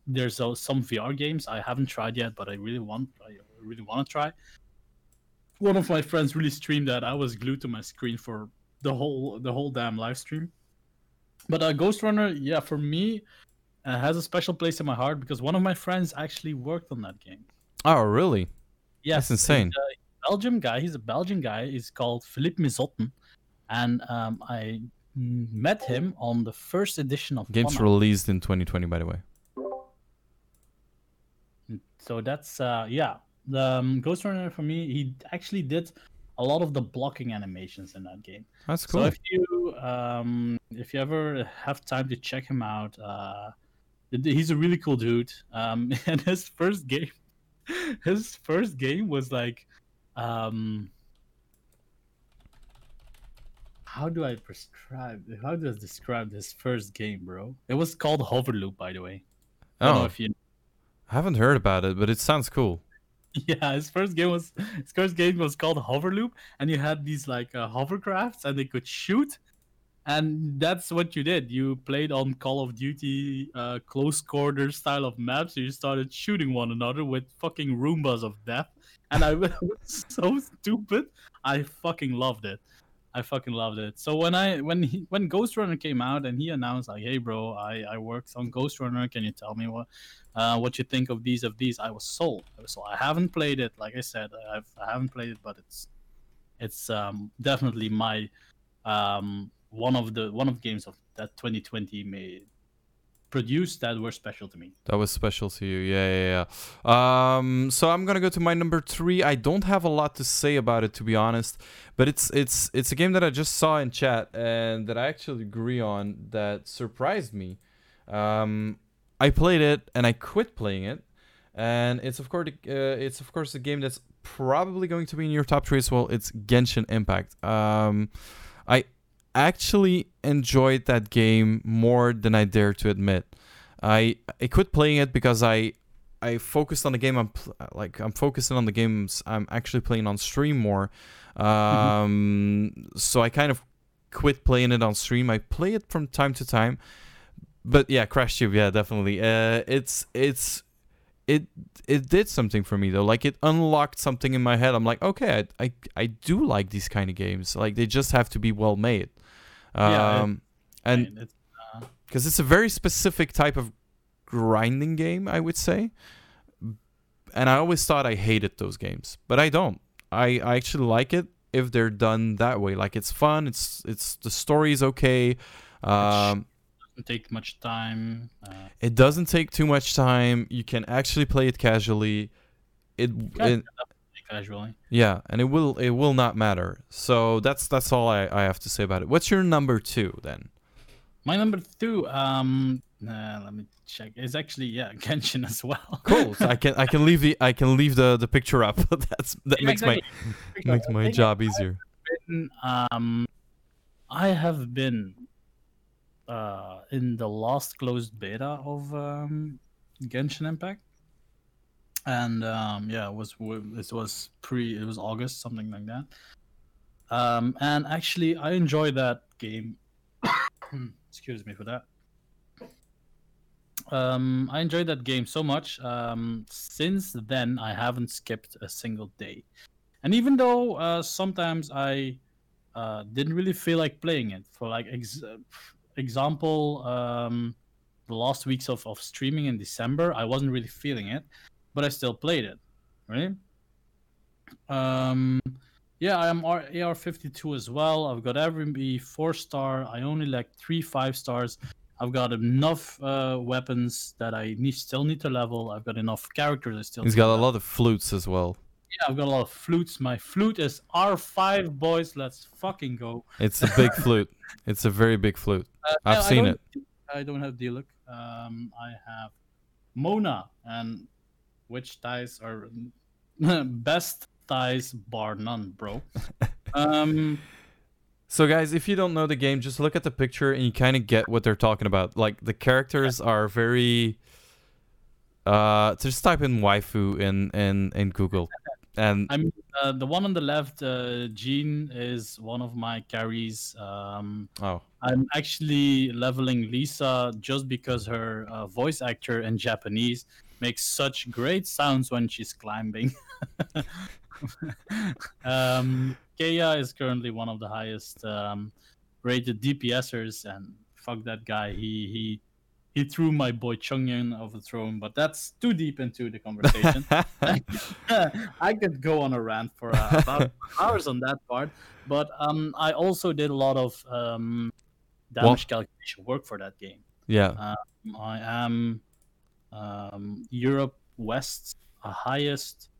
there's uh, some VR games I haven't tried yet, but I really want I really want to try. One of my friends really streamed that. I was glued to my screen for the whole the whole damn live stream. But uh, Ghost Runner, yeah, for me, uh, has a special place in my heart because one of my friends actually worked on that game. Oh really? Yeah, That's insane. A Belgium guy. He's a Belgian guy. He's called Philippe Mizotten, and um, I met him on the first edition of Games Honor. released in 2020 by the way. So that's uh yeah. The um, Ghost Runner for me, he actually did a lot of the blocking animations in that game. That's cool. So if you um if you ever have time to check him out, uh he's a really cool dude. Um and his first game his first game was like um how do I prescribe how do I describe his first game, bro? It was called Hoverloop, by the way. I don't know oh, if you I haven't heard about it, but it sounds cool. Yeah, his first game was his first game was called Hoverloop, and you had these like uh, hovercrafts, and they could shoot, and that's what you did. You played on Call of Duty uh, close quarter style of maps. You started shooting one another with fucking Roombas of death, and I was so stupid. I fucking loved it. I fucking loved it. So when I when he, when Ghost Runner came out and he announced like, "Hey, bro, I I worked on Ghost Runner. Can you tell me what uh, what you think of these of these?" I was sold. So I haven't played it. Like I said, I've I haven't played it, but it's it's um, definitely my um, one of the one of the games of that 2020 made produced that were special to me. That was special to you. Yeah, yeah, yeah. Um, so I'm gonna go to my number three. I don't have a lot to say about it, to be honest, but it's it's it's a game that I just saw in chat and that I actually agree on that surprised me. Um, I played it and I quit playing it, and it's of course uh, it's of course a game that's probably going to be in your top three as well. It's Genshin Impact. Um, I actually enjoyed that game more than I dare to admit. I I quit playing it because I I focused on the game. I'm pl- like I'm focusing on the games I'm actually playing on stream more. Um, so I kind of quit playing it on stream. I play it from time to time, but yeah, Crash Tube, yeah, definitely. Uh, it's it's it it did something for me though. Like it unlocked something in my head. I'm like, okay, I I, I do like these kind of games. Like they just have to be well made. Yeah, it- Um, and And it's, uh, because it's a very specific type of grinding game, I would say. And I always thought I hated those games, but I don't. I, I actually like it if they're done that way. Like it's fun. It's it's the story is okay. Um, doesn't take much time. Uh, it doesn't take too much time. You can actually play it casually. It, Yeah, it casually. yeah, and it will it will not matter. So that's that's all I, I have to say about it. What's your number two then? My number two, um, uh, let me check. It's actually yeah, Genshin as well. Cool. So I can I can leave the I can leave the, the picture up. That's that Yeah, makes my exactly. makes my job easier. been, um, I have been uh, in the last closed beta of um, Genshin Impact, and um, yeah, it was it was pre it was August something like that. Um, and actually, I enjoyed that game. Excuse me for that. Um, I enjoyed that game so much. Um, since then, I haven't skipped a single day. And even though uh, sometimes I uh, didn't really feel like playing it, for like ex- example, um, the last weeks of, of streaming in December, I wasn't really feeling it, but I still played it, right? Um, yeah, I am AR52 as well. I've got every four star. I only like three five stars. I've got enough uh, weapons that I need, still need to level. I've got enough characters I still. He's got a lot of flutes as well. Yeah, I've got a lot of flutes. My flute is R5, boys. Let's fucking go. It's a big flute. It's a very big flute. Uh, I've no, seen don't- it. I don't have Diluc. Um, I have Mona, and which ties are best ties bar none, bro. um, So guys, if you don't know the game, just look at the picture and you kind of get what they're talking about. Like the characters are very uh just type in waifu in in in Google and I mean, uh, the one on the left, uh, Jean, is one of my carries. Um, oh I'm actually leveling Lisa just because her uh, voice actor in Japanese makes such great sounds when she's climbing. um, Kaeya is currently one of the highest um, rated DPSers, and fuck that guy. He he he threw my boy Chongyun off the throne, but that's too deep into the conversation. I could go on a rant for uh, about hours on that part, but um, I also did a lot of um, damage calculation work for that game. yeah. I am um, Europe West's highest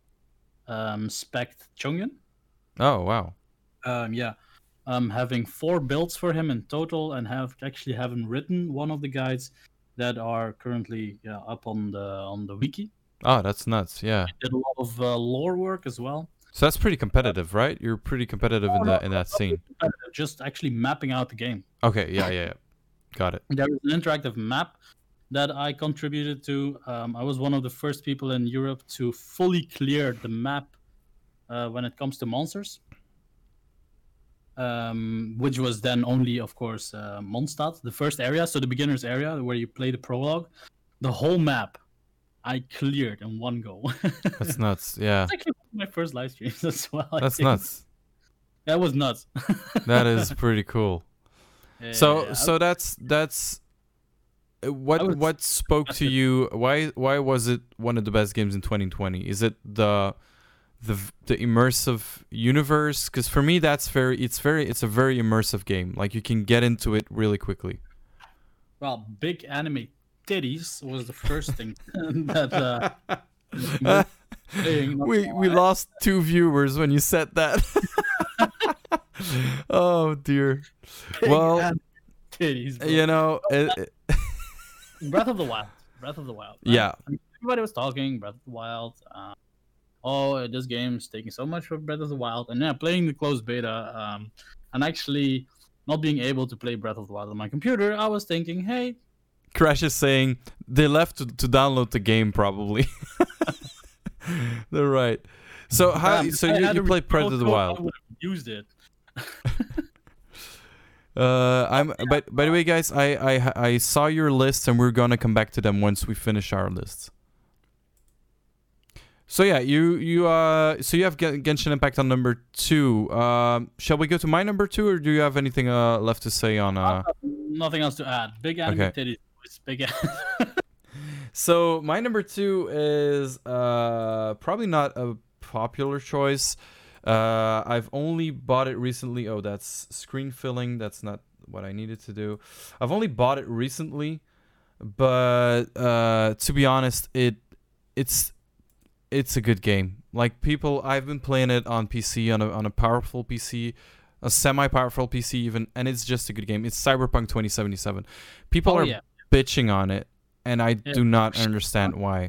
um, spec Chongyun. Oh wow. Um, yeah, um, having four builds for him in total, and have actually haven't written one of the guides that are currently yeah, up on the on the wiki. Oh, that's nuts. Yeah. Did a lot of uh, lore work as well. So that's pretty competitive, right? You're pretty competitive in that in that scene. Uh, Just actually mapping out the game. Okay. Yeah. Yeah. yeah. Got it. There is an interactive map that I contributed to. Um, I was one of the first people in Europe to fully clear the map uh, when it comes to monsters. Um, which was then only, of course, uh, Mondstadt, the first area, so the beginner's area where you play the prologue. The whole map I cleared in one go. That's nuts. Yeah. It's actually my first live streams as well. That's nuts. That was nuts. That is pretty cool. So Yeah, so that's that's what what spoke to you? Why why was it one of the best games in 2020 is it the the the immersive universe? Cuz for me that's very it's very it's a very immersive game. Like you can get into it really quickly. Well, big anime titties was the first thing that uh, most playing, not we we lost two viewers when you said that. Oh dear. Big well, titties. you know it, it- Breath of the Wild. Breath of the Wild. right? yeah I mean, everybody was talking Breath of the Wild. Uh, oh, this game's taking so much for Breath of the Wild, and yeah, playing the closed beta, um, and actually not being able to play Breath of the Wild on my computer, I was thinking, hey, Crash is saying they left to, to download the game probably. They're right. So how? um, so I you, you played Breath of the Wild. used it. Uh, I'm. But by the way, guys, I I I saw your list, and we're gonna come back to them once we finish our lists. So yeah, you you uh so you have Gen- Genshin Impact on number two. Um, shall we go to my number two, or do you have anything uh left to say on uh? Nothing else to add. Big anime Okay. titties. Big. So my number two is uh probably not a popular choice. Uh, I've only bought it recently. Oh, that's screen filling. That's not what I needed to do. I've only bought it recently, but uh, to be honest, it it's it's a good game. Like people, I've been playing it on PC on a on a powerful PC, a semi-powerful PC even, and it's just a good game. It's Cyberpunk 2077. People oh are yeah. bitching on it, and I Yeah. do not understand why.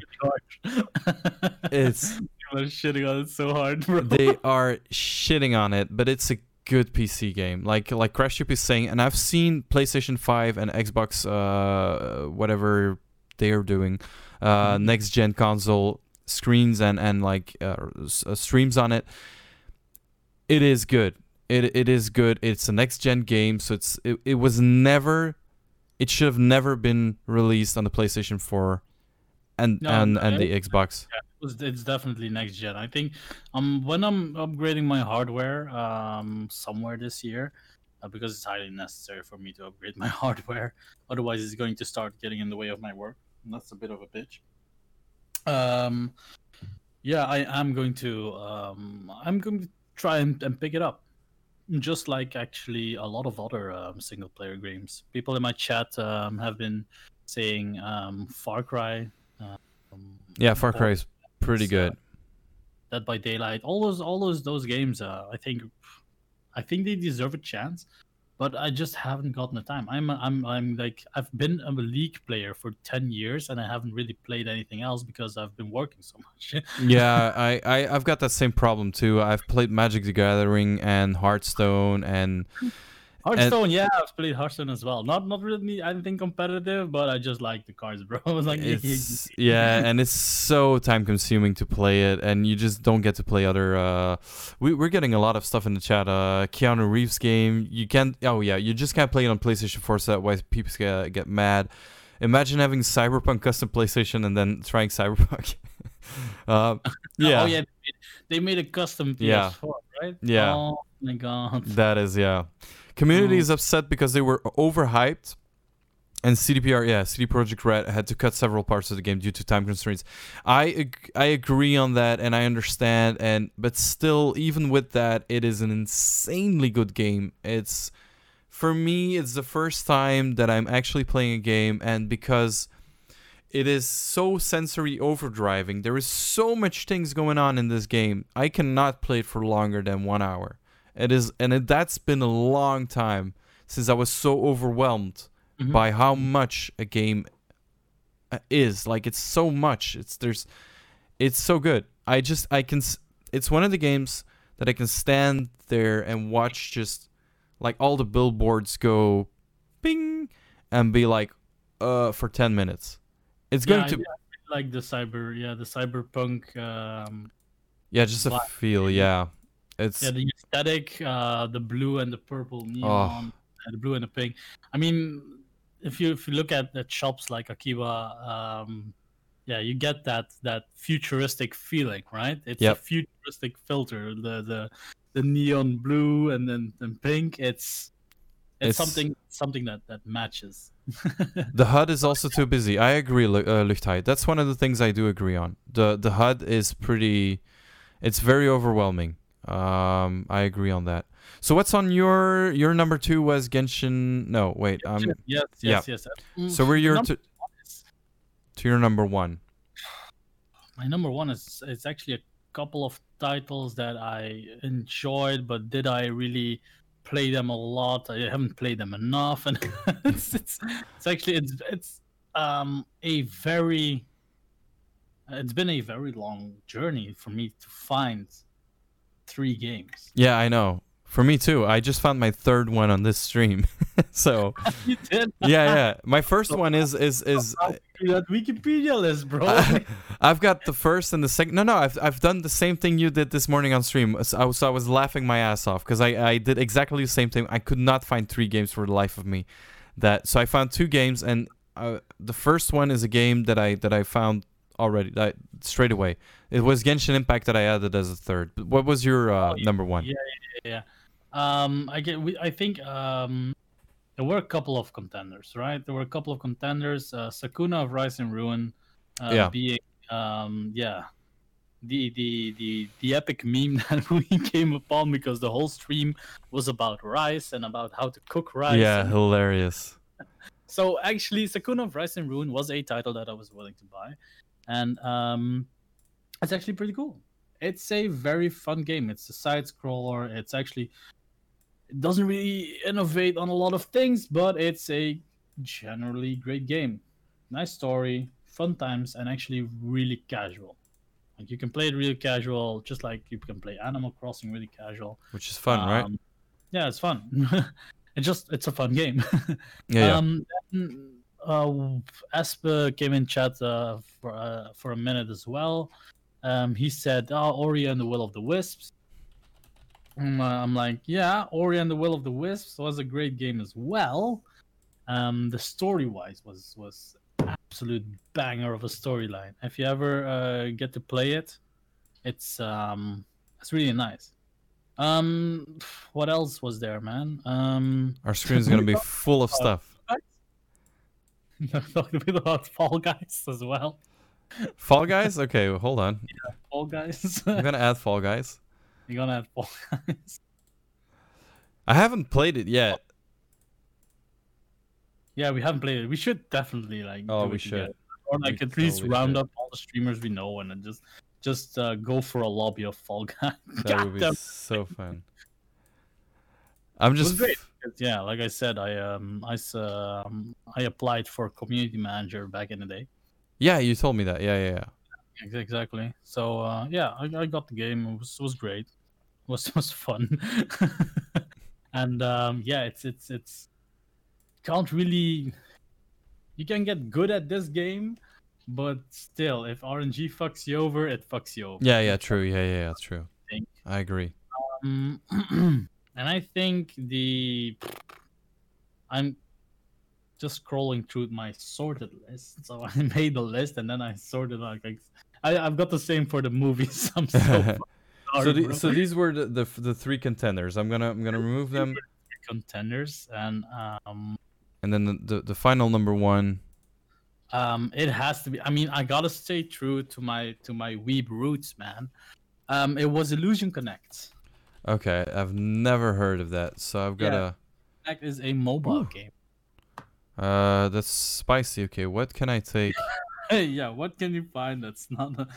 It's People are shitting on it so hard, bro. they are shitting on it, but it's a good PC game. Like like Crash Tube is saying, and I've seen PlayStation 5 and Xbox uh whatever they are doing, uh Mhm. next gen console screens and and like uh, uh, streams on it. It is good. It it is good. It's a next gen game, so it's it, it was never it should have never been released on the PlayStation 4 and No, and and the Xbox. It's, it's definitely next gen. I think um when I'm upgrading my hardware um somewhere this year, uh, because it's highly necessary for me to upgrade my hardware. Otherwise, it's going to start getting in the way of my work. And that's a bit of a bitch. Um, yeah, I am going to um I'm going to try and, and pick it up. Just like actually a lot of other um, single player games. People in my chat um, have been saying um, Far Cry. Um, Yeah, Far Cry is pretty good. Dead by Daylight, all those, all those, those games. Uh, I think, I think they deserve a chance, but I just haven't gotten the time. I'm, I'm, I'm like, I've been a League player for ten years, and I haven't really played anything else because I've been working so much. yeah, I, I I've got that same problem too. I've played Magic the Gathering and Hearthstone and Hearthstone, yeah, I've played Hearthstone as well. Not, not really anything competitive, but I just like the cards, bro. I was like, yeah, and it's so time consuming to play it, and you just don't get to play other. Uh, we we're getting a lot of stuff in the chat. Uh, Keanu Reeves game. You can't. Oh yeah, you just can't play it on PlayStation 4. So that why people get get mad. Imagine having Cyberpunk custom PlayStation and then trying Cyberpunk. uh, yeah, Oh yeah, they made, they made a custom PS4, Yeah. right? Yeah. Oh my god. That is, yeah. Community Oh. is upset because they were overhyped, and CDPR, yeah, CD Projekt Red had to cut several parts of the game due to time constraints. I ag- I agree on that, and I understand, and but still, even with that, it is an insanely good game. It's for me, it's the first time that I'm actually playing a game, and because it is so sensory overdriving. There is so much things going on in this game. I cannot play it for longer than one hour. It is, and it, that's been a long time since I was so overwhelmed Mhm. by how much a game uh, is. Like it's so much. It's there's, it's so good. I just I can. It's one of the games that I can stand there and watch just like all the billboards go, bing, and be like, uh, for ten minutes. It's going Yeah, to yeah, like the cyber, yeah, the cyberpunk. Um, yeah, just a feel. Yeah, it's yeah, the aesthetic, uh, the blue and the purple neon, uh, the blue and the pink. I mean, if you if you look at, at shops like Akiba, um, yeah, you get that that futuristic feeling, right? It's Yep. a futuristic filter. The the the neon blue and then and pink. It's It's- it's, something something that that matches. The HUD is also too busy. I agree, uh, Luchtheid. That's one of the things I do agree on. the The HUD is pretty. It's very overwhelming. Um, I agree on that. So what's on your your number two was Genshin? No, wait. Um, yes, yeah. yes, yes. Mm, so we're your number to, is- to your number one. my number one is it's actually a couple of titles that I enjoyed, but did I really play them a lot? I haven't played them enough, and it's, it's it's actually it's it's um a very it's been a very long journey for me to find three games. Yeah, I know. For me too. I just found my third one on this stream. so you did yeah, yeah. My first one is is is that Wikipedia list, bro. I, I've got the first and the second. No, no, I've I've done the same thing you did this morning on stream. So I was, so I was laughing my ass off because I I did exactly the same thing. I could not find three games for the life of me. That so I found two games, and uh, the first one is a game that I that I found already straight away. It was Genshin Impact that I added as a third. What was your uh, Oh, yeah, number one? Yeah, yeah, yeah. Um, I get. We, I think um, there were a couple of contenders, right? There were a couple of contenders. Uh, Sakuna of Rice and Ruin, uh, Yeah. being um, yeah, the the the the epic meme that we came upon because the whole stream was about rice and about how to cook rice. yeah, and- hilarious. so actually, Sakuna of Rice and Ruin was a title that I was willing to buy, and um, it's actually pretty cool. It's a very fun game. It's a side scroller. It's actually it doesn't really innovate on a lot of things, but it's a generally great game. Nice story, fun times, and actually really casual. Like you can play it really casual, just like you can play Animal Crossing really casual. Which is fun, right? Um, Yeah, it's fun. it just it's a fun game. Yeah, yeah. Um, then, uh, Asper came in chat uh, for uh, for a minute as well. Um, he said, "Oh, Ori and the Will of the Wisps." Um, uh, I'm like, yeah, Ori and the Will of the Wisps was a great game as well. Um, the story wise was was absolute banger of a storyline. If you ever uh, get to play it, it's um, it's really nice. Um, what else was there, man? Um, Our screen is gonna be full of stuff. Talking a bit about Fall Guys as well. Fall Guys? Okay, well, hold on. Yeah, Fall Guys. I'm gonna add Fall Guys. You're gonna have Fall Guys. I haven't played it yet. Yeah, we haven't played it. We should definitely like. Oh, we it should. together. Or like We at least totally round should. up all the streamers we know and then just just uh, go for a lobby of Fall Guys. That would be so fun. I'm just great. Yeah, like I said, I um I um I applied for community manager back in the day. Yeah, you told me that. Yeah, yeah, yeah. Exactly. So uh, yeah, I, I got the game. It was was great. It was was fun. and um, yeah, it's it's it's can't really. You can get good at this game, but still, if RNG fucks you over, it fucks you over. Yeah, yeah, true. Yeah, yeah, yeah, true. Think. I agree. Um, and I think the I'm just scrolling through my sorted list. So I made the list and then I sorted like, like I, I've got the same for the movies. I'm so sorry, so, the, so these were the, the the three contenders. I'm gonna I'm gonna remove them, contenders and um and then the, the the final number one. um it has to be. I mean, I gotta stay true to my to my weeb roots, man. Um, it was Illusion Connect. Okay, I've never heard of that, so I've Yeah. gotta. Connect is a mobile Ooh. game. Uh, that's spicy. Okay, what can I take? hey, yeah, what can you find that's not? A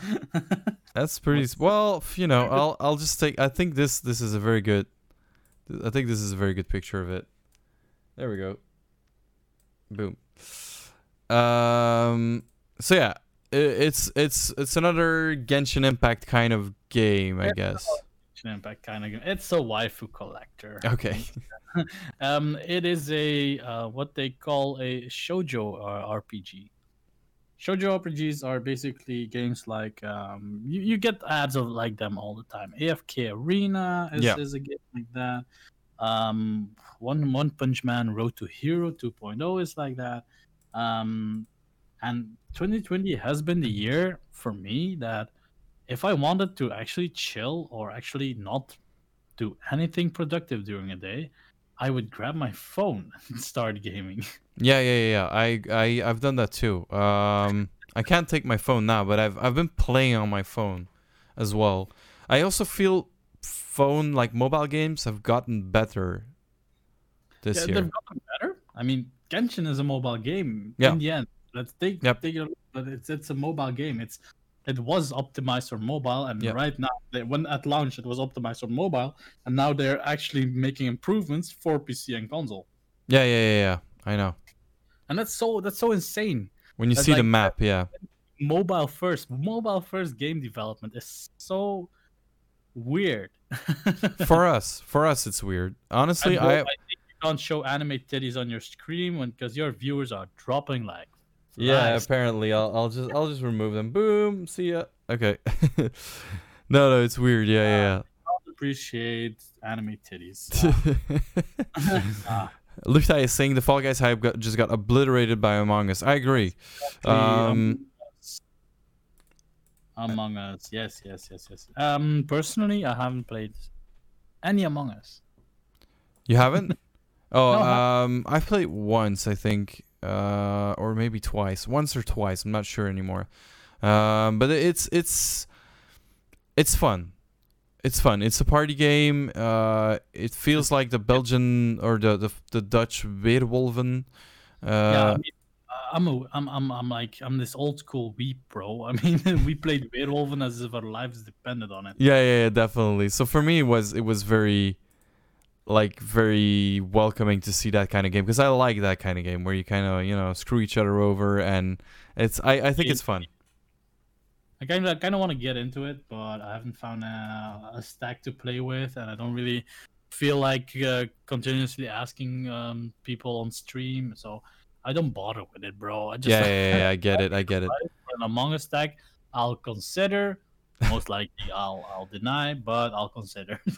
That's pretty. s- Well, you know, I'll I'll just take. I think this this is a very good. I think this is a very good picture of it. There we go. Boom. Um. So yeah, i it's it's it's another Genshin Impact kind of game, I guess. Impact kind of. game. It's a waifu collector. Okay. Um, it is a uh, what they call a shojo uh, RPG. Shojo RPGs are basically games like um, you, you get ads of like them all the time. AFK Arena is, Yeah. is a game like that. Um, One One Punch Man Road to Hero 2.0 is like that. Um, and 2020 has been the year for me that if I wanted to actually chill or actually not do anything productive during a day, I would grab my phone and start gaming. Yeah, yeah, yeah. yeah. I I I've done that too. Um, I can't take my phone now, but I've I've been playing on my phone as well. I also feel phone like mobile games have gotten better this Yeah, year. they've gotten better. I mean, Genshin is a mobile game Yeah. in the end. Let's take, Yep. take it, but it's it's a mobile game. It's it was optimized for mobile, and Yep. right now, they, when at launch, it was optimized for mobile, and now they're actually making improvements for PC and console. Yeah, yeah, yeah, yeah. I know. And that's so that's so insane. When you That's see the map, yeah. Mobile first, mobile first game development is so weird. For us, for us, it's weird. Honestly, bro, I think you can't show anime titties on your screen when because your viewers are dropping like. Yeah. flies. Apparently, I'll I'll just I'll just remove them. Boom. See ya. Okay. no, no, it's weird. Yeah, yeah. don't appreciate anime titties. yeah. Ah, Luchtai is saying the Fall Guys hype got, just got obliterated by Among Us. I agree. Um, Among Us, yes, yes, yes, yes. Um, personally, I haven't played any Among Us. You haven't? Oh, No, um, I played once, I think, uh, or maybe twice, once or twice. I'm not sure anymore. Um, but it's it's it's fun. It's fun. It's a party game. Uh, it feels like the Belgian or the the, the Dutch Weerwolven. Uh, yeah, I mean, I'm a, I'm, I'm, I'm like, I'm this old school weeb, bro. I mean, we played Weerwolven as if our lives depended on it. Yeah, yeah, yeah, definitely. So for me, it was it was very, like, very welcoming to see that kind of game because I like that kind of game where you kind of you know screw each other over and it's I I think it's fun. I kind of kind of want to get into it, but I haven't found a, a stack to play with, and I don't really feel like uh, continuously asking um, people on stream, so I don't bother with it, bro. I just Yeah, yeah, yeah, I get it, I get it. for an Among Us stack, I'll consider. Most likely, I'll I'll deny, but I'll consider.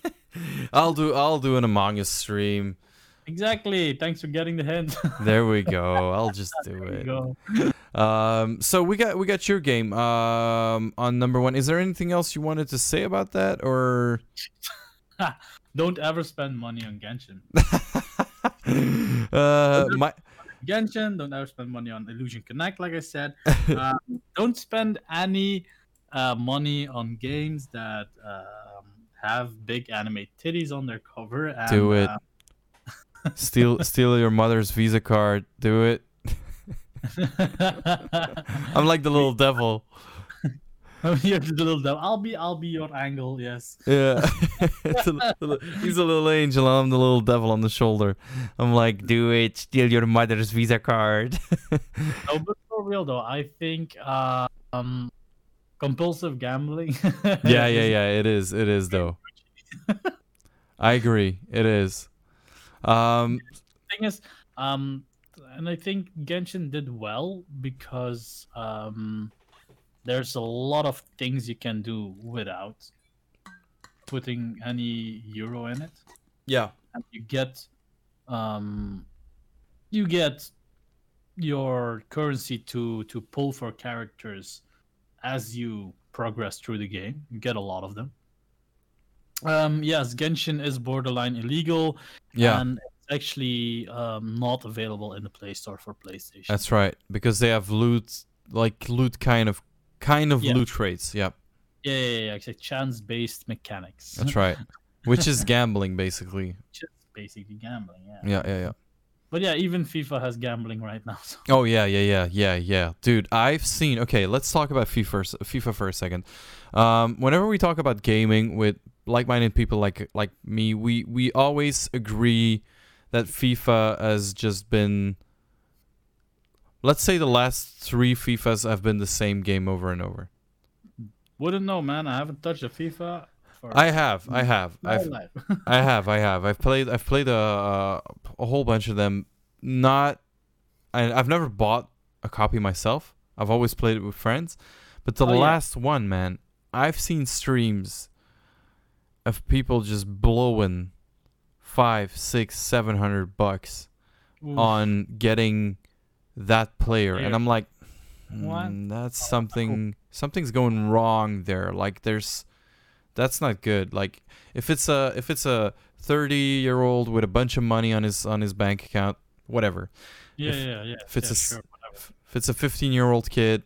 I'll do I'll do an Among Us stream. exactly. Thanks for getting the hint. There we go. I'll just do There it. Um, so we got we got your game um on number one. Is there anything else you wanted to say about that or? Don't ever spend money on Genshin. uh, my Genshin. Don't ever spend money on Illusion Connect, like I said. um, don't spend any uh, money on games that um, have big anime titties on their cover. And, Do it. uh, steal steal your mother's Visa card. Do it. I'm like the little devil. You're the little devil. I'll be, I'll be your angle. Yes. Yeah. A little- he's a little angel. I'm the little devil on the shoulder. I'm like, do it. Steal your mother's Visa card. No, but for real though, I think uh, um, compulsive gambling. yeah, yeah, yeah. It is. It is though. I agree. It is. Um. thing is, um, and I think Genshin did well because um, there's a lot of things you can do without putting any euro in it, Yeah. and you get, um, you get your currency to to pull for characters as you progress through the game. You get a lot of them. Um, yes, Genshin is borderline illegal Yeah. and it's actually um, not available in the Play Store for PlayStation. That's right. Because they have loot, like loot kind of, kind of Yeah. loot rates. Yep. yeah, yeah, yeah, it's like chance-based mechanics. That's right. Which is gambling basically. Just basically gambling. Yeah. Yeah, yeah, yeah. But yeah, even FIFA has gambling right now. So. Oh yeah, yeah, yeah, yeah, yeah, dude. I've seen. Okay, let's talk about FIFA for, FIFA for a second. Um, whenever we talk about gaming with like-minded people like like me, we we always agree that FIFA has just been. Let's say the last three FIFAs have been the same game over and over. Wouldn't know, man. I haven't touched a FIFA I have, I have, I've. I have, I have. I've played, I've played a a, a whole bunch of them. Not, I, I've never bought a copy myself. I've always played it with friends. But the Oh, yeah. last one, man, I've seen streams of people just blowing five, six, seven hundred bucks Oof. on getting that player, and I'm like, What? "Mm, that's something. Something's going wrong there. Like, there's, that's not good. Like, if it's a if it's a 30 year old with a bunch of money on his on his bank account, whatever. yeah, if- yeah, yeah. if it's yeah, a sure. If, it's a 15 year old kid,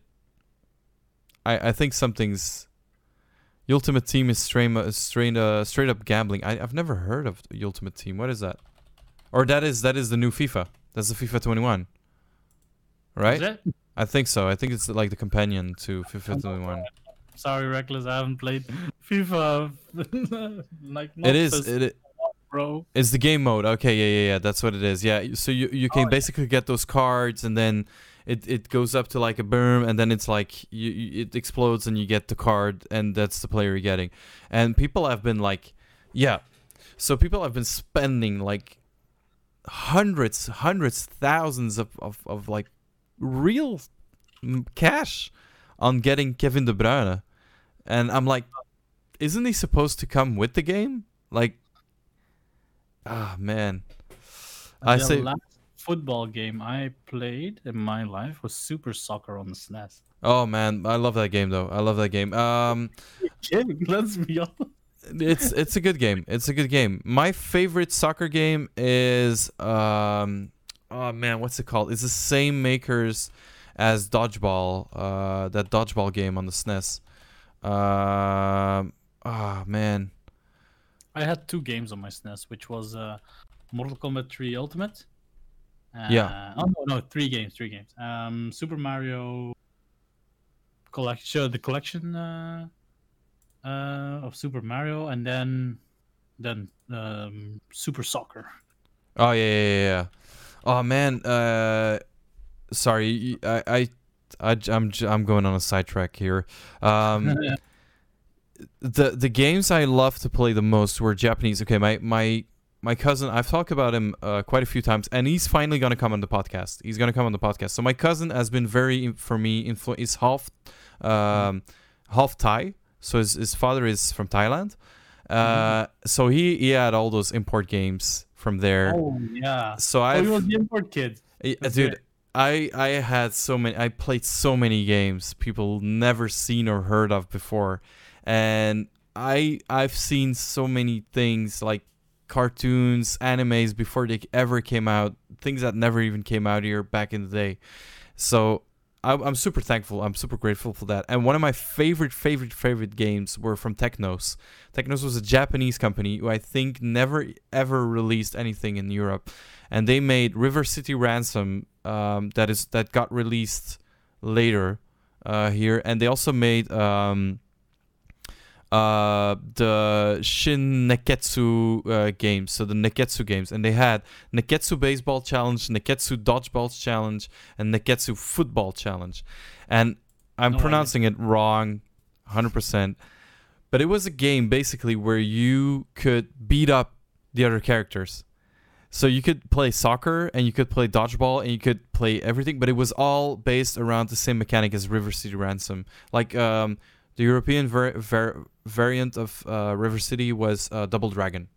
I I think something's. The Ultimate Team is straight uh, straight uh, straight up gambling. I I've never heard of the Ultimate Team. What is that? Or that is that is the new FIFA. That's the FIFA 21. Right? Is it? I think so. I think it's like the companion to FIFA 21. Sorry, reckless. I haven't played FIFA. like It is it, bro. it's the game mode. Okay, yeah, yeah, yeah. That's what it is. Yeah. So you you can oh, basically get those cards and then it, it goes up to like a berm and then it's like you, you it explodes and you get the card and that's the player you're getting. And people have been like yeah. So people have been spending like hundreds, hundreds, thousands of, of, of like real cash on getting Kevin De Bruyne. And I'm like, isn't he supposed to come with the game? Like, ah, man. I the say, last football game I played in my life was Super Soccer on the SNES. oh man, I love that game though. I love that game. Um, Let's be honest. it's it's a good game. It's a good game. My favorite soccer game is um oh man, what's it called? It's the same makers as Dodgeball, uh that Dodgeball game on the SNES. Um ah man. I had two games on my SNES, which was uh, Mortal Kombat 3 Ultimate. Uh, Yeah. Oh no, no, three games, three games. Um, Super Mario collection, the collection uh, uh, of Super Mario, and then then um, Super Soccer. Oh yeah, yeah, yeah. Oh man, uh sorry, I I I am I'm going on a sidetrack here. Um the the games I love to play the most were Japanese. Okay, my my my cousin, I've talked about him uh, quite a few times, and he's finally gonna come on the podcast. He's gonna come on the podcast. So my cousin has been very for me. Influ- is half um, half Thai. So his his father is from Thailand. Uh, so he he had all those import games from there. Oh yeah. So Oh, I, he was the import kid. That's dude. I I had so many. I played so many games people never seen or heard of before, and I I've seen so many things like cartoons, animes before they ever came out. Things that never even came out here back in the day. So I'm, I'm super thankful. I'm super grateful for that. And one of my favorite, favorite, favorite games were from Technos. Technos was a Japanese company who I think never ever released anything in Europe, and they made River City Ransom. Um, that is that got released later uh, here, and they also made um, uh, the Shin Nekketsu uh, games, so the Nekketsu games, and they had Nekketsu Baseball Challenge, Nekketsu Dodgeball Challenge, and Nekketsu Football Challenge. And I'm No pronouncing it wrong, 100%. But it was a game basically where you could beat up the other characters. So you could play soccer and you could play dodgeball and you could play everything, but it was all based around the same mechanic as River City Ransom. Like um, the European ver- ver- variant of uh, River City was uh, Double Dragon.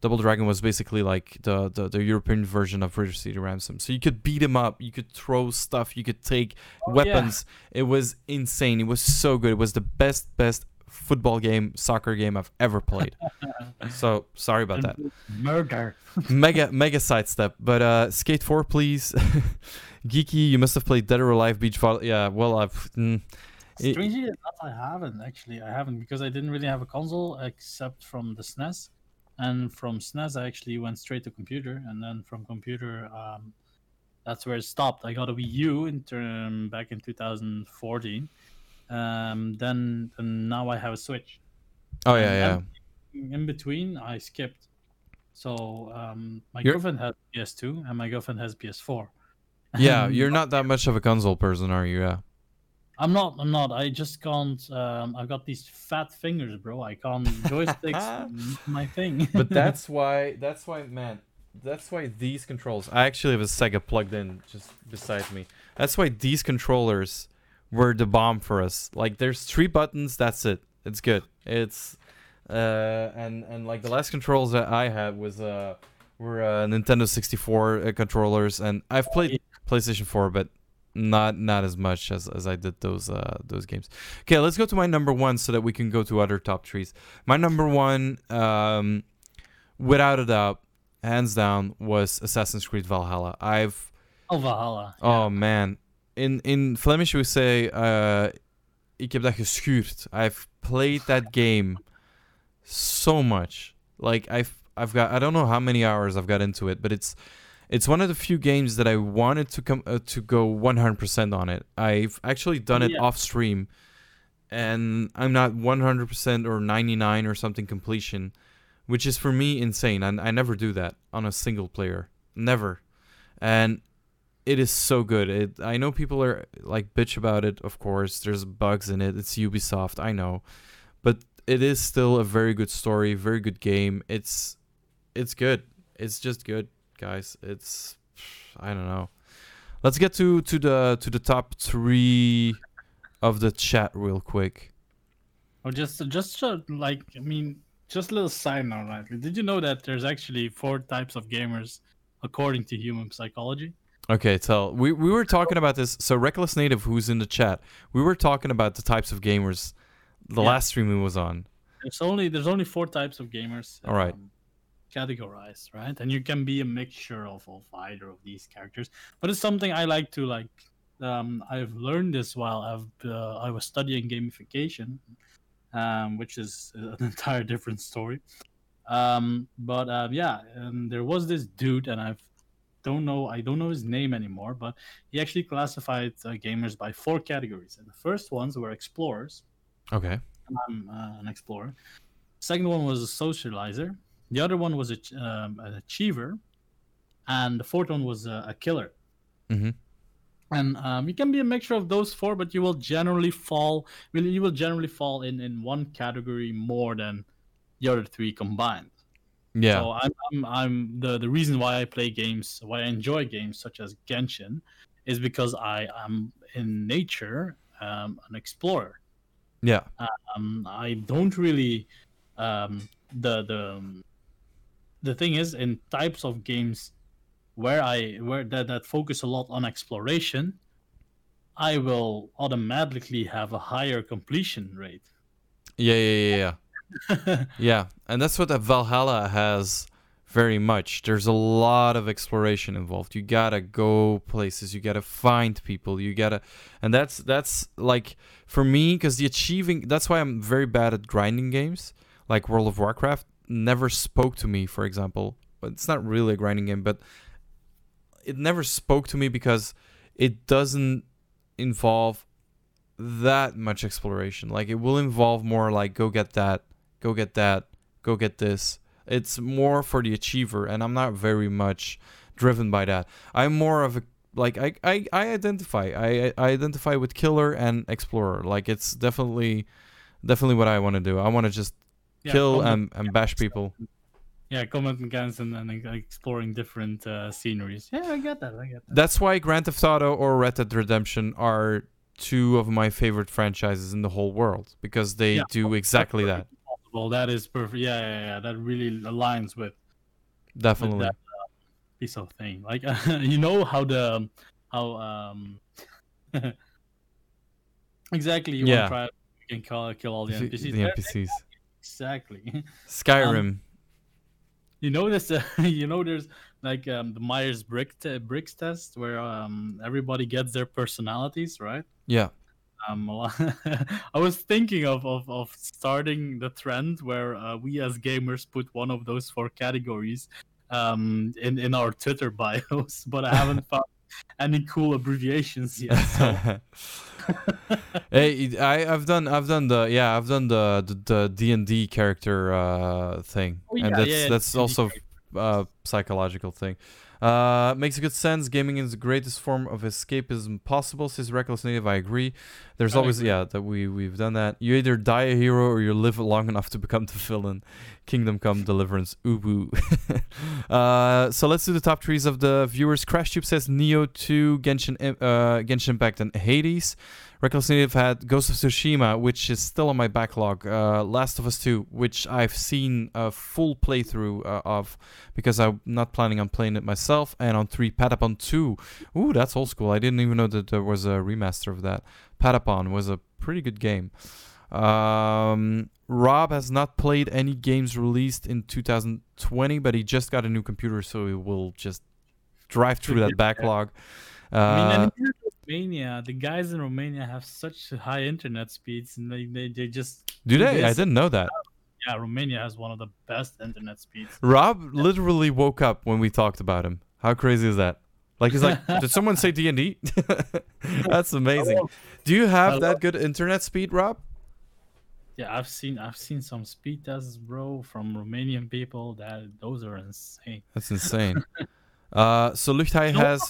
Double Dragon was basically like the, the, the European version of River City Ransom. So you could beat him up, you could throw stuff, you could take Oh, yeah. weapons. It was insane. It was so good. It was the best, best football game, soccer game I've ever played. so sorry about that. Murder. mega mega sidestep. But uh, Skate 4, please. Geeky, you must have played Dead or Alive Beach Volley. Yeah, well, I've. Mm, It- Strangely enough, I haven't actually. I haven't because I didn't really have a console except from the SNES. and from SNES I actually went straight to computer, and then from computer, um, that's where it stopped. I got a Wii U in term back in 2014. Um, then and now I have a Switch. Oh And yeah, yeah. In between, I skipped. So um, my You're- girlfriend has PS2 and my girlfriend has PS4. Yeah, you're not that much of a console person, are you? Yeah. I'm not. I'm not. I just can't. Um, I've got these fat fingers, bro. I can't joysticks. my thing. But that's why that's why man, that's why these controls. I actually have a Sega plugged in just beside me. That's why these controllers were the bomb for us. Like there's three buttons, that's it. It's good. It's uh and and like the last controls that I had was uh were uh, Nintendo 64 uh, controllers and I've played PlayStation 4 but not not as much as, as I did those uh those games. Okay, let's go to my number 1 so that we can go to other top trees. My number 1 um without a doubt hands down was Assassin's Creed Valhalla. I've oh, Valhalla. Oh man. In in Flemish we say uh ik heb dat geschuurd. I've played that game so much. Like I've I've got I don't know how many hours I've got into it, but it's it's one of the few games that I wanted to come uh, to go 100% on it. I've actually done it Yeah. off stream and I'm not 100% or 99 or something completion, which is for me insane. And I never do that on a single player. Never. And it is so good. It I know people are like bitch about it, of course. There's bugs in it. It's Ubisoft, I know. But it is still a very good story, very good game. It's it's good. It's just good, guys. It's I don't know. Let's get to to the to the top 3 of the chat real quick. Or just, just uh, like, I mean, just a little side note, right? Did you know that there's actually four types of gamers according to human psychology? Okay, tell we we were talking about this. So reckless native, who's in the chat, we were talking about the types of gamers. The Yeah. last stream we was on. There's only there's only four types of gamers. All right. um, categorized, right? And you can be a mixture of, of either of these characters. But it's something I like to like. Um, I've learned this while I've uh, I was studying gamification, um, which is an entire different story. Um, but uh, yeah, um, there was this dude, and I've don't know I don't know his name anymore, but he actually classified uh, gamers by four categories. And the first ones were explorers. Okay. I'm uh, an explorer. Second one was a socializer. The other one was a, um, an achiever, and the fourth one was a, a killer. Mm-hmm. And um, you can be a mixture of those four, but you will generally fall. You will generally fall in in one category more than the other three combined. Yeah. So I'm, I'm, I'm the the reason why I play games, why I enjoy games such as Genshin, is because I am in nature um, an explorer. yeah. um, I don't really um, the the um, the thing is in types of games where I where that, that focus a lot on exploration, I will automatically have a higher completion rate. Yeah. Yeah. Yeah. Yeah. yeah. And that's what Valhalla has very much. There's a lot of exploration involved. You gotta go places. You gotta find people. You gotta, and that's that's like for me because the achieving. That's why I'm very bad at grinding games like World of Warcraft. Never spoke to me, for example. It's not really a grinding game, but it never spoke to me because it doesn't involve that much exploration. Like it will involve more like go get that, go get that, go get this. It's more for the achiever, and I'm not very much driven by that. I'm more of a like I I, I identify I I identify with killer and explorer. Like it's definitely definitely what I want to do. I want to just Yeah, kill and, and bash people. Yeah, combat mechanics and, and exploring different uh, sceneries. Yeah, I get that. I get that. That's why Grand Theft Auto or Red Dead Redemption are two of my favorite franchises in the whole world because they Yeah, do exactly that. Well, that is perfect. Yeah, yeah, yeah. That really aligns with Definitely. that uh, piece of thing. Like you know how the how um exactly you Yeah. want to try you can call kill all the NPCs. the NPCs. Exactly. Skyrim. you know this. Uh, you know there's like um, the Myers Briggs te- Briggs test where um everybody gets their personalities right. yeah. Um, I was thinking of, of, of starting the trend where uh, we as gamers put one of those four categories um, in in our Twitter bios, but I haven't found any cool abbreviations yet. So hey, I I've done I've done the yeah I've done the the, D and D character uh thing, Oh, and that's yeah, that's D&D also uh psychological thing. Uh, makes good sense. Gaming is the greatest form of escapism possible. Says Reckless Native. I agree. There's I always agree. yeah that we we've done that. You either die a hero or you live long enough to become the villain. Kingdom Come Deliverance. Ubu. uh, so let's do the top trees of the viewers. Crash Tube says Nioh 2, Genshin uh, Genshin Impact, and Hades. Reckless Native had Ghost of Tsushima, which is still on my backlog. Uh, Last of Us 2, which I've seen a full playthrough uh, of because I'm not planning on playing it myself. And on 3, Patapon 2. Ooh, that's old school. I didn't even know that there was a remaster of that. Patapon was a pretty good game. Um, Rob has not played any games released in 2020, but he just got a new computer, so he will just drive through that backlog. I mean, Uh, in Romania, the guys in Romania have such high internet speeds, and they, they, they just do they? I didn't know that. yeah, Romania has one of the best internet speeds. Rob literally woke up when we talked about him. How crazy is that? Like he's like, did someone say D and D? That's amazing. Do you have that good internet speed, Rob? Yeah, I've seen I've seen some speed tests, bro, from Romanian people. That those are insane. That's insane. uh, so Luchthai No, has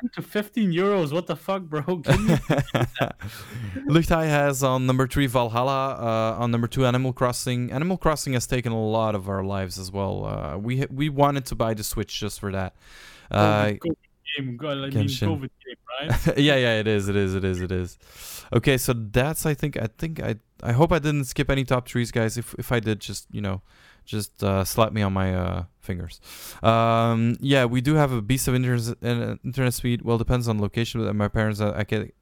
10 to 15 euros. What the fuck, bro? Give me Luchthai has on number three Valhalla. Uh, on number two Animal Crossing. Animal Crossing has taken a lot of our lives as well. Uh, we we wanted to buy the Switch just for that. Uh, COVID game. God, I mean. COVID game, right? yeah, yeah, it is, it is, it is, it is. Okay, so that's I think I think I I hope I didn't skip any top trees, guys. If if I did, just you know, just uh, slap me on my uh, fingers. Um, yeah, we do have a beast of internet uh, internet speed. Well, depends on location. But my parents, uh, I get.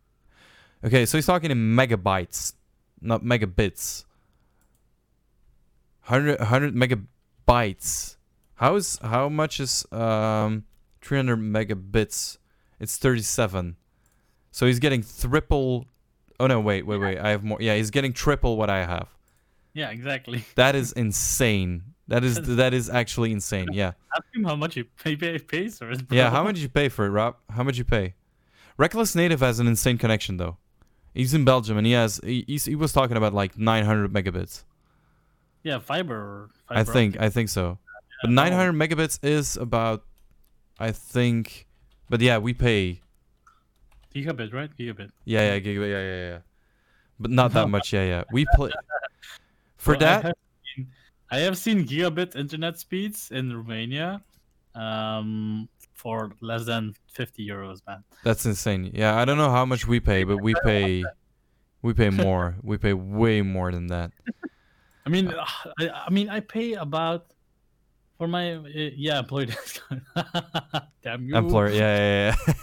Okay, so he's talking in megabytes, not megabits. 100, 100 megabytes. How is how much is um 300 megabits? It's 37. So he's getting triple. Oh no, wait, wait, wait. I have more. Yeah, he's getting triple what I have. yeah, exactly. That is insane. That is that is actually insane. Yeah. Ask him how much he pay, pay, pays for it. Bro. Yeah, how much you pay for it, Rob? How much you pay? Reckless Native has an insane connection though. He's in Belgium and he has he, he's, he was talking about like 900 megabits. Yeah, fiber. I think optic. I think so. But no. 900 megabits is about I think but yeah, we pay gigabit, right? Gigabit. yeah, yeah, gigabit, yeah, yeah, yeah. But not that much, yeah, yeah. We play For I that have seen- I have seen gigabit internet speeds in Romania, um, for less than 50 euros, man. that's insane. Yeah, I don't know how much we pay, but we pay we pay more. we pay way more than that. I mean, I, I mean, I pay about for my uh, yeah employee discount. Damn you! Employer, yeah, yeah,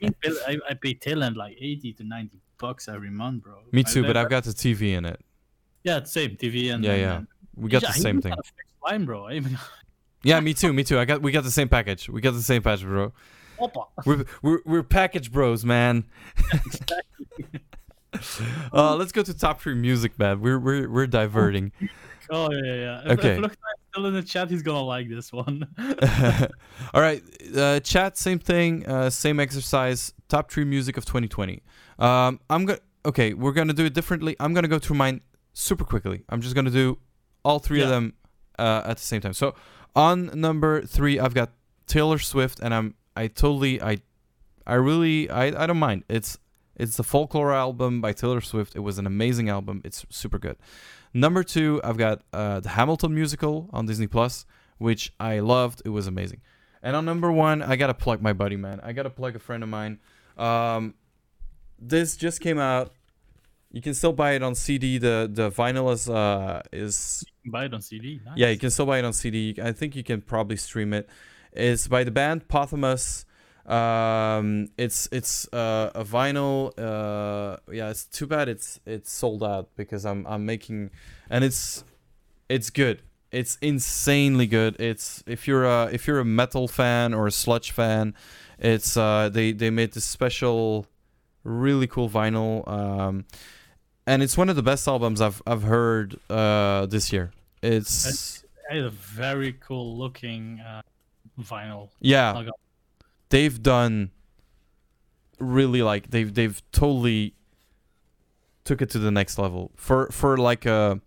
yeah. I, I, I pay Telenet like 80 to 90 bucks every month, bro. Me I too, but never- I've got the TV in it. yeah, same TV and Yeah, and- yeah. and- We got Yeah, the same thing. line, bro. I even Yeah, me too, me too. I got we got the same package. We got the same package, bro. Oppa. We're we're, we're package bros, man. uh, let's go to top three music, man. We're we're we're diverting. Oh yeah. yeah. Okay. Still in the chat, he's gonna like this one. All right, uh, chat, same thing, uh, same exercise. Top three music of 2020. Um, I'm gonna okay. We're gonna do it differently. I'm gonna go through mine super quickly. I'm just gonna do all three of them uh, at the same time. So on number three, I've got Taylor Swift, and I'm I totally I I really I I don't mind. It's it's the folklore album by Taylor Swift. It was an amazing album. It's super good. Number two, I've got uh, the Hamilton musical on Disney Plus, which I loved. It was amazing. And on number one, I gotta plug my buddy, man. I gotta plug a friend of mine. Um, this just came out. You can still buy it on CD. The the vinyl is uh is Buy it on CD. Nice. yeah, you can still buy it on CD. I think you can probably stream it. It's by the band Pothamus. Um, it's it's uh, a vinyl. Uh, yeah, it's too bad it's it's sold out because I'm I'm making, and it's it's good. It's insanely good. It's if you're a if you're a metal fan or a sludge fan, it's uh they they made this special really cool vinyl. Um, and it's one of the best albums I've I've heard uh, this year. It's It's a very cool looking uh, vinyl. yeah, I'll go- they've done really like they've they've totally took it to the next level for for like a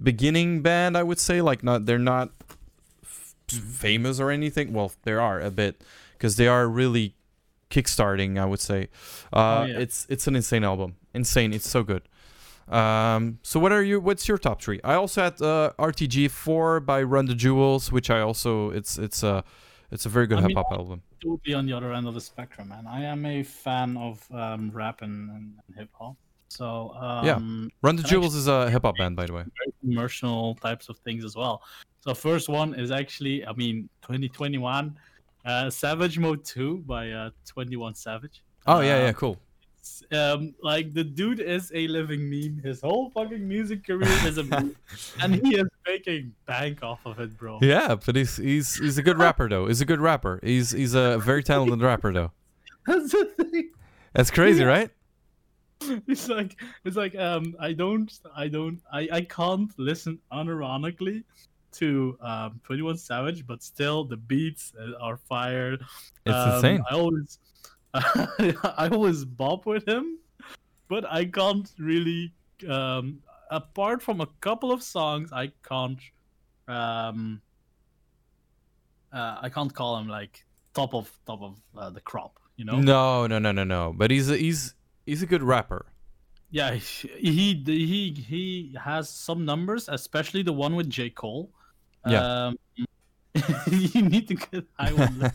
beginning band. I would say like not they're not f- famous or anything. Well, they are a bit because they are really kickstarting. I would say uh, Oh, yeah. it's it's an insane album. Insane. It's so good. Um, so what are you? What's your top three? I also had uh, RTJ four by Run the Jewels, which I also it's it's a it's a very good I hip hop album. Totally on the other end of the spectrum, man. I am a fan of um, rap and, and, hip hop. So Yeah. um, Run the Jewels is a hip hop band, by the way. commercial types of things as well. So first one is actually, I mean, 2021, uh, Savage Mode 2 by uh, 21 Savage. Oh yeah, yeah, Uh, cool. Um, like the dude is a living meme. His whole fucking music career is a meme, and he is making bank off of it, bro. Yeah, but he's he's he's a good rapper though. He's a good rapper. He's he's a very talented rapper though. That's the thing. That's crazy, right? It's like it's like um I don't I don't I I can't listen unironically to um 21 Savage, but still the beats are fired. It's Um, insane. I always I always bop with him, but I can't really um apart from a couple of songs I can't um uh, I can't call him like top of top of uh, the crop, you know? No, no, no, no, no. But he's a, he's he's a good rapper. Yeah, he he he has some numbers, especially the one with J Cole. Yeah. Um, you need to get high one.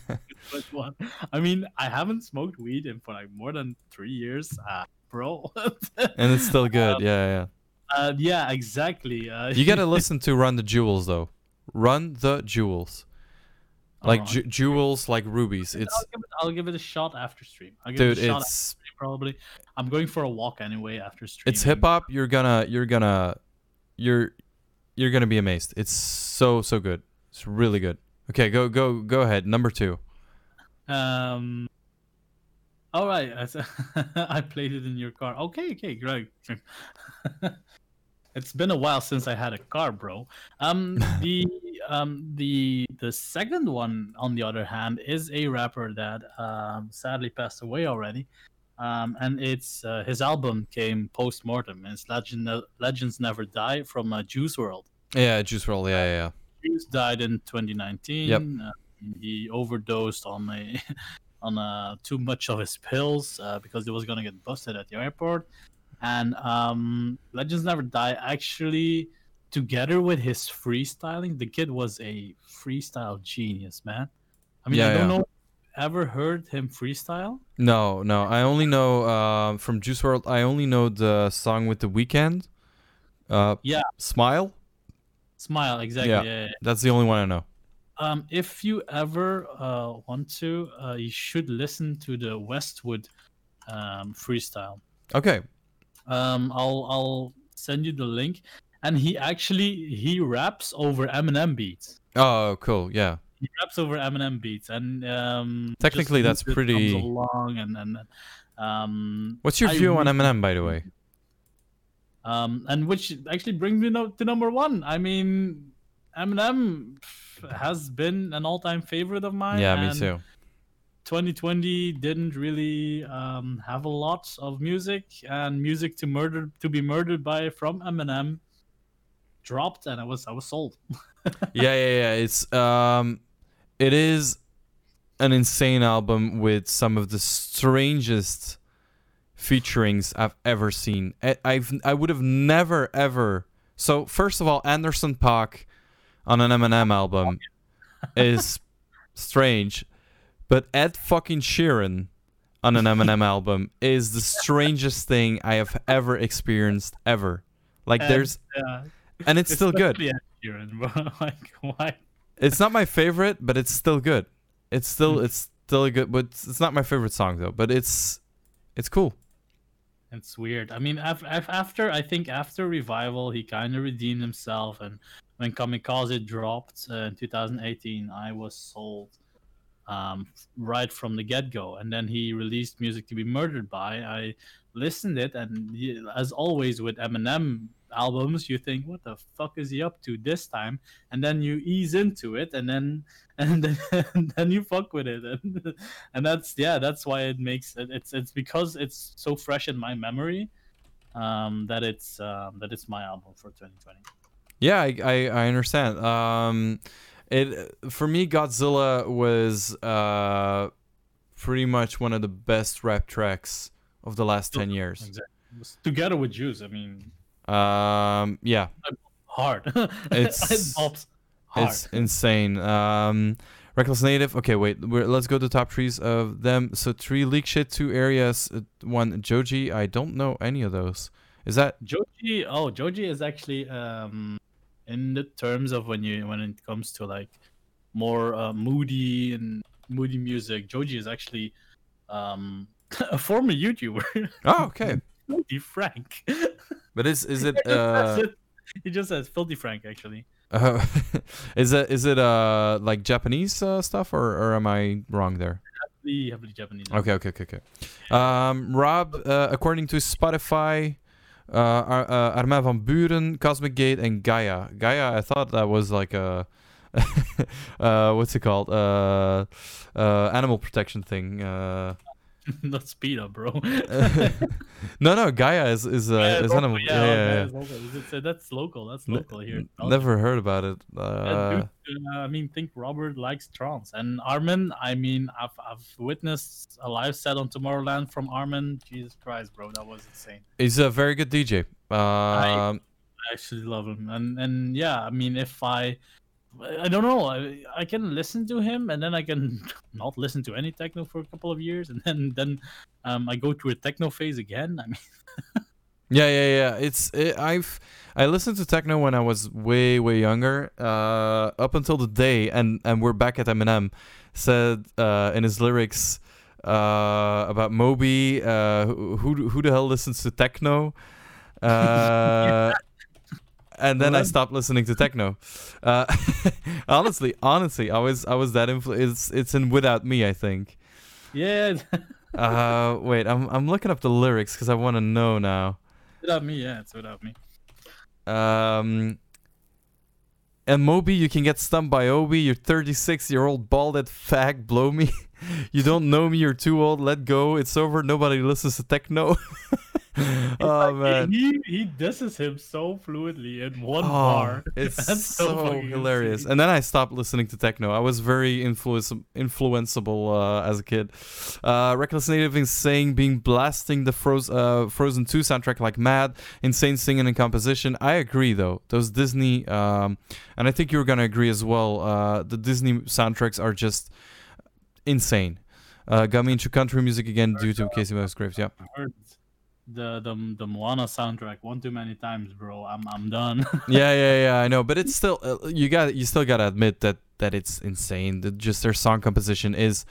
Which one? I mean, I haven't smoked weed in for like more than three years, uh, bro. And it's still good. Um, yeah, yeah. uh, yeah, exactly. Uh, You gotta listen to Run the Jewels though. Run the Jewels. Like ju- jewels, like rubies. It's I'll give, it, I'll give it a shot after stream. I'll give dude. it a shot after It's stream, probably. I'm going for a walk anyway after stream. it's hip hop. You're gonna you're gonna you're you're gonna be amazed. It's so so good. It's really good. Okay, go go go ahead. Number two. Um. All right, I played it in your car. Okay, okay, great. it's been a while since I had a car, bro. Um, the um the the second one, on the other hand, is a rapper that um sadly passed away already. Um, and it's uh, his album came post mortem. It's Legend Legends Never Die from uh, Juice WRLD. Yeah, Juice WRLD. Yeah, yeah. yeah. Juice died in 2019. Yep. Uh, he overdosed on a on uh, too much of his pills uh, because he was gonna get busted at the airport. And um, Legends Never Die actually, together with his freestyling, the kid was a freestyle genius, man. I mean, Yeah, I don't yeah. know. Ever heard him freestyle? No, no. I only know uh, from Juice WRLD. I only know the song with the Weeknd. Uh, Yeah. Smile. Smile, exactly. Yeah. yeah, yeah. That's the only one I know. Um, if you ever uh, want to, uh, you should listen to the Westwood um, freestyle. Okay. Um, I'll I'll send you the link, and he actually he raps over Eminem beats. Oh, cool. Yeah. He raps over Eminem beats, and um, Technically, that's comes pretty- along, and and um, What's your I view on Eminem, by the way? Um, and which actually brings me no- to number one. I mean, Eminem has been an all-time favorite of mine. Yeah, me too. 2020 didn't really um, have a lot of music, and music to murder to be murdered by from Eminem dropped, and I was I was sold. yeah, yeah, yeah. It's um, it is an insane album with some of the strangest featurings I've ever seen. I, I've I would have never ever. So first of all, Anderson .Paak on an Eminem album is strange, but Ed fucking Sheeran on an Eminem album is the strangest thing I have ever experienced ever. Like And, there's yeah, and it's still good. Sheeran, like why? It's not my favorite, but it's still good. It's still it's still a good, but it's not my favorite song though. But it's it's cool. It's weird. I mean, af- af- after I think after revival, he kind of redeemed himself, and when Kamikaze dropped uh, in 2018, I was sold. um, right from the get go. And then he released Music to Be Murdered by. I listened it, and y- as always with Eminem albums, you think, what the fuck is he up to this time? And then you ease into it, and then and then, and then you fuck with it, and, and that's yeah, that's why it makes it. It's it's because it's so fresh in my memory um, that it's um, that it's my album for 2020. Yeah, I, I, I understand. Um, it for me, Godzilla was uh, pretty much one of the best rap tracks of the last ten years. Exactly. Together with Juice, I mean, Um, yeah, hard. It's- it bops hard. it's insane. Um, Reckless Native. Okay, wait. We're, let's go to top trees of them. So three leak shit, two areas, uh, one Joji. I don't know any of those. Is that Joji, oh, Joji is actually um, in the terms of when you when it comes to like more uh, moody and moody music. Joji is actually um, a former YouTuber, oh okay? Filthy Frank. But is is it He just says uh, it- he just says Filthy Frank actually. Uh is it is it uh like Japanese uh, stuff or or am I wrong there? Heavily, heavily Japanese. Okay, okay, okay, okay. Um, Rob, uh, according to Spotify, uh, Ar- uh, Armin van Buuren, Cosmic Gate, and Gaia. Gaia, I thought that was like a, uh, what's it called? Uh, uh, animal protection thing. Uh, Not speed up, bro. no, no, Gaia is is uh, Yeah, is animal. yeah, Yeah, yeah, local. It's- that's local. That's local here. in yeah. Belgium. Never heard about it. Uh, dude, uh, I mean, think Robert likes trance, and Armin. I mean, I've I've witnessed a live set on Tomorrowland from Armin. Jesus Christ, bro, that was insane. he's a very good DJ. Um, I actually love him, and and yeah, I mean, if I, I don't know, I, I can listen to him, and then I can not listen to any techno for a couple of years, and then then um, I go through a techno phase again. I mean, Yeah, yeah, yeah. It's it, I've I listened to techno when I was way way younger. Uh, up until the day, and and we're back at Eminem said uh, in his lyrics uh, about Moby. Uh, who who who the hell listens to techno? Uh, And then I stopped listening to techno. Uh, honestly, honestly, I was I was that influ- It's it's in without me, I think. yeah, Uh, wait, I'm I'm looking up the lyrics because I want to know now. without me, yeah, it's without me. Um, and Moby, you can get stumped by Obie. You're 36 year old baldhead fag. Blow me. you don't know me. You're too old. Let go. It's over. Nobody listens to techno. oh man. He he disses him so fluidly in one Oh, bar. it's That's so, so hilarious. insane. And then I stopped listening to techno. I was very influence- influenceable uh, as a kid. Uh, Reckless Native is saying being blasting the Froze- uh, Frozen 2 soundtrack like mad, insane singing and composition. I agree though. Those Disney, um, and I think you're gonna agree as well. Uh, the Disney soundtracks are just insane. Uh, got me into country music again due to Kacey Musgraves. Yeah. The the the Moana soundtrack one too many times, bro. I'm I'm done. yeah, yeah, yeah. I know, but it's still uh, you got you still gotta admit that that it's insane. That just their song composition is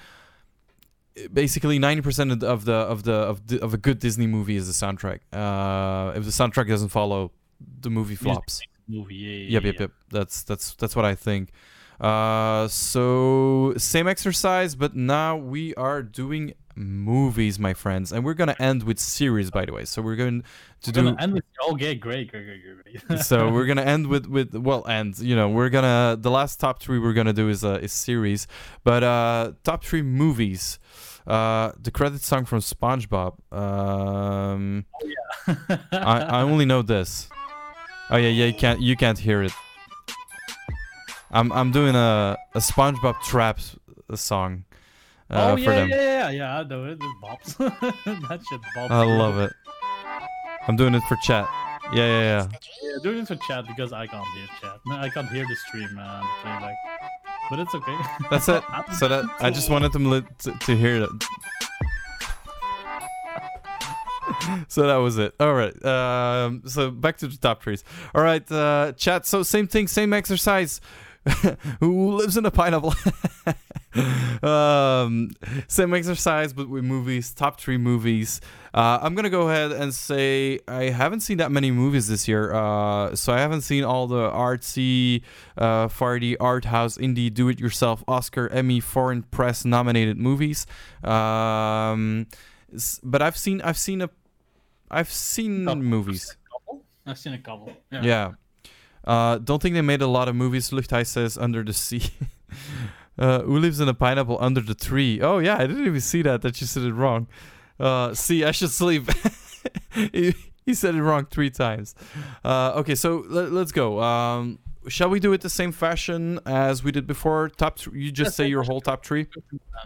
basically ninety percent of the of the of the of, a good Disney movie is the soundtrack. Uh, if the soundtrack doesn't follow, the movie flops. Movie, yeah, yeah, Yep, yep, yeah. yep. That's that's that's what I think. Uh, so same exercise, but now we are doing movies, my friends, and we're gonna end with series, by the way. So we're going to do. Gonna end with okay, great, great, great, great, so we're gonna end with with well end you know we're gonna the last top three we're gonna do is a is series but uh top three movies uh the credit song from spongebob um I, I only know this oh yeah yeah you can't you can't hear it i'm i'm doing a a spongebob trap s- song uh, oh for yeah, them yeah, yeah, yeah. I know it. It bops. that shit bops. i love it i'm doing it for chat yeah yeah yeah Yeah, doing it for chat because I can't hear chat. No, I can't hear the stream uh, playback. But it's okay. That's it. So that I just wanted them li- to, to hear it. so that was it. All right. Um, so back to the top trees. All right, uh, chat. So same thing, same exercise. Who lives in a pineapple? um, same exercise, but with movies. Top three movies. Uh, I'm gonna go ahead and say I haven't seen that many movies this year. Uh, so I haven't seen all the artsy, uh, farty, art house, indie, do-it-yourself, Oscar, Emmy, foreign press nominated movies. Um, but I've seen I've seen a I've seen movies. I've seen a couple. Yeah. Yeah. Uh, don't think they made a lot of movies. Luchthij says Under the Sea. uh, who lives in a pineapple under the tree? Oh, yeah, I didn't even see that. That you said it wrong. Uh, see, I should sleep. he, he said it wrong three times. Uh, okay, so let, let's go. Um, shall we do it the same fashion as we did before? Top, th- you just say your whole top three.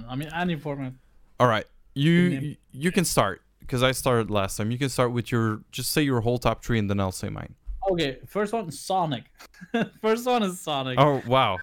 I mean, any format. All right, you you, you can start because I started last time. You can start with your just say your whole top three and then I'll say mine. Okay, first one Sonic. first one is Sonic. Oh wow.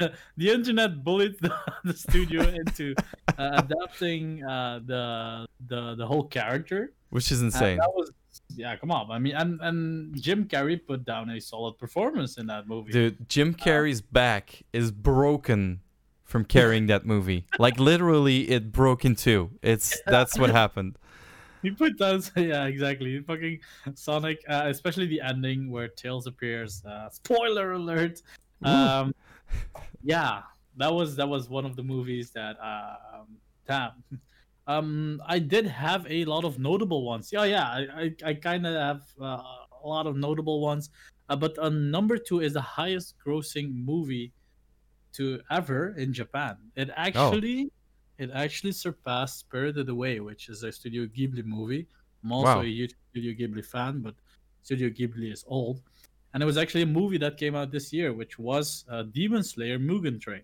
the internet bullied the, the studio into uh, adapting uh, the the the whole character. Which is And insane. that was yeah, come on. I mean, and and Jim Carrey put down a solid performance in that movie. Dude, Jim Carrey's back is broken from carrying that movie. Like literally, it broke in two. It's that's what happened. He put down, yeah, exactly. Fucking Sonic, uh, especially the ending where Tails appears. Uh, spoiler alert. Um, yeah, that was that was one of the movies that, uh, um, damn. Um, I did have a lot of notable ones. Yeah, yeah, I I, I kind of have uh, a lot of notable ones. Uh, but uh, number two is the highest grossing movie to ever in Japan. It actually it actually surpassed Spirited Away, which is a Studio Ghibli movie. I'm also Wow. a huge Studio Ghibli fan, but Studio Ghibli is old. And it was actually a movie that came out this year, which was uh, Demon Slayer Mugen Train.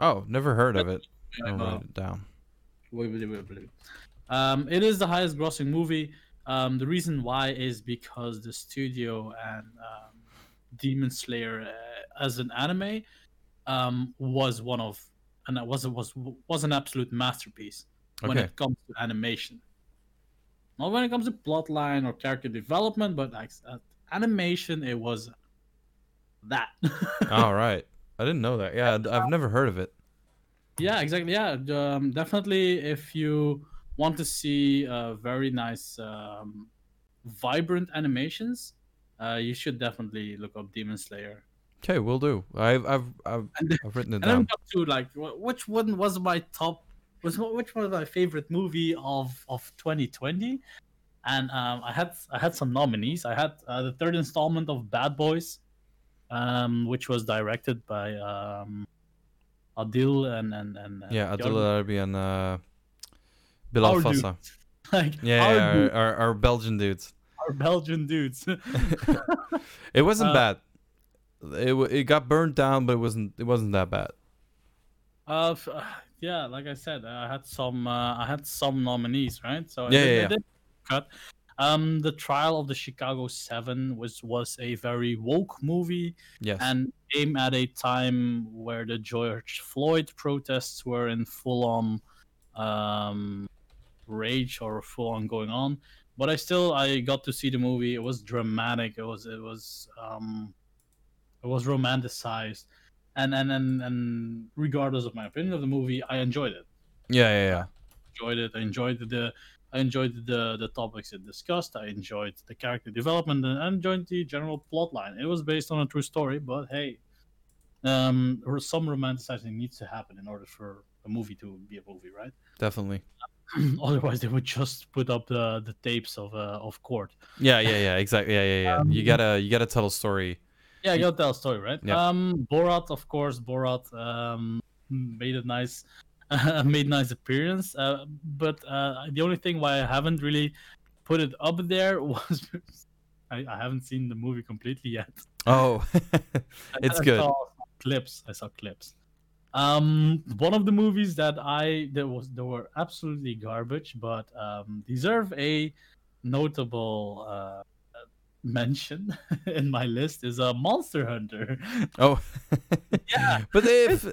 Oh, never heard of it. I'll Uh, write it down. Um, it is the highest grossing movie. Um, the reason why is because the studio and um, Demon Slayer uh, as an anime um, was one of and that was was was an absolute masterpiece when Okay. it comes to animation. Not when it comes to plotline or character development, but like uh, animation, it was that. All right. I didn't know that. Yeah, I've never heard of it. Yeah, exactly. Yeah, um, definitely. If you want to see uh, very nice, um, vibrant animations, uh, you should definitely look up Demon Slayer. Okay, we'll do. I've I've I've, I've written it and I'm got to like, which one was my top? Was which one was my favorite movie of of 2020? And um, I had I had some nominees. I had uh, the third installment of Bad Boys, um, which was directed by um, Adil and and and uh, Yeah, Adil El Arbi and uh, Bilal Our. Fassa. like Yeah, our yeah, our, our, our Belgian dudes. our Belgian dudes. It wasn't Uh, bad. It it got burned down, but it wasn't it wasn't that bad. uh, f- yeah, like I said, I had some uh, I had some nominees, right? So Yeah, did- yeah, I yeah. cut. Um, the trial of the Chicago Seven was was a very woke movie Yes. and came at a time where the George Floyd protests were in full on um, rage or full on going on. But I still I got to see the movie. It was dramatic. It was it was um, it was romanticized, and and and and regardless of my opinion of the movie, I enjoyed it. yeah, yeah, yeah. Enjoyed it. I enjoyed the. I enjoyed the the topics it discussed. I enjoyed the character development and I enjoyed the general plot line. It was based on a true story, but hey, um, some romanticizing needs to happen in order for a movie to be a movie, right? Definitely. Otherwise, they would just put up the the tapes of uh, of court. Yeah, yeah, yeah. Exactly. Yeah, yeah, yeah. you Um, gotta you gotta tell a story. Yeah, you gotta tell a story, right? Yeah. Um, Borat, of course, Borat um, made a nice, made nice appearance. Uh, but uh, the only thing why I haven't really put it up there was I, I haven't seen the movie completely yet. Oh, it's I good. Saw clips. I saw clips. Um, one of the movies that I that was they were absolutely garbage, but um, deserve a notable uh, mention in my list is a uh, Monster Hunter. Oh, Yeah. But if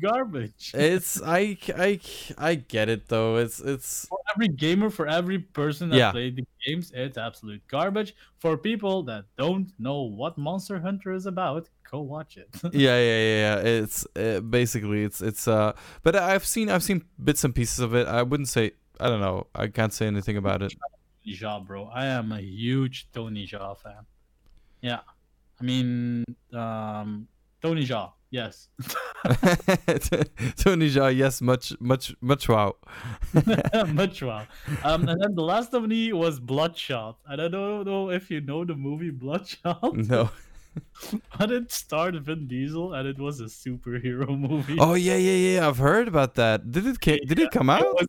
garbage. it's I I I get it though. It's it's for every gamer, for every person that Yeah. played the games, it's absolute garbage. For people that don't know what Monster Hunter is about, go watch it. yeah, yeah, yeah, yeah. It's uh, basically it's it's uh, but I've seen I've seen bits and pieces of it. I wouldn't say I don't know. I can't say anything about it. Jaa, bro. I am a huge Tony Jaa fan. Yeah, I mean, um, Tony Jaa. Yes, Tony Jaa, yes, much, much, much wow. much wow. Um, and then the last nominee was Bloodshot. And I don't know if you know the movie Bloodshot, No. but it starred Vin Diesel, and it was a superhero movie. Oh yeah, yeah, yeah. I've heard about that. Did it? Ca- did it come out? It was,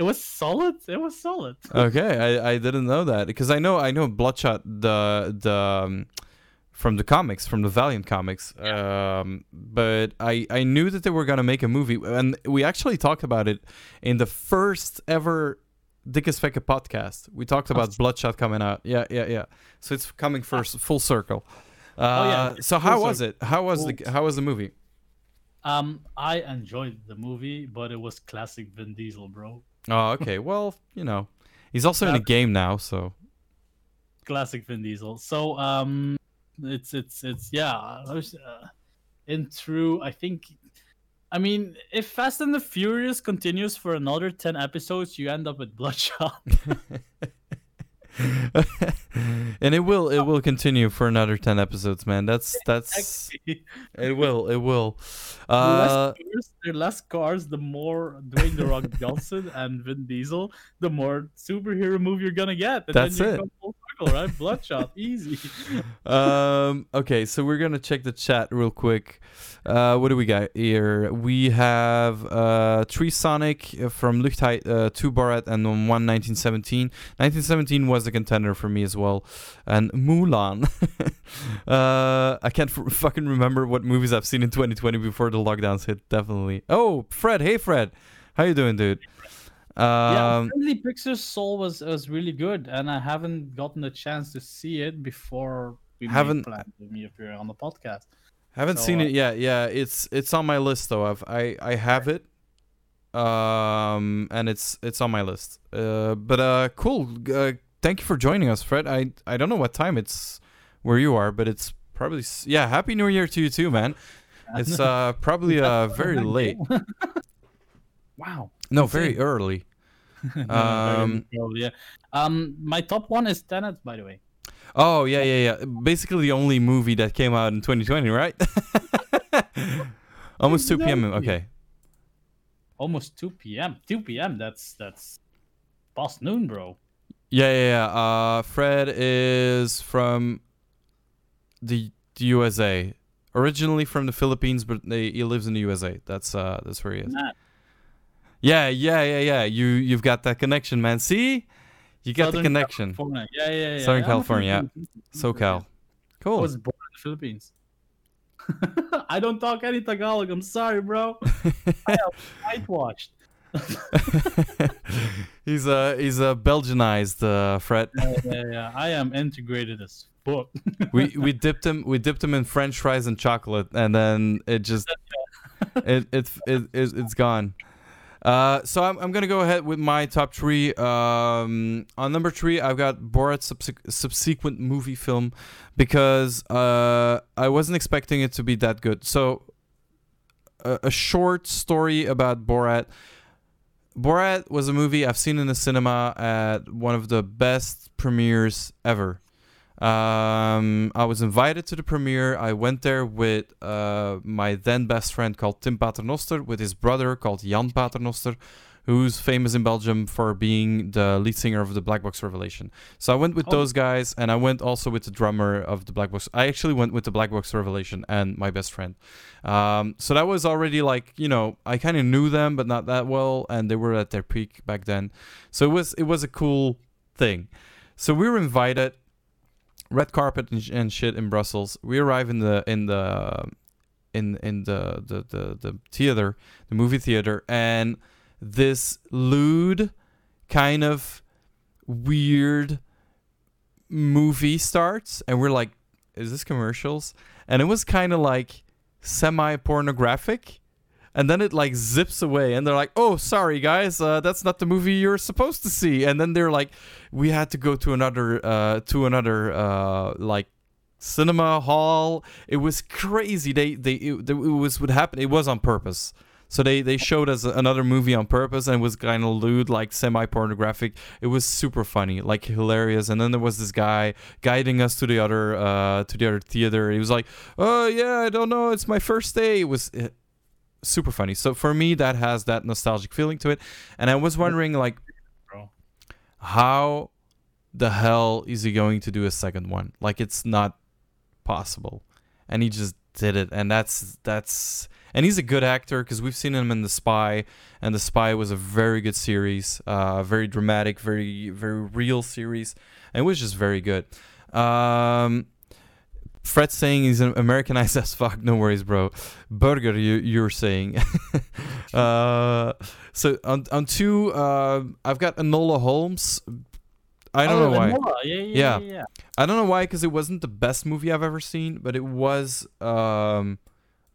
it was solid. It was solid. Okay, I, I didn't know that because I know I know Bloodshot the the um, from the comics from the Valiant comics, um, but I I knew that they were gonna make a movie and we actually talked about it in the first ever Dickest Fekke podcast. We talked about Bloodshot coming out. Yeah, yeah, yeah. So it's coming first full circle. Uh, Oh, yeah, So full how was it? How was the how was the movie? Um, I enjoyed the movie, but it was classic Vin Diesel, bro. Oh, okay. well, you know, he's also in a game now, so Classic Vin Diesel. So um, it's it's it's yeah. Uh, in true, I think. I mean, if Fast and the Furious continues for another ten episodes, you end up with Bloodshot. and it will it will continue for another 10 episodes man that's that's it will it will the uh less cars, the less cars, the more Dwayne the Rock Johnson and Vin Diesel, the more superhero movie you're gonna get. And That's it. Circle, right? Bloodshot, easy. um okay so we're gonna check the chat real quick. Uh what do we got here? We have uh tree sonic from luchtheit uh, 2 borat and 1 1917 1917 was a contender for me as well. And mulan. Uh i can't f- fucking remember what movies i've seen in 2020 before the lockdowns hit definitely. Oh fred. Hey fred. How you doing dude yeah, um Friendly Pictures Soul was was really good, and I haven't gotten a chance to see it before we Haven't- made plans with me appear on the podcast. Haven't So, seen uh, it yet. Yeah, it's it's on my list though. I've I I have it, um, and it's it's on my list. Uh, but uh, cool. Uh, thank you for joining us, Fred. I I don't know what time it's where you are, but it's probably s- yeah. Happy New Year to you too, man. It's uh probably uh very late. wow. No, very early. Um, yeah. Um, my top one is Tenet, by the way. Oh yeah, yeah, yeah. Basically, the only movie that came out in 2020, right? Almost 2 p.m. Okay. Almost 2 p.m. 2 p.m. That's that's past noon, bro. Yeah, yeah, yeah. Uh, Fred is from the, the USA. Originally from the Philippines, but they, he lives in the USA. That's uh, that's where he is. Nah, Yeah, yeah, yeah, yeah. You you've got that connection, man. See, you got the connection. California. Yeah, yeah, yeah. Southern I'm California, yeah. SoCal. I Cool. was born in the Philippines. I don't talk any Tagalog. I'm sorry, bro. I am whitewashed. he's a he's a Belgianized uh, Fred. Yeah, yeah, yeah. I am integrated as fuck. we we dipped him we dipped him in French fries and chocolate, and then it just it, it, it, it it's gone. Uh, so I'm, I'm gonna go ahead with my top three. Um, on number three, I've got Borat's subse- subsequent movie film because uh, I wasn't expecting it to be that good. So, a, a short story about Borat. Borat was a movie I've seen in the cinema at one of the best premieres ever. Um, I was invited to the premiere. I went there with uh, my then best friend called Tim Paternoster, with his brother called Jan Paternoster, who's famous in Belgium for being the lead singer of the Black Box Revelation. So I went with Oh. those guys, and I went also with the drummer of the Black Box. I actually went with the Black Box Revelation and my best friend. Um, so that was already like you know I kind of knew them, but not that well, and they were at their peak back then. So it was it was a cool thing. So we were invited red carpet and, and shit in Brussels. We arrive in the in the in in the, the the the theater, the movie theater, and this lewd kind of weird movie starts, and we're like, "Is this commercials?" And it was kind of like semi pornographic. And then it like zips away, and they're like, "Oh, sorry guys, uh, that's not the movie you're supposed to see." And then they're like, we had to go to another uh to another uh like cinema hall. It was crazy. They they it, it was what happened. It was on purpose. So they they showed us another movie on purpose and was kind of lewd, like semi pornographic. It was super funny, like hilarious. And then there was this guy guiding us to the other uh to the other theater. He was like, "Oh yeah, I don't know. It's my first day." It was. Super funny so for me that has that nostalgic feeling to it and i was wondering like how the hell is he going to do a second one? Like it's not possible. And he just did it and that's that's and he's a good actor because we've seen him in The Spy and The Spy was a very good series, uh very dramatic, very very real series and it was just very good. Um Fred's saying he's an Americanized as fuck. No worries, bro. Burger, you you're saying. uh, so on on two, uh, I've got Enola Holmes. I don't Oh, know why. Yeah, yeah, Yeah. yeah. yeah. I don't know why, because it wasn't the best movie I've ever seen, but it was. Um,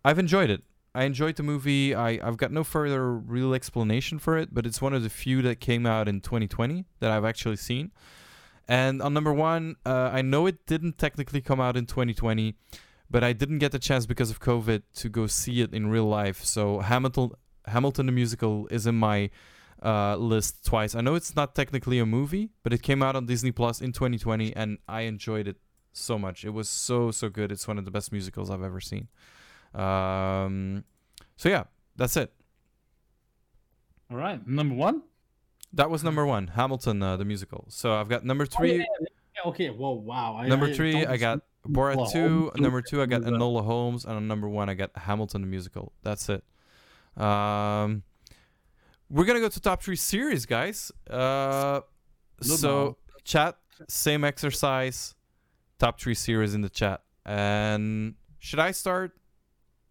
I've enjoyed it. I enjoyed the movie. I I've got no further real explanation for it, but it's one of the few that came out in 2020 that I've actually seen. And on number one, uh, I know it didn't technically come out in 2020, but I didn't get the chance because of COVID to go see it in real life. So Hamilton, Hamilton the musical is in my uh, list twice. I know it's not technically a movie, but it came out on Disney Plus in 2020, and I enjoyed it so much. It was so so good. It's one of the best musicals I've ever seen. Um, so yeah, that's it. All right. Number one. That was number one, Hamilton uh, the musical. So I've got number three. Oh, yeah, Okay. Whoa. Wow. I, Number three, I got Borat Well, 2. Holmes Number two, I got Enola Holmes. And on number one, I got Hamilton the musical. That's it. Um, we're going to go to top three series, guys. Uh, No, so, no. chat, same exercise. Top three series in the chat. And should I start?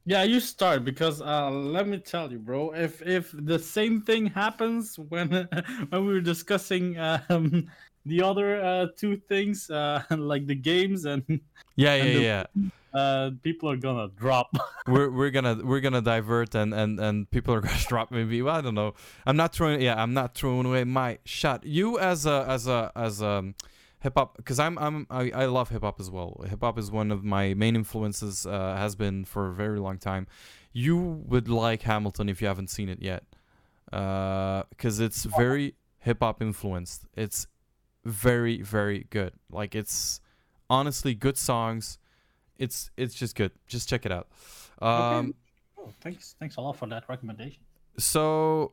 Yeah, you start because uh, let me tell you, bro. If if the same thing happens when when we were discussing um, the other uh, two things, uh, like the games, and Yeah, And yeah, the- yeah. uh, people are gonna drop. we're we're gonna we're gonna divert and and and people are gonna drop maybe well, I don't know I'm not throwing yeah I'm not throwing away my shot you as a as a as a hip hop because I'm I'm I, I love hip hop as well. Hip hop is one of my main influences uh, has been for a very long time. You would like Hamilton if you haven't seen it yet because it's very hip hop influenced. It's very very good. Like it's honestly good songs. It's it's just good. Just check it out. Um Oh, thanks, thanks a lot for that recommendation. so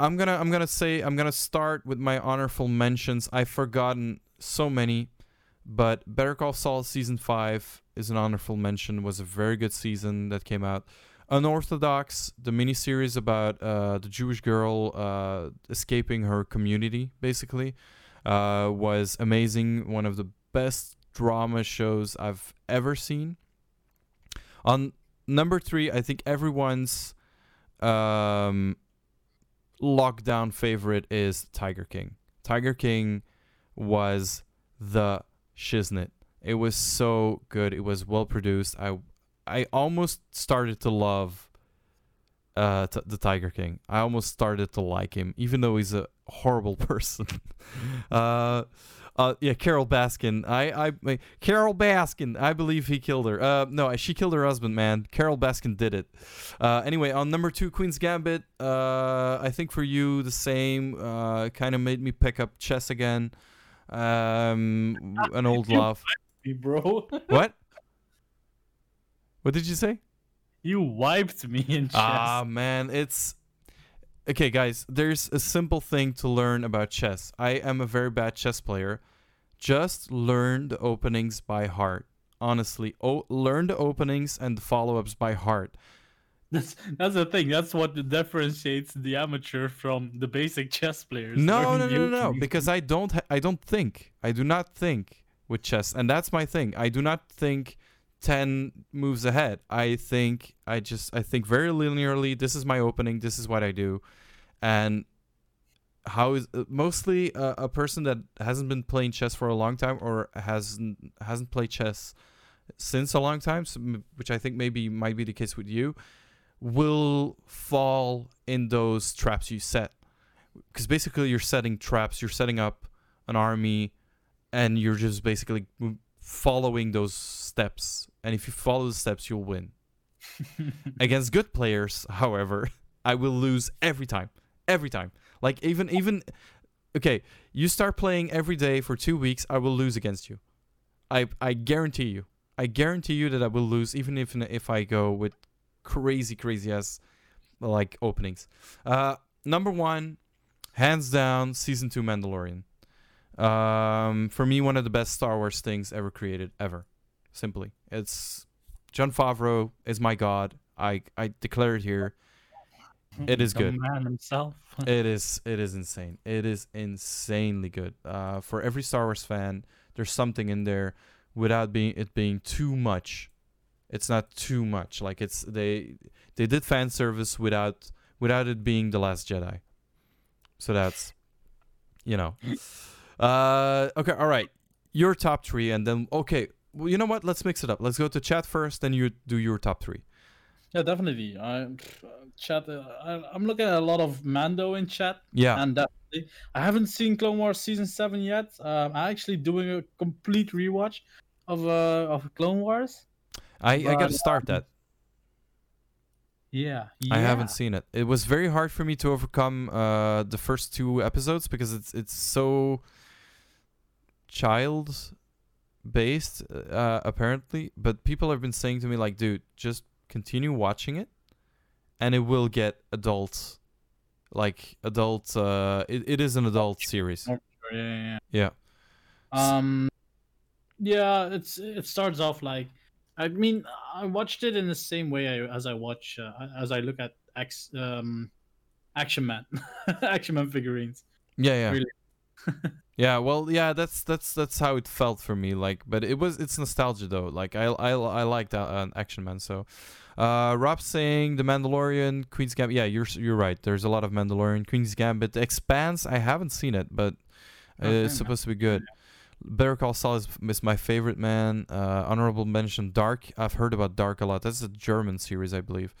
i'm gonna i'm gonna say i'm gonna start with my honorable mentions. I've forgotten so many but better call saul season 5 is an honorable mention. Was a very good season that came out. Unorthodox the miniseries about uh, the jewish girl uh, escaping her community basically uh, was amazing. One of the best drama shows i've ever seen. On number three i think everyone's um, lockdown favorite is Tiger King. Tiger King was the shiznit. It was so good. It was well produced. I I almost started to love uh t- the Tiger King. I almost started to like him, even though he's a horrible person. uh, uh, yeah, Carole Baskin. I, I, I- Carole Baskin. I believe he killed her. Uh, no, she killed her husband. Man, Carole Baskin did it. Uh, anyway, on number two, Queen's Gambit. Uh, I think for you the same. Uh, kind of made me pick up chess again. Um, an old You- love. Me, bro. What? What did you say? you wiped me in chess. Ah, man, it's okay, guys. There's a simple thing to learn about chess. I am a very bad chess player. Just learn the openings by heart. Honestly, oh, learn the openings and the follow-ups by heart. That's that's the thing. That's what differentiates the amateur from the basic chess players. No, no, no, no, no. Because I don't, ha- I don't think. I do not think with chess, and that's my thing. I do not think ten moves ahead. I think I just, I think very linearly. This is my opening. This is what I do, and how is uh, mostly a, a person that hasn't been playing chess for a long time or hasn't hasn't played chess since a long time, so, m- which I think maybe might be the case with you, will fall in those traps you set because basically you're setting traps, you're setting up an army, and you're just basically following those steps, and if you follow the steps, you'll win. Against good players, however, I will lose every time. Every time. Like even even okay, you start playing every day for 2 weeks, I will lose against you. I I guarantee you. I guarantee you that I will lose even if if I go with crazy crazy ass like openings. Uh number 1 hands down season 2 Mandalorian. Um for me one of the best Star Wars things ever created ever. Simply. It's Jon Favreau is my god. I I declare it here. It is The good. man himself. It is it is insane. It is insanely good. Uh, for every Star Wars fan, there's something in there without being it being too much. It's not too much. Like it's they they did fan service without without it being the Last Jedi. So that's you know. Uh, okay, all right. Your top three, and then okay. Well, you know what? Let's mix it up. Let's go to chat first, then you do your top three. Yeah, definitely. I chat. Uh, I, I'm looking at a lot of Mando in chat, Yeah. and definitely, I haven't seen Clone Wars season seven yet. Um, I'm actually doing a complete rewatch of uh of Clone Wars. I, I got to start that. Yeah, I haven't seen it. It was very hard for me to overcome uh, the first two episodes because it's it's so child based uh, apparently. But people have been saying to me like, dude, just continue watching it, and it will get adult, like adult. Uh, it, it is an adult series. Yeah, yeah, yeah. Yeah. Um, yeah, it's it starts off like, I mean, I watched it in the same way I, as I watch uh, as I look at X um, Action Man, Action Man figurines. Yeah, yeah. Really. yeah, well, yeah, that's that's that's how it felt for me. Like, but it was it's nostalgia though. Like, I I I liked uh, Action Man. So, uh, Rob saying the Mandalorian, Queen's Gambit. Yeah, you're you're right. There's a lot of Mandalorian, Queen's Gambit, The Expanse. I haven't seen it, but uh, Okay, it's supposed to be good. Better Call Saul is, is my favorite man. Uh, honorable mention Dark. I've heard about Dark a lot. That's a German series, I believe.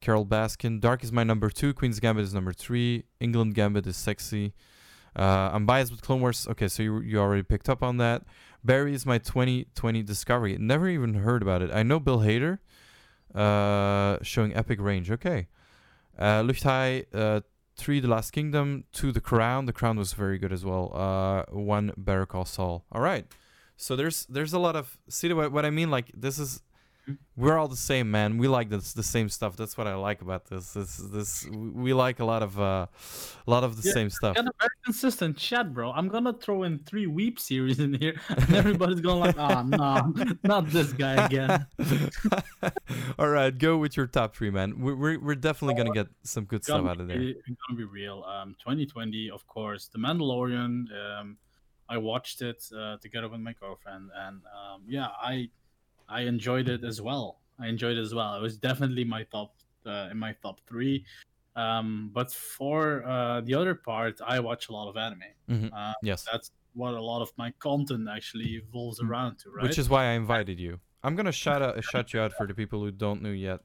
Carole Baskin. Dark is my number two. Queen's Gambit is number three. England Gambit is sexy. Uh, I'm biased with Clone Wars. Okay, so you you already picked up on that. Barry is my 2020 discovery. Never even heard about it. I know Bill Hader, uh, showing epic range. Okay. Uh, uh, three The Last Kingdom, two The Crown. The Crown was very good as well. Uh, one Better Call Saul. All right. So there's there's a lot of see what what I mean. Like this is we're all the same, man. We like this the same stuff. That's what I like about this. This this we like a lot of uh, a lot of the Yeah, same stuff. Got a very consistent chat, bro. I'm gonna throw in three weeb series in here, and everybody's going like, "Ah, no, not this guy again." All right, go with your top three, man. We're we're, we're definitely gonna get some good stuff out of there. be- gonna be real. Um, 2020, of course, The Mandalorian. Um, I watched it uh, together with my girlfriend, and um, yeah, I I enjoyed it as well. I enjoyed it as well. It was definitely my top uh, in my top three. Um, but for uh, the other part, I watch a lot of anime. Mhm. Uh, Yes, that's what a lot of my content actually evolves around to, right? Which is why I invited you. I'm gonna shout out shout you out for the people who don't know yet.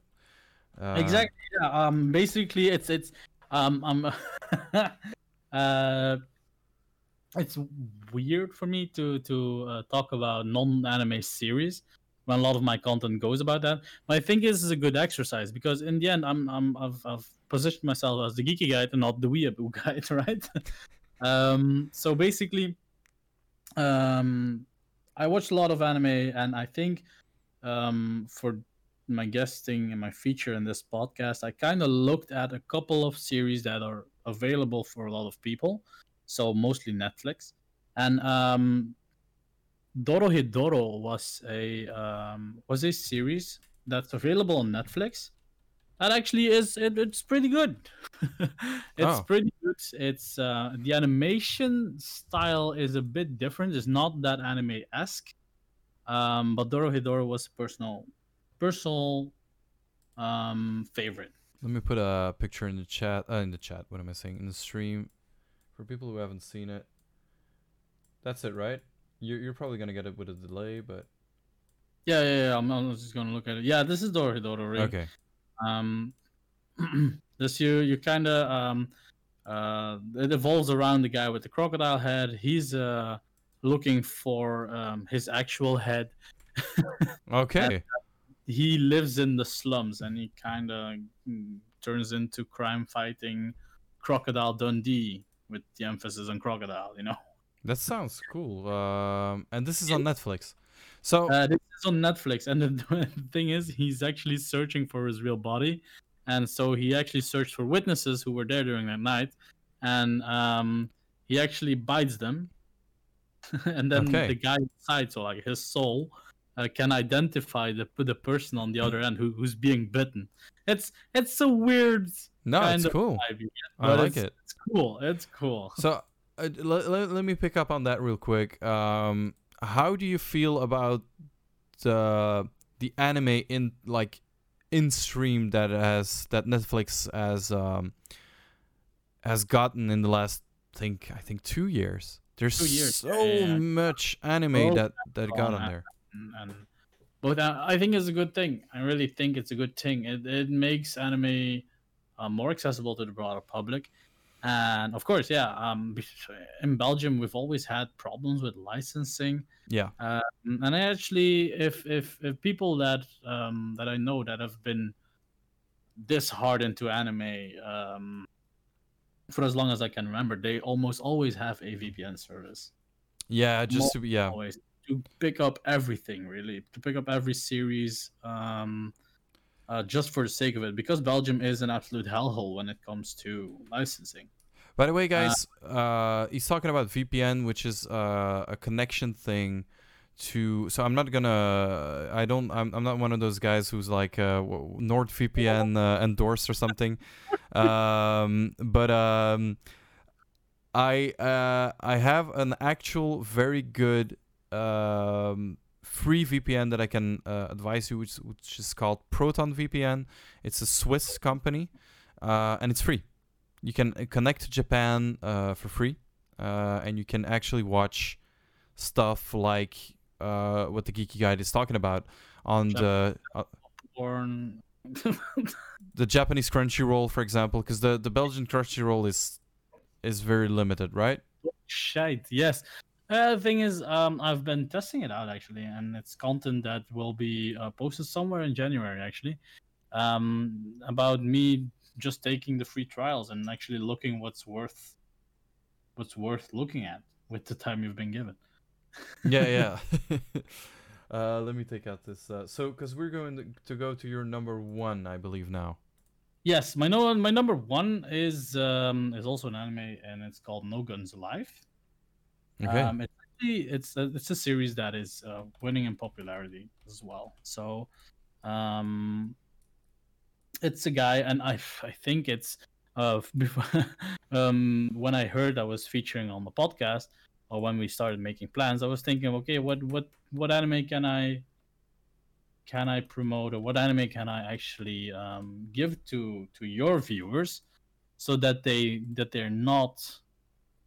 Uh, exactly. Yeah. Um. Basically, it's it's um um uh it's weird for me to to uh, talk about non-anime series when a lot of my content goes about that. But I think this is a good exercise because in the end, I'm I'm I've, I've positioned myself as the geeky guide and not the weeaboo guide, right? um. So basically, um, I watched a lot of anime, and I think um for my guesting and my feature in this podcast, I kind of looked at a couple of series that are available for a lot of people, so mostly Netflix. And um, Dorohedoro was a um, was a series that's available on Netflix. That actually is it, it's pretty good. it's Oh. pretty good. It's uh, the animation style is a bit different. It's not that anime esque. Um, but Dorohedoro was a personal personal um favorite. Let me put a picture in the chat. Uh, in the chat. What am I saying? In the stream, for people who haven't seen it. That's it, right? You're you're probably gonna get it with a delay, but Yeah, yeah, yeah. I'm, I'm just gonna look at it. Yeah, this is Dorohedoro. Right? okay. Um, this you you kind of um uh it evolves around the guy with the crocodile head. He's uh looking for um, his actual head. Okay. He lives in the slums and he kind of turns into crime fighting Crocodile Dundee with the emphasis on crocodile, you know. That sounds cool. Um, and this is on Netflix. So Uh, this is on Netflix, and the, thing is, he's actually searching for his real body, and so he actually searched for witnesses who were there during that night, and um, he actually bites them, and then Okay. the guy inside, so like his soul, uh, can identify the the person on the other end who, who's being bitten. It's it's a weird no, it's cool. vibe I like it's, it. It's cool. It's cool. So uh, let, let, let me pick up on that real quick. Um, how do you feel about the the anime in like in stream that has that Netflix has um, has gotten in the last think I think two years. There's Two years, so yeah, much anime Oh, that that got on there. and, and but uh, I think it's a good thing. I really think it's a good thing. It it makes anime uh, more accessible to the broader public, and of course, yeah. Um, in Belgium, we've always had problems with licensing, Yeah. um, and I actually, if if if people that um that I know that have been this hard into anime um for as long as I can remember, they almost always have a VPN service Yeah, just to yeah. always to pick up everything really to pick up every series um uh, just for the sake of it because belgium is an absolute hellhole when it comes to licensing By the way, guys, uh, he's talking about VPN, which is uh, a connection thing to. So I'm not gonna. I don't. I'm, I'm not one of those guys who's like uh, NordVPN uh, endorsed or something. um, but um, I uh, I have an actual very good um, free VPN that I can uh, advise you, which, which is called Proton VPN. It's a Swiss company, uh, and it's free. You can uh, connect to Japan uh, for free, uh, and you can actually watch stuff like uh, what the Geeky Guide is talking about on the porn the Japanese Crunchyroll, for example, because the, the Belgian Crunchyroll is is very limited, right? shite yes uh, the thing is um i've been testing it out actually and it's content that will be uh, posted somewhere in january actually um about me just taking the free trials and actually looking what's worth what's worth looking at with the time you've been given yeah, yeah. uh, let me take out this. Uh, so, because we're going to, to go to your number one, I believe now. Yes, my no my number one is um is also an anime and it's called No Guns Life. Okay. Um, it's actually it's a, it's a series that is uh, winning in popularity as well. So, um, it's a guy, and I I think it's uh before um when I heard I was featuring on the podcast or when we started making plans, I was thinking, okay, what what what anime can I can I promote or what anime can I actually um, give to to your viewers so that they that they're not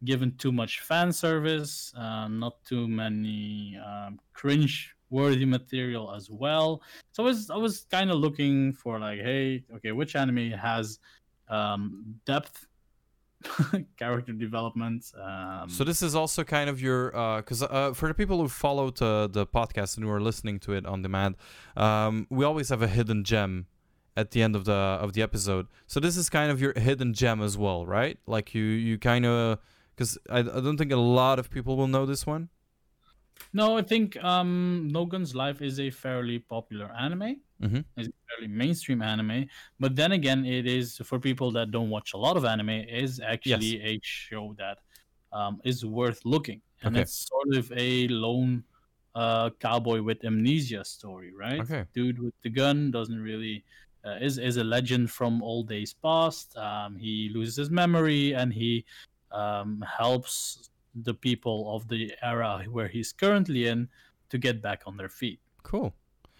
given too much fan service, uh, not too many um, cringe worthy material as well. So I was I was kind of looking for like, hey, okay, which anime has um, depth, character development. Um, So this is also kind of your because uh, for the people who followed uh, the podcast and who are listening to it on demand, um, we always have a hidden gem at the end of the of the episode. So this is kind of your hidden gem as well, right? Like you you kind of because I, I don't think a lot of people will know this one. No, I think um, No Guns Life is a fairly popular anime. Mm-hmm. It's a fairly mainstream anime, but then again, it is for people that don't watch a lot of anime. Is actually a show that um, is worth looking, and Okay. it's sort of a lone uh, cowboy with amnesia story, right? Okay. Dude with the gun doesn't really uh, is is a legend from old days past. Um, he loses his memory, and he um, helps the people of the era where he's currently in to get back on their feet. Cool.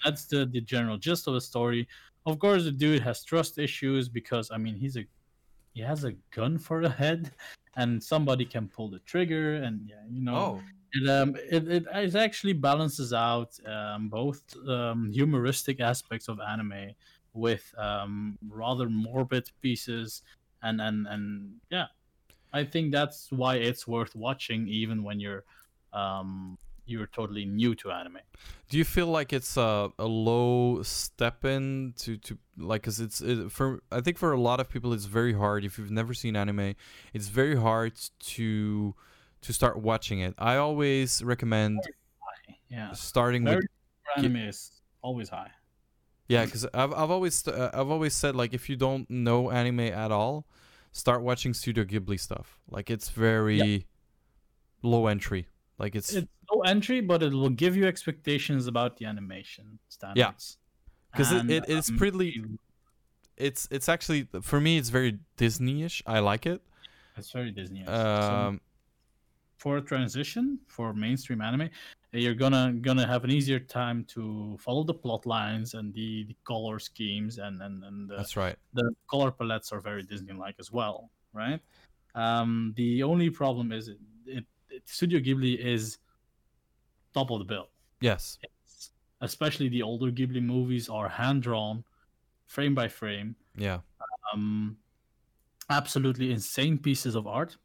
That's the, the general gist of the story. Of course, the dude has trust issues because I mean he's a he has a gun for a head, and somebody can pull the trigger, and yeah, you know, Oh. it um it, it, it actually balances out um, both um, humoristic aspects of anime with um, rather morbid pieces, and and and yeah, I think that's why it's worth watching even when you're um, you're totally new to anime. Do you feel like it's a, a low step in to, to like because it's it, for I think for a lot of people it's very hard if you've never seen anime it's very hard to to start watching it. I always recommend Yeah, starting very with anime is always high. yeah because I've I've always uh, I've always said like if you don't know anime at all, start watching Studio Ghibli stuff. Like it's very low entry. Like it's It's low entry, but it will give you expectations about the animation standards. Yeah, because it, it it's um, pretty it's it's actually for me it's very Disney-ish. I like it. It's very Disney. Um, for a transition for mainstream anime, you're gonna gonna have an easier time to follow the plot lines and the, the color schemes and and, and the, that's right. the color palettes are very Disney-like as well, right? Um, the only problem is it, it, it Studio Ghibli is top of the bill. Yes. Especially the older Ghibli movies are hand drawn, frame by frame. Yeah. Um, absolutely insane pieces of art.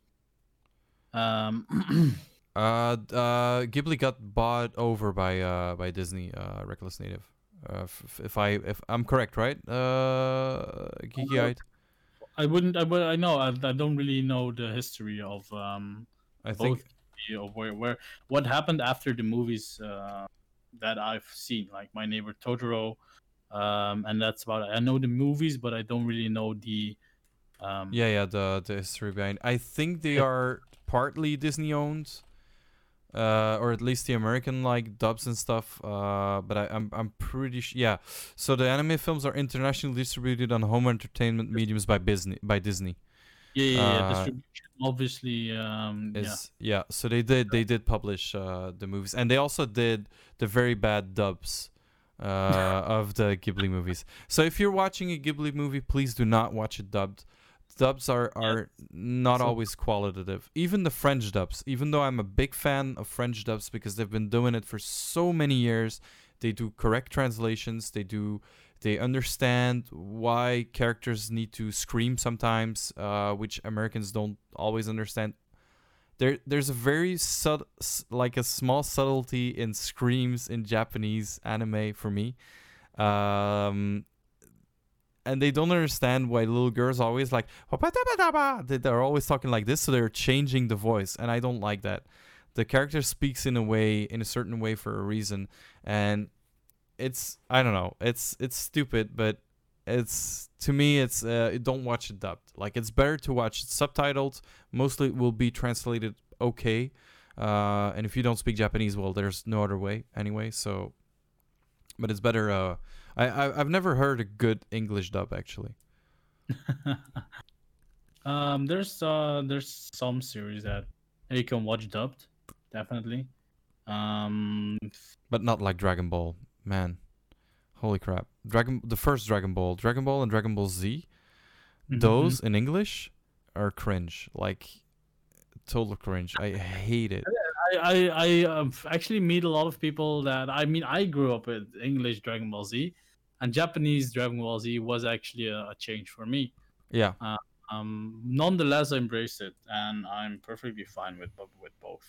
Um, Uh, uh, Ghibli got bought over by uh by Disney. Uh, Reckless Native. Uh, f- if I if I'm correct, right? Uh, Geeky Eyed. I wouldn't. I, would- I know. I, I don't really know the history of um I think. know, where where what happened after the movies uh, that I've seen, like My Neighbor Totoro, um, and that's about it. I know the movies, but I don't really know the. Um, Yeah, yeah. The the history behind. I think they are partly Disney owned. Uh, or at least the American like dubs and stuff. Uh, but I, I'm I'm pretty sure. Yeah. So the anime films are internationally distributed on home entertainment mediums by Disney. By Disney. yeah, yeah, yeah. uh, Distribution, obviously. Um, yeah. is yeah. so they did they did publish uh the movies and they also did the very bad dubs uh of the ghibli movies so if you're watching a ghibli movie please do not watch it dubbed dubs are are not So- always qualitative. Even the french dubs even though i'm a big fan of french dubs because they've been doing it for so many years they do correct translations they do they understand why characters need to scream sometimes uh, which americans don't always understand. There there's a very sub like a small subtlety in screams in Japanese anime for me. Um and they don't understand why little girls always like They- they're always talking like this so they're changing the voice and I don't like that. The character speaks in a way in a certain way for a reason and it's I don't know. It's it's stupid but it's to me it's uh, don't watch it dubbed. Like it's better to watch it subtitled mostly it will be translated okay uh, and if you don't speak japanese well there's no other way anyway so but it's better uh, I, I i've never heard a good english dub actually. Um, there's uh, there's some series that you can watch dubbed, definitely. Um, but not like dragon ball man. Holy crap. Dragon the first dragon ball dragon ball and dragon ball z mhm. those in english are cringe like total cringe. I hate it. I I, I um, actually meet a lot of people that I mean I grew up with English Dragon Ball Z, and Japanese Dragon Ball Z was actually a, a change for me. yeah Um, nonetheless, I embraced it, and I'm perfectly fine with with both.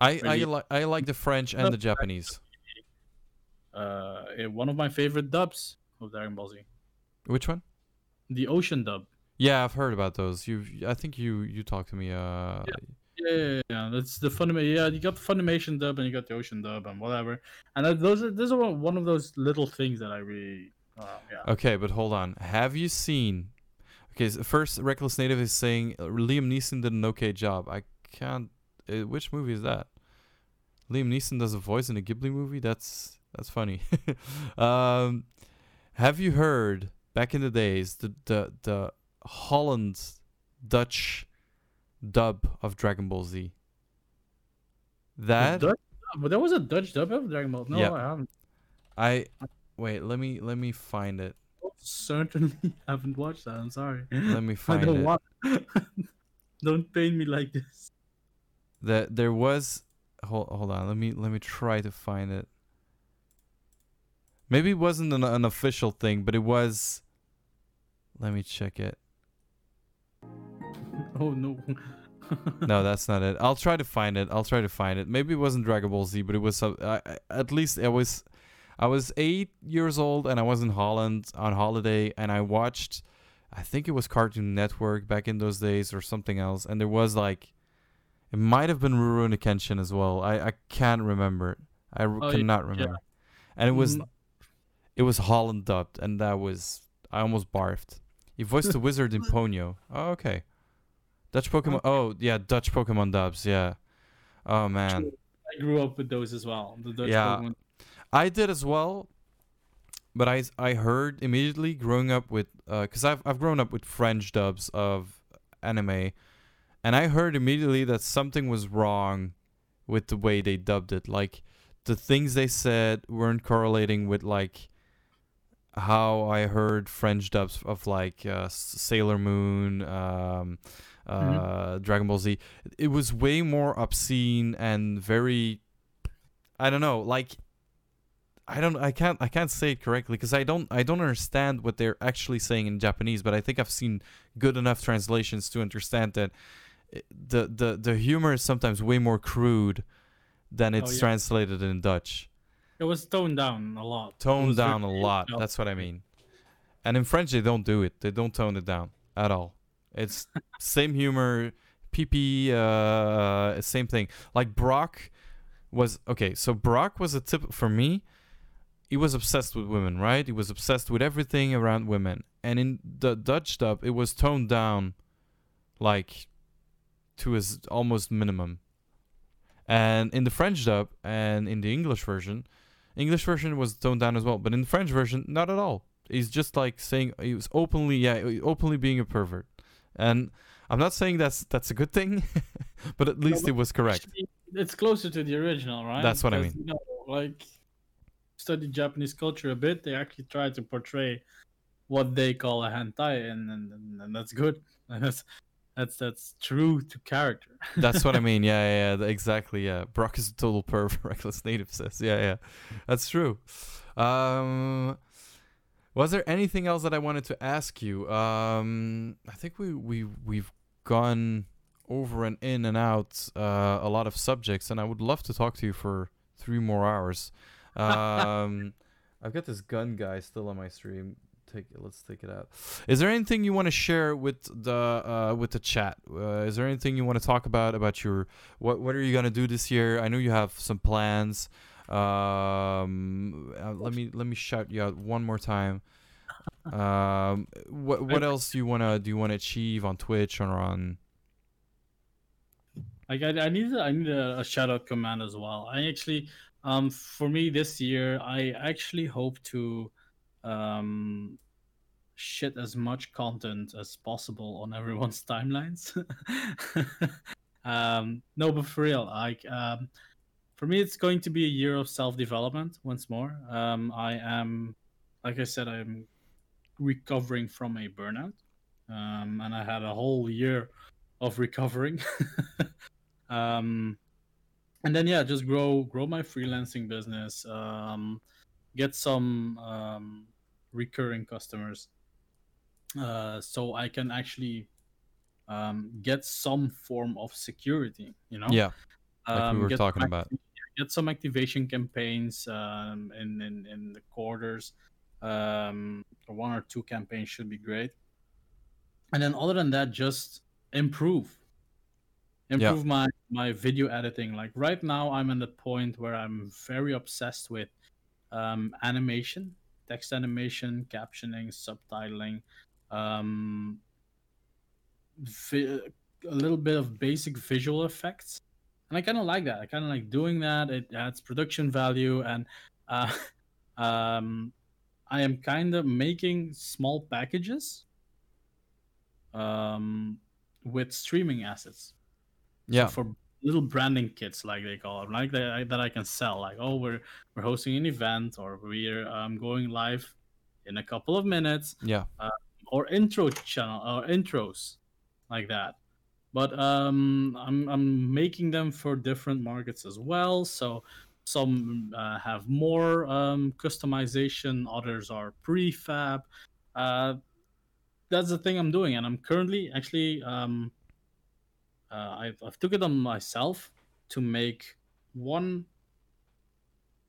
i i Really- like i like the french and the japanese Uh, eh, one of my favorite dubs of Dragon Ball Z, which one the Ocean dub. yeah i've heard about those you i think you you talked to me uh Yeah, yeah, yeah. That's the Funimation. Yeah, you got the Funimation dub and you got the Ocean dub and whatever. And that, those are those are one- one of those little things that I really, uh, yeah. Okay, but hold on. Have you seen? Okay, so first, Reckless Native is saying uh, Liam Neeson did an okay job. I can't. Uh, which movie is that? Liam Neeson does a voice in a Ghibli movie. That's that's funny. um, have you heard back in the days the the the Holland Dutch dub of Dragon Ball Z? That? But there was a Dutch dub of Dragon Ball. No, Yeah. I haven't. I wait. Let me let me find it. Certainly haven't watched that. I'm sorry. Let me I find don't it. want. don't pain me like this. that there was hold, hold on let me let me try to find it maybe it wasn't an, an official thing but it was let me check it Oh no. no, that's not it. I'll try to find it. I'll try to find it. Maybe it wasn't Dragon Ball Z, but it was some. Uh, at least I was, I was eight years old and I was in Holland on holiday and I watched, I think it was Cartoon Network back in those days or something else, and there was like, it might have been Rurouni Kenshin as well. I I can't remember. I Oh, yeah, cannot remember. And it was, Mm. it was Holland dubbed, and that was I almost barfed. He voiced the wizard in Ponyo. Oh, okay. Dutch Pokemon. Oh, yeah, Dutch Pokemon dubs. Yeah. Oh man, I grew up with those as well. The Dutch Yeah. Pokemon. I did as well. But I I heard immediately growing up with because I've I've grown up with French dubs of anime, and I heard immediately that something was wrong with the way they dubbed it. Like the things they said weren't correlating with like how I heard French dubs of like uh, Sailor Moon, um, uh, Dragon Ball Z. It was way more obscene and very, I don't know, like I don't, I can't, I can't say it correctly because I don't, I don't understand what they're actually saying in Japanese. But I think I've seen good enough translations to understand that the the the humor is sometimes way more crude than Oh, it's yeah. translated in Dutch It was toned down a lot. Toned down a lot. That's what I mean. And in French, they don't do it. They don't tone it down at all. It's same humor, PP, uh, same thing. Like Brock was okay. So Brock was a tip for me. He was obsessed with women, right? He was obsessed with everything around women. And in the Dutch dub, it was toned down, like to his almost minimum. And in the French dub and in the English version, English version was toned down as well, but in the French version, not at all. He's just like saying he was openly, yeah, openly being a pervert, and I'm not saying that's that's a good thing, but at least but it was correct. Actually, It's closer to the original, right? That's what I mean. you know, like study Japanese culture a bit. They actually try to portray what they call a hentai, and and, and, that's good. And that's that's that's true to character. That's what I mean. Yeah, yeah, yeah, exactly. Yeah, Brock is a total pervert. Reckless native says. Yeah, yeah, that's true. Um, was there anything else that I wanted to ask you? Um, I think we we we've gone over and in and out uh, a lot of subjects, and I would love to talk to you for three more hours. Um, I've got this gun guy still on my stream. Take let's take it out. Is there anything you want to share with the uh, with the chat? Uh, is there anything you want to talk about about your what what are you gonna do this year? I know you have some plans. Um, uh, let me let me shout you out one more time. Um, what what else do you wanna do you wanna achieve on Twitch or on? Like I, I need a, I need a, a shout out command as well. I actually, um, for me this year, I actually hope to, um, shit as much content as possible on everyone's timelines. um, no, but for real, like, um, for me, it's going to be a year of self development once more. Um, I am, like I said, I'm recovering from a burnout, um, and I had a whole year of recovering. um, and then yeah, just grow grow my freelancing business. Um, get some um, recurring customers, uh, so I can actually um, get some form of security. You know, Yeah, like we were talking about. Get some activation campaigns um, in, in in the quarters. Um, one or two campaigns should be great. And then other than that, just improve. Improve my my video editing. Like right now, I'm at the point where I'm very obsessed with um, animation, text animation, captioning, subtitling, um, vi- a little bit of basic visual effects and I kind of like that. I kind of like doing that. It adds production value, and uh, um, I am kind of making small packages um, with streaming assets. So Yeah, for little branding kits, like they call them, like that, that I can sell. Like, oh, we're we're hosting an event, or we're um, going live in a couple of minutes yeah, or intro channel or intros like that but um i'm i'm making them for different markets as well so some uh, have more um customization others are prefab uh that's the thing i'm doing and i'm currently actually um uh, I've I've took it on myself to make one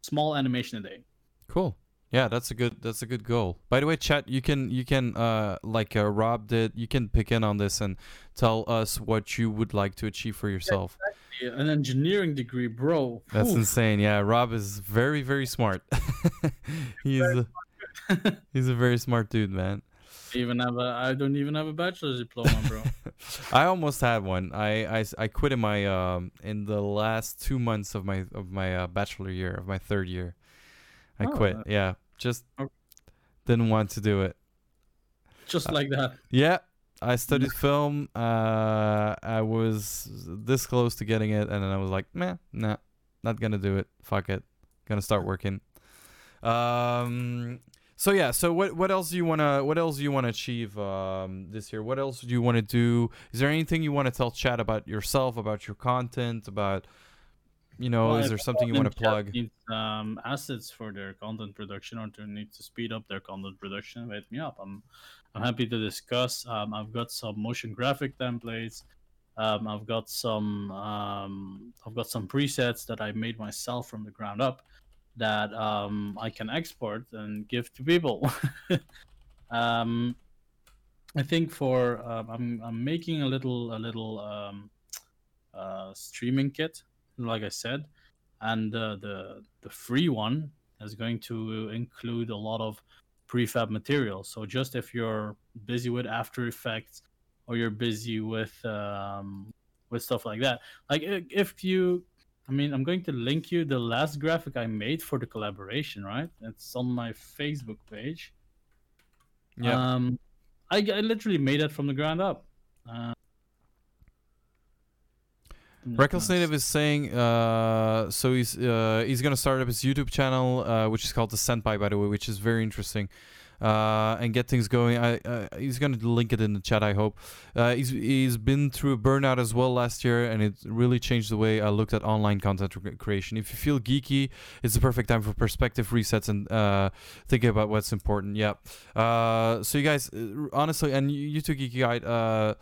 small animation a day. Cool. Yeah, that's a good that's a good goal. By the way, chat, you can you can uh like uh, Rob did, you can pick in on this and tell us what you would like to achieve for yourself. Yeah, an engineering degree, bro. That's Oof. insane. Yeah, Rob is very very smart. he's a, he's a very smart dude, man. even have a I don't even have a bachelor's diploma, bro. I almost had one. I, I, I quit in my um in the last two months of my of my uh, bachelor year of my third year. I Oh, quit. Yeah, just didn't want to do it. Just like that. Yeah, I studied film. Uh, I was this close to getting it, and then I was like, "Meh, nah, not gonna do it. Fuck it, gonna start working." Um. So yeah. So what what else do you wanna what else do you wanna achieve um this year? What else do you wanna do? Is there anything you wanna tell chat about yourself, about your content, about you know? Well, is there something you wanna plug? Needs um, assets for their content production or to need to speed up their content production. Hit me up. I'm I'm happy to discuss. Um, I've got some motion graphic templates. Um, I've got some um, I've got some presets that I made myself from the ground up that um, I can export and give to people. um, I think for I'm I'm making a little a little um, uh, streaming kit, like I said, and uh, the the free one is going to include a lot of prefab material. So just if you're busy with After Effects or you're busy with um, with stuff like that, like if you, I mean, I'm going to link you the last graphic I made for the collaboration. Right, it's on my Facebook page. Yeah. Um, I, I literally made it from the ground up. Uh, Reckless Native is saying, uh, so he's uh, he's gonna start up his YouTube channel, uh, which is called the Senpai, by the way, which is very interesting, uh, and get things going. I uh, he's gonna link it in the chat. I hope. Uh, he's he's been through a burnout as well last year, and it really changed the way I looked at online content cre- creation. If you feel geeky, it's the perfect time for perspective resets and thinking about what's important. Yeah. So you guys, honestly, and you, you two geeky guide.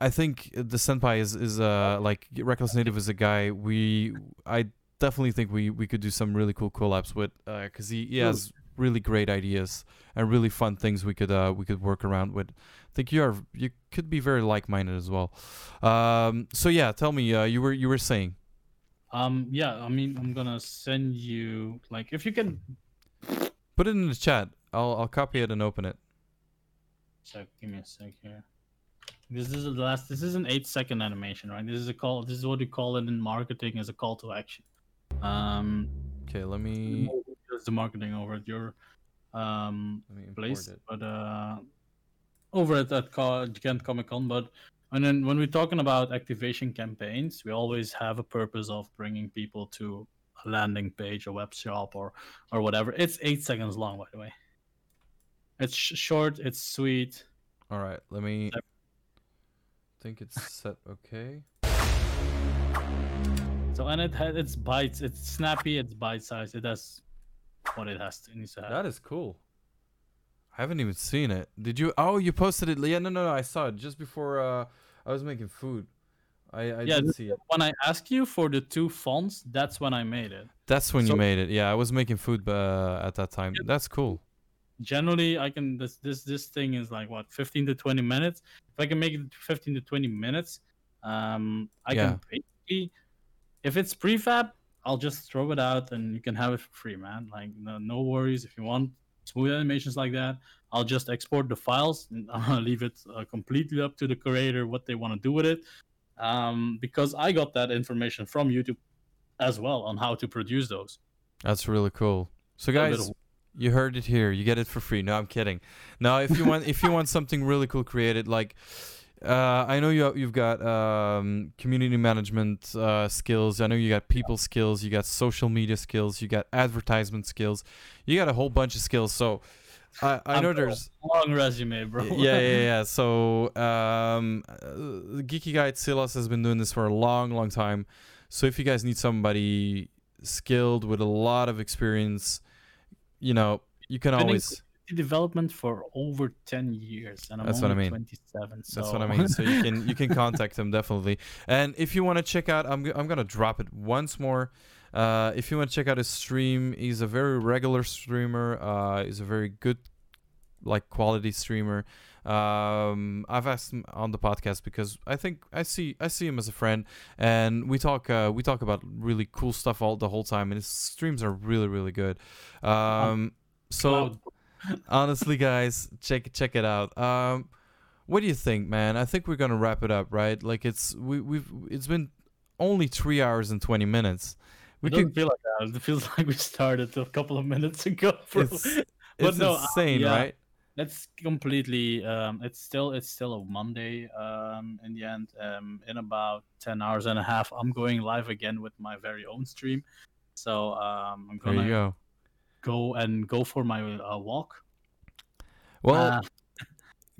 Uh, I think the senpai is is uh like reckless native is a guy we I definitely think we we could do some really cool collabs with because he, he has really great ideas and really fun things we could uh we could work around with. I think you are you could be very like minded as well. Um so yeah, tell me uh you were you were saying Um, yeah, I mean, I'm gonna send you like if you can. put it in the chat. I'll I'll copy it and open it. So give me a sec here. This is the last. This is an eight-second animation, right? This is a call. This is what you call it in marketing as a call to action. Um, Okay, let me there's the marketing over at your um let me import place, it. but uh, over at that co- Ghent Comic Con. But and then when we're talking about activation campaigns, we always have a purpose of bringing people to a landing page, a web shop, or or whatever. It's eight seconds long, by the way. It's sh- short. It's sweet. All right, let me. Think it's set okay. So and it has it's bites. It's snappy. It's bite sized. It does what it has to it needs to have. That is cool. I haven't even seen it. Did you? Oh, you posted it. Yeah, no, no, no. I saw it just before uh, I was making food. I, I Yeah, did see it. when I asked you for the two fonts, that's when I made it. That's when you made it. Yeah, I was making food uh, at that time. That's cool. Generally i can this this this thing is like what 15 to 20 minutes? If i can make it 15 to 20 minutes um i Yeah. can basically if it's prefab i'll just throw it out and you can have it for free man. Like no, no worries. If you want smooth animations like that i'll just export the files and i'll leave it uh, completely up to the creator what they want to do with it. Um because i got that information from youtube as well on how to produce those. That's really cool. So guys, you heard it here. You get it for free. No, I'm kidding. Now, if you want, if you want something really cool created, like uh, I know you you've got um, community management uh, skills. I know you got people skills. You got social media skills. You got advertisement skills. You got a whole bunch of skills. So I, I know there's long resume bro yeah, yeah, yeah. So, um, uh, Geeky Guy Silas has been doing this for a long, long time. So, if you guys need somebody skilled with a lot of experience, you know, you can always. development for over 10 years, and I'm That's what I only mean. 27. So. That's what I mean. So you can you can contact him definitely. And if you want to check out, I'm I'm gonna drop it once more. Uh, if you want to check out his stream, he's a very regular streamer. Uh, he's a very good, like quality streamer. Um, I've asked him on the podcast because I think I see I see him as a friend, and we talk uh, we talk about really cool stuff all the whole time, and his streams are really really good. Um, so honestly guys check check it out um what do you think man i think we're gonna wrap it up right like it's we, we've it's been only three hours and 20 minutes we it doesn't could feel like that. It feels like we started a couple of minutes ago. Bro. it's, But it's no, insane yeah. right It's completely. Um, it's still. It's still a Monday. Um, in the end, um, in about ten hours and a half, I'm going live again with my very own stream. So um, I'm gonna go go and go for my uh, walk. well Uh,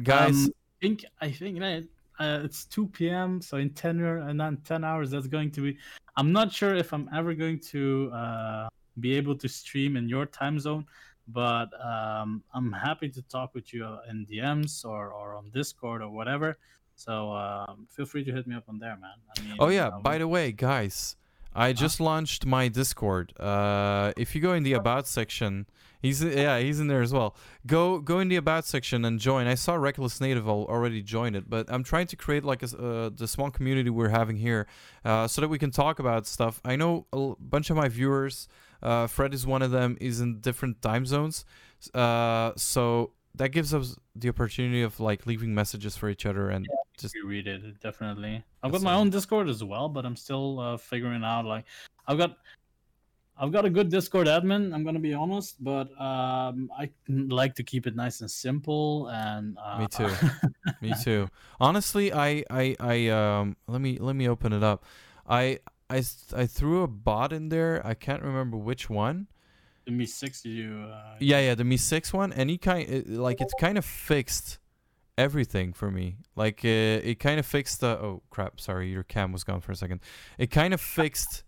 guys um, I think I think uh, uh, it's 2 p.m. So in 10 hour, and then 10 hours, that's going to be. I'm not sure if I'm ever going to uh, be able to stream in your time zone, but um, I'm happy to talk with you in DMs or, or on Discord or whatever. So um, feel free to hit me up on there, man. I mean, oh yeah. Uh, by the way guys i just launched my discord. Uh if you go in the about section he's yeah he's in there as well. Go go in the about section and join. I saw reckless native already joined it but i'm trying to create like a uh, the small community we're having here uh, so that we can talk about stuff. I know a bunch of my viewers uh, fred is one of them is in different time zones uh, so that gives us the opportunity of like leaving messages for each other and just read it definitely. I've got my own Discord as well, but I'm still uh, figuring out. Like, I've got, I've got a good Discord admin. I'm gonna be honest, but um, I like to keep it nice and simple. And uh, Me too. Me too. Honestly, I, I, I, um, let me, let me open it up. I, I, I threw a bot in there. I can't remember which one. the MEE6, you. Uh, Yeah, yeah, the MEE6 one, Any kind, it, like, it's kind of fixed everything for me. Like, uh, it kind of fixed the. Oh crap! Sorry, your cam was gone for a second. It kind of fixed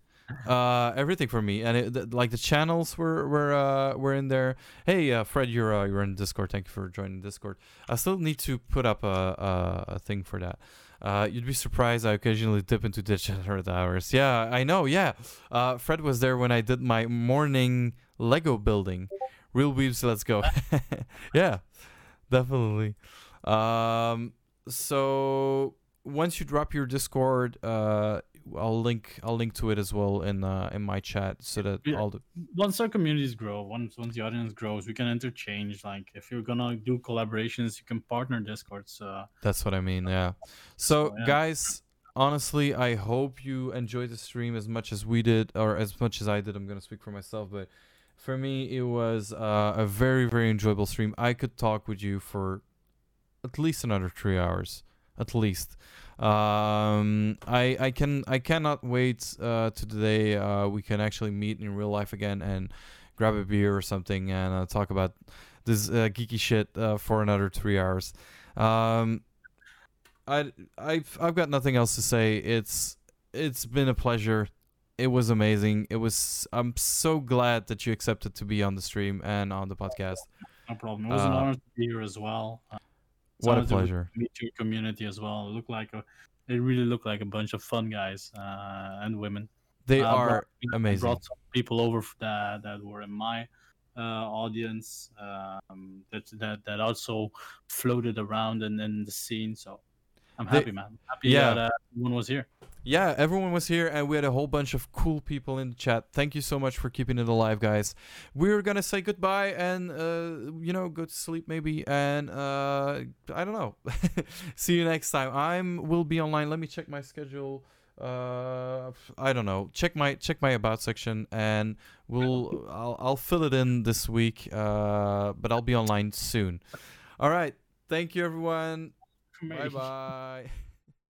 uh everything for me and it, th- like the channels were were uh were in there hey uh fred you're uh, you're in discord thank you for joining discord i still need to put up a a, a thing for that uh you'd be surprised i occasionally dip into degenerate hours. Yeah i know yeah. Uh fred was there when i did my morning lego building. Real weebs let's go. Yeah definitely. Um so once you drop your discord uh I'll link I'll link to it as well in uh, in my chat so that Yeah. all the once our communities grow, once once the audience grows, we can interchange. Like, if you're gonna do collaborations, you can partner Discords. Uh, that's what I mean yeah so So, yeah. guys honestly I hope you enjoyed the stream as much as we did or as much as I did I'm gonna speak for myself but for me it was uh, a very very enjoyable stream I could talk with you for at least another three hours at least um i i can i cannot wait uh to the day uh we can actually meet in real life again and grab a beer or something and uh, talk about this uh, geeky shit uh, for another three hours. Um i i've i've got nothing else to say. It's it's been a pleasure. It was amazing. It was i'm so glad that you accepted to be on the stream and on the podcast. No problem. It was an Uh, honor to be here as well. What a pleasure meet your community as well. It looked like a, it really looked like a bunch of fun guys uh, and women. they Uh, are brought- I amazing brought some people over that that were in my uh, audience um, that that that also floated around in, in the scene. So I'm They- happy, man. Happy yeah. that uh, everyone was here. Yeah, everyone was here and we had a whole bunch of cool people in the chat. Thank you so much for keeping it alive, guys. We're gonna say goodbye and uh, you know, go to sleep maybe and uh I don't know. See you next time. I'm will be online. Let me check my schedule. Uh I don't know. Check my check my about section and we'll I'll I'll fill it in this week. Uh but I'll be online soon. All right. Thank you everyone. Bye bye.